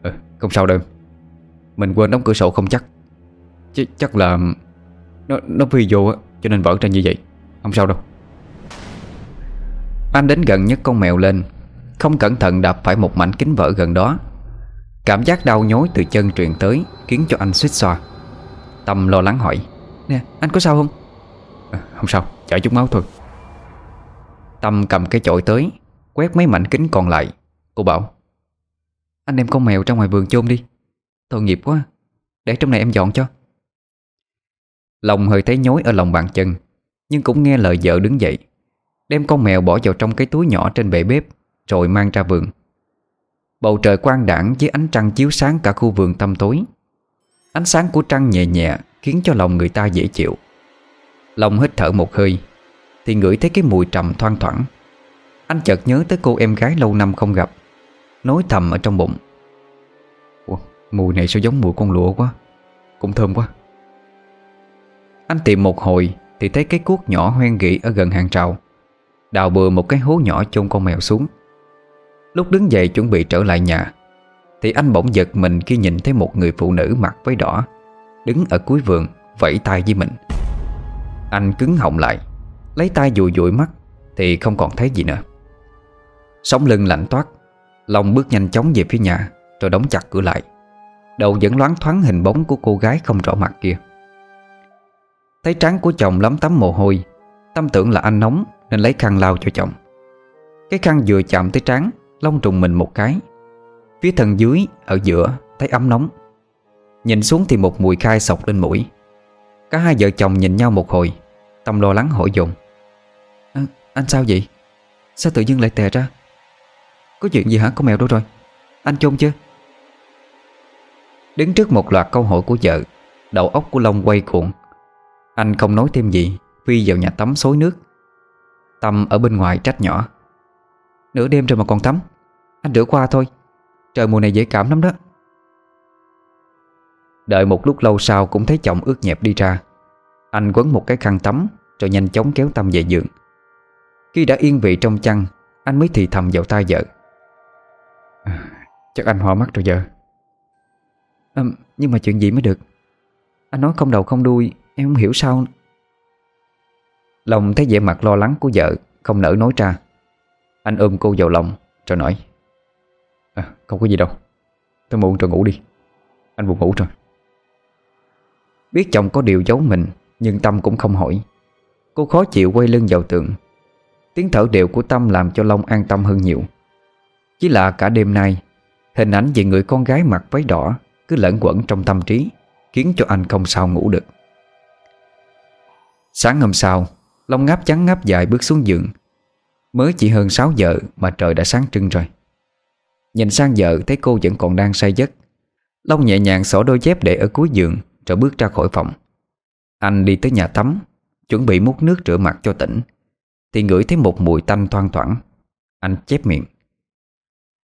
Ừ, Không sao đâu Mình quên đóng cửa sổ không chắc. Ch Chắc là Nó, nó phi vô cho nên vỡ ra như vậy. Không sao đâu. Anh đến gần nhất con mèo lên Không cẩn thận đập phải một mảnh kính vỡ gần đó. Cảm giác đau nhói từ chân truyền tới Khiến cho anh suýt xoa. Tâm lo lắng hỏi Nè anh có sao không? Không sao chảy chút máu thôi. Tâm cầm cái chổi tới, Quét mấy mảnh kính còn lại. Cô bảo, Anh đem con mèo ra ngoài vườn chôn đi. Tội nghiệp quá, Để trong này em dọn cho. Lòng hơi thấy nhối ở lòng bàn chân, Nhưng cũng nghe lời vợ đứng dậy, Đem con mèo bỏ vào trong cái túi nhỏ trên bệ bếp, Rồi mang ra vườn. Bầu trời quang đảng với ánh trăng chiếu sáng cả khu vườn tăm tối. Ánh sáng của trăng nhẹ nhẹ Khiến cho lòng người ta dễ chịu. Long hít thở một hơi Thì ngửi thấy cái mùi trầm thoang thoảng. Anh chợt nhớ tới cô em gái lâu năm không gặp Nói thầm ở trong bụng. Ủa, Mùi này sao giống mùi con lụa quá Cũng thơm quá. Anh tìm một hồi Thì thấy cái cuốc nhỏ hoen gỉ ở gần hàng rào Đào bừa một cái hố nhỏ chôn con mèo xuống. Lúc đứng dậy chuẩn bị trở lại nhà Thì anh bỗng giật mình khi nhìn thấy một người phụ nữ mặc váy đỏ Đứng ở cuối vườn Vẫy tay với mình. Anh cứng họng lại, Lấy tay dụi dụi mắt Thì không còn thấy gì nữa. Sống lưng lạnh toát, Long bước nhanh chóng về phía nhà Rồi đóng chặt cửa lại. Đầu vẫn loáng thoáng hình bóng của cô gái không rõ mặt kia. Thấy trán của chồng lắm tắm mồ hôi, Tâm tưởng là anh nóng Nên lấy khăn lau cho chồng. Cái khăn vừa chạm tới trán, Long trùng mình một cái. Phía thân dưới, ở giữa, thấy ấm nóng. Nhìn xuống thì một mùi khai sọc lên mũi. Cả hai vợ chồng nhìn nhau một hồi Tâm lo lắng hỏi dồn. À, Anh sao vậy? Sao tự dưng lại tè ra? Có chuyện gì hả con mèo đâu rồi? Anh chôn chưa? Đứng trước một loạt câu hỏi của vợ Đầu óc của Long quay cuộn. Anh không nói thêm gì Phi vào nhà tắm xối nước. Tâm ở bên ngoài trách nhỏ. Nửa đêm rồi mà còn tắm Anh rửa qua thôi. Trời mùa này dễ cảm lắm đó. Đợi một lúc lâu sau cũng thấy chồng ướt nhẹp đi ra. Anh quấn một cái khăn tắm Rồi nhanh chóng kéo Tâm về giường. Khi đã yên vị trong chăn Anh mới thì thầm vào tai vợ. À, Chắc anh hoa mắt rồi vợ à, Nhưng mà chuyện gì mới được? Anh nói không đầu không đuôi Em không hiểu sao. Lòng thấy vẻ mặt lo lắng của vợ Không nỡ nói ra. Anh ôm cô vào lòng rồi nói. À, Không có gì đâu. Tôi muộn rồi ngủ đi. Anh buồn ngủ rồi. Biết chồng có điều giấu mình, Nhưng Tâm cũng không hỏi. Cô khó chịu quay lưng vào tường. Tiếng thở đều của Tâm làm cho Long an tâm hơn nhiều. Chỉ là cả đêm nay, Hình ảnh về người con gái mặc váy đỏ Cứ lẫn quẩn trong tâm trí, Khiến cho anh không sao ngủ được. Sáng hôm sau, Long ngáp trắng ngáp dài bước xuống giường. Mới chỉ hơn 6 giờ Mà trời đã sáng trưng rồi. Nhìn sang vợ thấy cô vẫn còn đang say giấc. Long nhẹ nhàng xỏ đôi dép để ở cuối giường rồi bước ra khỏi phòng. Anh đi tới nhà tắm Chuẩn bị múc nước rửa mặt cho tỉnh Thì ngửi thấy một mùi tanh thoang thoảng. Anh chép miệng.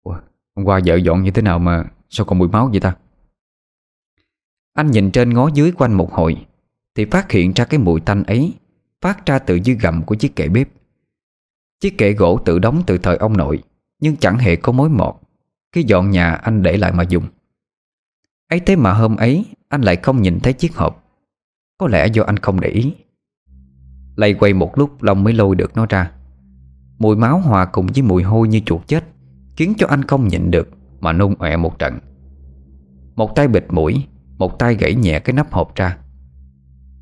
Ủa, Hôm qua vợ dọn như thế nào mà Sao còn mùi máu vậy ta? Anh nhìn trên ngó dưới quanh một hồi Thì phát hiện ra cái mùi tanh ấy Phát ra từ dưới gầm của chiếc kệ bếp. Chiếc kệ gỗ tự đóng từ thời ông nội Nhưng chẳng hề có mối mọt. Khi dọn nhà anh để lại mà dùng. Ấy thế mà hôm ấy anh lại không nhìn thấy chiếc hộp. Có lẽ do anh không để ý. Lây quay một lúc, Long mới lôi được nó ra. Mùi máu hòa cùng với mùi hôi như chuột chết, Khiến cho anh không nhịn được Mà nôn ọe một trận. Một tay bịt mũi, Một tay gãy nhẹ cái nắp hộp ra.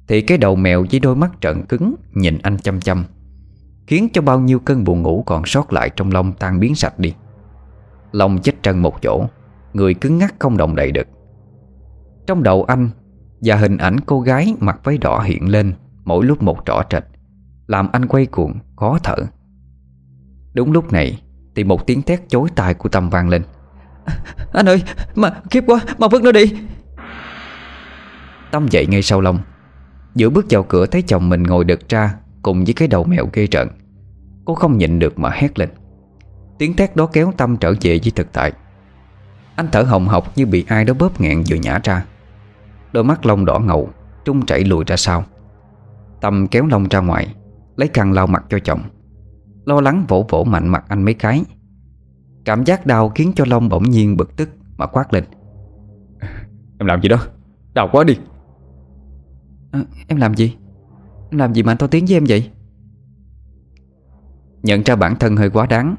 Thì cái đầu mèo với đôi mắt trận cứng Nhìn anh chăm chăm, Khiến cho bao nhiêu cơn buồn ngủ còn sót lại trong Long tan biến sạch đi. Long chết trân một chỗ, Người cứng ngắc không động đậy được. Trong đầu anh Và hình ảnh cô gái mặc váy đỏ hiện lên Mỗi lúc một rõ rệt Làm anh quay cuồng, khó thở. Đúng lúc này Thì một tiếng thét chối tai của Tâm vang lên. Anh ơi, mà khiếp quá, mà vứt nó đi. Tâm dậy ngay sau Long Giữa bước vào cửa thấy chồng mình ngồi đực ra Cùng với cái đầu mèo ghê trận Cô không nhịn được mà hét lên. Tiếng thét đó kéo Tâm trở về với thực tại. Anh thở hồng hộc như bị ai đó bóp nghẹn vừa nhả ra Đôi mắt lông đỏ ngầu Trung chảy lùi ra sau. Tâm kéo lông ra ngoài Lấy khăn lau mặt cho chồng. Lo lắng vỗ vỗ mạnh mặt anh mấy cái. Cảm giác đau khiến cho Long bỗng nhiên bực tức Mà quát lên. Em làm gì đó? Đau quá đi. À, Em làm gì? Em làm gì mà anh to tiếng với em vậy? Nhận ra bản thân hơi quá đáng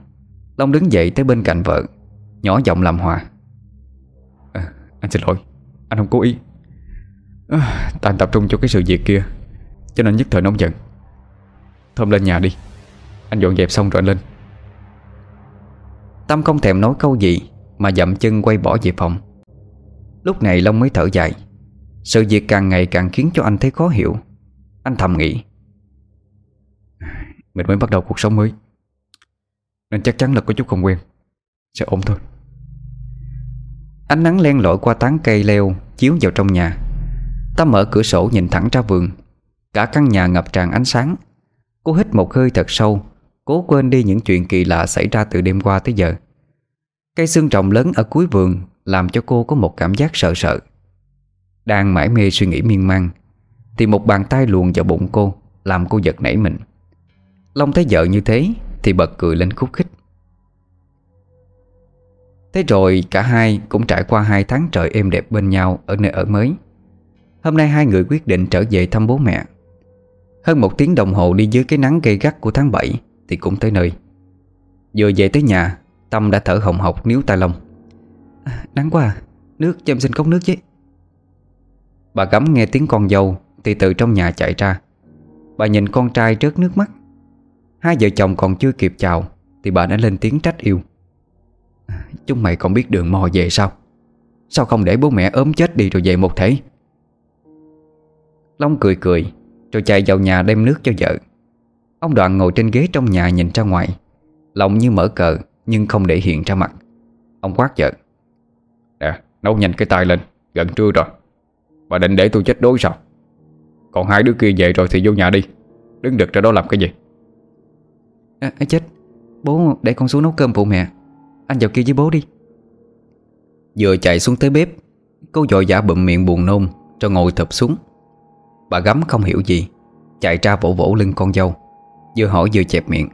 Long đứng dậy tới bên cạnh vợ Nhỏ giọng làm hòa. À, Anh xin lỗi Anh không cố ý à, tập trung cho cái sự việc kia Cho nên nhất thời nóng giận. Thơm lên nhà đi Anh dọn dẹp xong rồi anh lên. Tâm không thèm nói câu gì Mà dậm chân quay bỏ về phòng. Lúc này Long mới thở dài. Sự việc càng ngày càng khiến cho anh thấy khó hiểu. Anh thầm nghĩ Mình mới bắt đầu cuộc sống mới Nên chắc chắn là có chút không quen. Sẽ ổn thôi. Ánh nắng len lỏi qua tán cây leo Chiếu vào trong nhà. Ta mở cửa sổ nhìn thẳng ra vườn. Cả căn nhà ngập tràn ánh sáng. Cô hít một hơi thật sâu, Cố quên đi những chuyện kỳ lạ xảy ra từ đêm qua tới giờ. Cây xương rồng lớn ở cuối vườn Làm cho cô có một cảm giác sợ sợ. Đang mải mê suy nghĩ miên man, Thì một bàn tay luồn vào bụng cô, Làm cô giật nảy mình. Long thấy vợ như thế Thì bật cười lên khúc khích. Thế rồi cả hai cũng trải qua hai tháng trời êm đẹp bên nhau Ở nơi ở mới. Hôm nay hai người quyết định trở về thăm bố mẹ. Hơn một tiếng đồng hồ đi dưới cái nắng gây gắt của tháng 7 Thì cũng tới nơi. Vừa về tới nhà Tâm đã thở hồng hộc níu tay Long à, Nắng quá à Nước cho em xin cốc nước chứ. Bà gắm nghe tiếng con dâu Thì từ trong nhà chạy ra. Bà nhìn con trai rớt nước mắt. Hai vợ chồng còn chưa kịp chào Thì bà đã lên tiếng trách yêu. À, chúng mày còn biết đường mò về sao? Sao không để bố mẹ ốm chết đi rồi về một thể? Long cười cười Rồi chạy vào nhà đem nước cho vợ. Ông Đoàn ngồi trên ghế trong nhà nhìn ra ngoài. Lòng như mở cờ Nhưng không để hiện ra mặt. Ông quát vợ. Nè nấu nhanh cái tay lên Gần trưa rồi. Bà định để tôi chết đói sao? Còn hai đứa kia về rồi thì vô nhà đi. Đứng đực ra đó làm cái gì? À, à, chết. Bố để con xuống nấu cơm phụ mẹ. Anh vào kia với bố đi. Vừa chạy xuống tới bếp Cô dội giả bụm miệng buồn nôn Rồi ngồi thập xuống Bà gắm không hiểu gì Chạy ra vỗ vỗ lưng con dâu Vừa hỏi vừa chẹp miệng.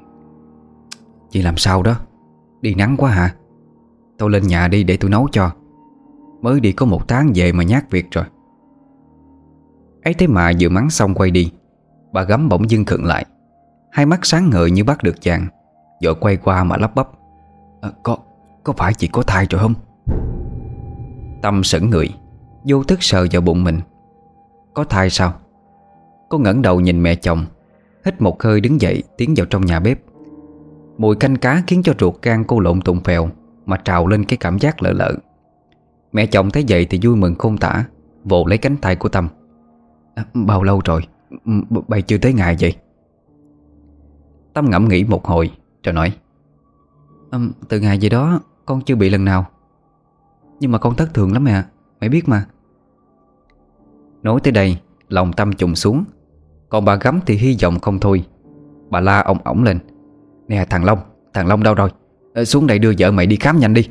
Chị làm sao đó? Đi nắng quá hả? Tôi lên nhà đi để tôi nấu cho. Mới đi có một tháng về mà nhát việc rồi. Ấy thế mà vừa mắng xong quay đi Bà gắm bỗng dưng khựng lại. Hai mắt sáng ngời như bắt được chàng Rồi quay qua mà lắp bắp. À, Có có phải chị có thai rồi không? Tâm sững người Vô thức sờ vào bụng mình. Có thai sao? Cô ngẩng đầu nhìn mẹ chồng Hít một hơi đứng dậy tiến vào trong nhà bếp. Mùi canh cá khiến cho ruột gan cô lộn tụng phèo Mà trào lên cái cảm giác lợ lợ. Mẹ chồng thấy vậy thì vui mừng khôn tả Vồ lấy cánh tay của Tâm. À, Bao lâu rồi? Ừ, Bày chưa tới ngày vậy? Tâm ngẫm nghĩ một hồi Rồi nói. À, Từ ngày gì đó con chưa bị lần nào. Nhưng mà con thất thường lắm mẹ Mẹ biết mà. Nói tới đây Lòng Tâm trùng xuống còn bà gắm thì hy vọng không thôi. Bà la ông ổng lên. Nè thằng Long Thằng Long đâu rồi? À, Xuống đây đưa vợ mày đi khám nhanh đi.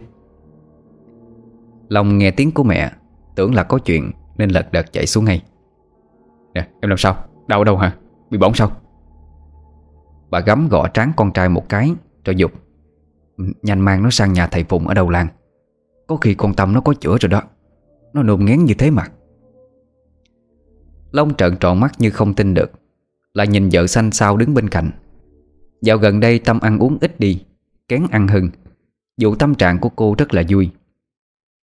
Long nghe tiếng của mẹ Tưởng là có chuyện Nên lật đật chạy xuống ngay. Nè em làm sao? Đau đâu hả? Bị bỏng sao? Bà gắm gõ trán con trai một cái Rồi dục. Nhanh mang nó sang nhà thầy Phùng ở đầu làng. Có khi con Tâm nó có chữa rồi đó. Nó nôn ngén như thế mà. Long trợn tròn mắt như không tin được, Lại nhìn vợ xanh sao đứng bên cạnh. Dạo gần đây Tâm ăn uống ít đi, Kén ăn hưng Dù tâm trạng của cô rất là vui.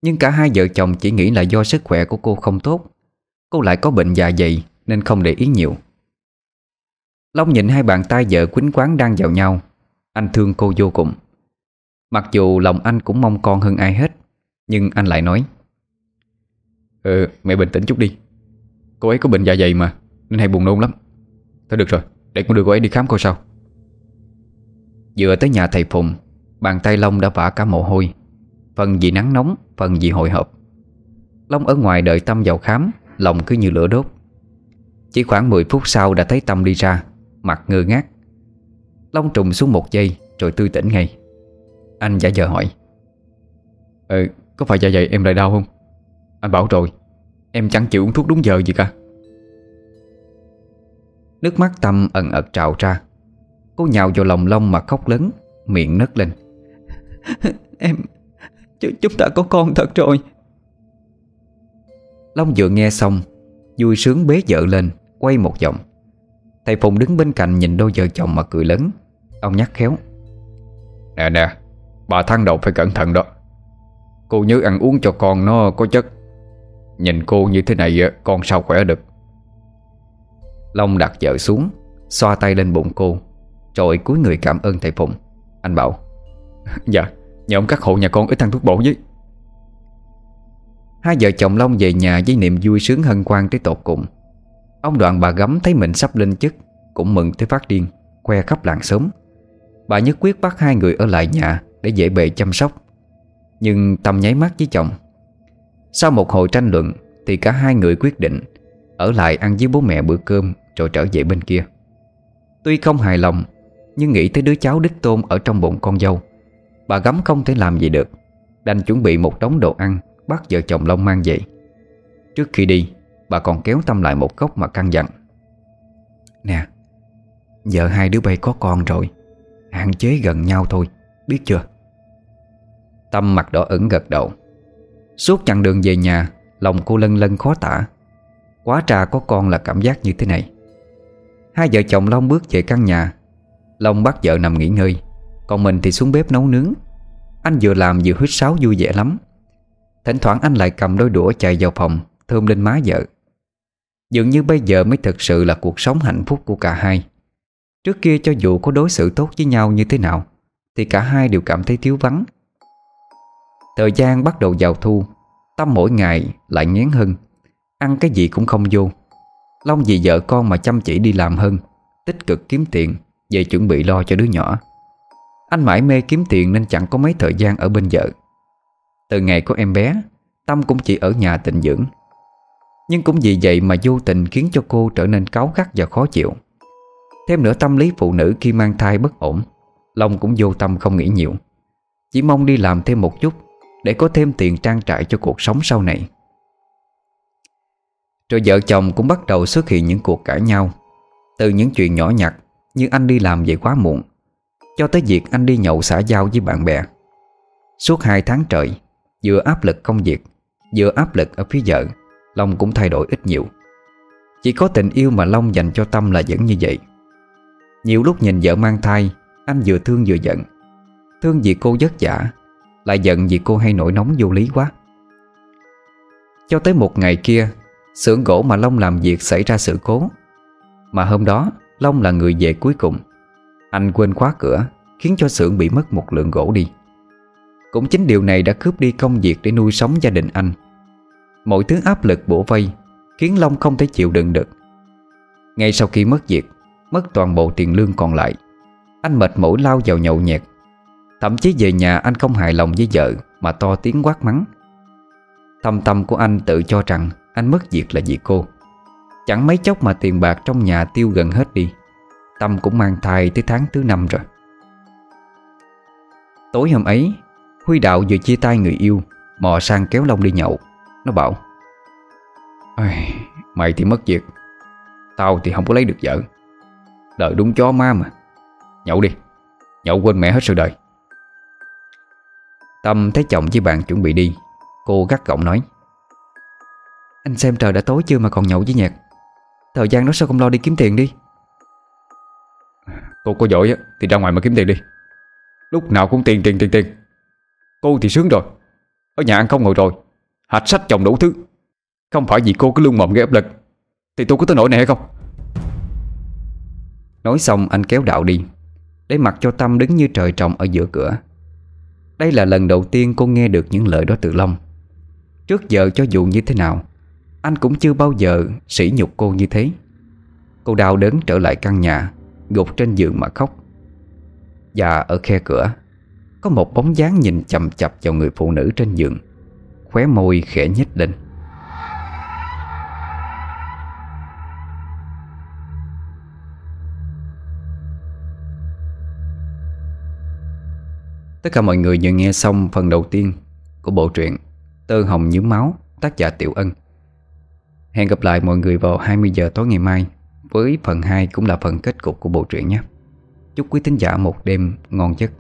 Nhưng cả hai vợ chồng chỉ nghĩ là do sức khỏe của cô không tốt, Cô lại có bệnh dạ dày Nên không để ý nhiều. Long nhìn hai bàn tay vợ quýnh quán đang vào nhau, Anh thương cô vô cùng. Mặc dù lòng anh cũng mong con hơn ai hết, Nhưng anh lại nói Ừ mẹ bình tĩnh chút đi. Cô ấy có bệnh dạ dày mà, Nên hay buồn nôn lắm. Thôi được rồi, Để con đưa cô ấy đi khám coi sao. Vừa tới nhà thầy Phùng Bàn tay Long đã vả cả mồ hôi. Phần vì nắng nóng, Phần vì hồi hộp Long ở ngoài đợi Tâm vào khám, Lòng cứ như lửa đốt. Chỉ khoảng 10 phút sau đã thấy Tâm đi ra, Mặt ngơ ngác. Long trùng xuống một giây, Rồi tươi tỉnh ngay. Anh giả vờ hỏi Ừ có phải dạ dày em lại đau không? Anh bảo rồi. Em chẳng chịu uống thuốc đúng giờ gì cả. Nước mắt Tâm ẩn ật trào ra. Cô nhào vào lòng Long mà khóc lớn Miệng nấc lên. Em Ch Chúng ta có con thật rồi. Long vừa nghe xong Vui sướng bế vợ lên Quay một vòng. Thầy Phùng đứng bên cạnh nhìn đôi vợ chồng mà cười lớn. Ông nhắc khéo. Nè nè Bà thăng đầu phải cẩn thận đó. Cô nhớ ăn uống cho con nó có chất Nhìn cô như thế này Con sao khỏe được? Long đặt vợ xuống, Xoa tay lên bụng cô. Rồi cúi người cảm ơn thầy Phụng. Anh bảo Dạ nhờ ông các hộ nhà con ít ăn thuốc bổ với. Hai vợ chồng Long về nhà với niềm vui sướng hân hoan tới tột cùng. Ông đoạn bà gấm thấy mình sắp lên chức, Cũng mừng tới phát điên, Khoe khắp làng sớm Bà nhất quyết bắt hai người ở lại nhà Để dễ bề chăm sóc. Nhưng Tâm nháy mắt với chồng sau một hồi tranh luận, Thì cả hai người quyết định Ở lại ăn với bố mẹ bữa cơm Rồi trở về bên kia. Tuy không hài lòng, Nhưng nghĩ tới đứa cháu đích tôn ở trong bụng con dâu, Bà gấm không thể làm gì được, Đành chuẩn bị một đống đồ ăn Bắt vợ chồng Long mang về. Trước khi đi, Bà còn kéo Tâm lại một góc mà căn dặn. Nè vợ hai đứa bay có con rồi, Hạn chế gần nhau thôi, Biết chưa? Tâm mặt đỏ ửng gật đầu. Suốt chặng đường về nhà, Lòng cô lân lân khó tả. Quá trà có con là cảm giác như thế này. Hai vợ chồng Long bước về căn nhà. Long bắt vợ nằm nghỉ ngơi. Còn mình thì xuống bếp nấu nướng. Anh vừa làm vừa hít sáo vui vẻ lắm. Thỉnh thoảng anh lại cầm đôi đũa chạy vào phòng, Thơm lên má vợ. Dường như bây giờ mới thực sự là cuộc sống hạnh phúc của cả hai. Trước kia cho dù có đối xử tốt với nhau như thế nào, Thì cả hai đều cảm thấy thiếu vắng. Thời gian bắt đầu vào thu, Tâm mỗi ngày lại ngén hơn. Ăn cái gì cũng không vô. Long vì vợ con mà chăm chỉ đi làm hơn, Tích cực kiếm tiền Về chuẩn bị lo cho đứa nhỏ. Anh mãi mê kiếm tiền nên chẳng có mấy thời gian ở bên vợ. Từ ngày có em bé, Tâm cũng chỉ ở nhà tịnh dưỡng. Nhưng cũng vì vậy mà vô tình khiến cho cô trở nên cáu gắt và khó chịu. Thêm nữa tâm lý phụ nữ khi mang thai bất ổn, Long cũng vô tâm không nghĩ nhiều. Chỉ mong đi làm thêm một chút để có thêm tiền trang trải cho cuộc sống sau này. Rồi vợ chồng cũng bắt đầu xuất hiện những cuộc cãi nhau. Từ những chuyện nhỏ nhặt Như anh đi làm về quá muộn, Cho tới việc anh đi nhậu xã giao với bạn bè. Suốt hai tháng trời, Vừa áp lực công việc, Vừa áp lực ở phía vợ, Long cũng thay đổi ít nhiều. Chỉ có tình yêu mà Long dành cho Tâm là vẫn như vậy. Nhiều lúc nhìn vợ mang thai, Anh vừa thương vừa giận. Thương vì cô vất vả lại giận vì cô hay nổi nóng vô lý quá. Cho tới một ngày kia, xưởng gỗ mà Long làm việc xảy ra sự cố. Mà hôm đó, Long là người về cuối cùng. Anh quên khóa cửa, Khiến cho xưởng bị mất một lượng gỗ đi. Cũng chính điều này đã cướp đi công việc Để nuôi sống gia đình anh. Mọi thứ áp lực bổ vây, Khiến Long không thể chịu đựng được. Ngay sau khi mất việc, Mất toàn bộ tiền lương còn lại, Anh mệt mỏi lao vào nhậu nhẹt. Thậm chí về nhà anh không hài lòng với vợ Mà to tiếng quát mắng. Thâm tâm của anh tự cho rằng Anh mất việc là vì cô. Chẳng mấy chốc mà tiền bạc trong nhà tiêu gần hết đi. Tâm cũng mang thai tới tháng thứ năm rồi. Tối hôm ấy, Huy Đạo vừa chia tay người yêu, Mò sang kéo Long đi nhậu. Nó bảo Mày thì mất việc. Tao thì không có lấy được vợ. Đời đúng chó ma mà. Nhậu đi. Nhậu quên mẹ hết sự đời. Tâm thấy chồng với bạn chuẩn bị đi Cô gắt gỏng nói. Anh xem trời đã tối chưa mà còn nhậu với nhạc? Thời gian đó sao không lo đi kiếm tiền đi? Cô có giỏi thì ra ngoài mà kiếm tiền đi. Lúc nào cũng tiền tiền tiền tiền. Cô thì sướng rồi. Ở nhà ăn không ngồi rồi. Hạch sách chồng đủ thứ. Không phải vì cô cứ lương mồm gây áp lực Thì tôi có tới nỗi này hay không? Nói xong anh kéo đạo đi Để mặc cho Tâm đứng như trời trồng ở giữa cửa đây là lần đầu tiên cô nghe được những lời đó từ Long. Trước giờ cho dù như thế nào, Anh cũng chưa bao giờ sỉ nhục cô như thế. Cô đau đớn trở lại căn nhà, Gục trên giường mà khóc. Và ở khe cửa, Có một bóng dáng nhìn chầm chập vào người phụ nữ trên giường, Khóe môi khẽ nhếch lên. Tất cả mọi người vừa nghe xong phần đầu tiên của bộ truyện Tơ Hồng Nhúm Máu, tác giả Tiểu Ân Hẹn gặp lại mọi người vào 20 giờ tối ngày mai với phần 2 cũng là phần kết cục của bộ truyện nhé. Chúc quý thính giả một đêm ngon giấc.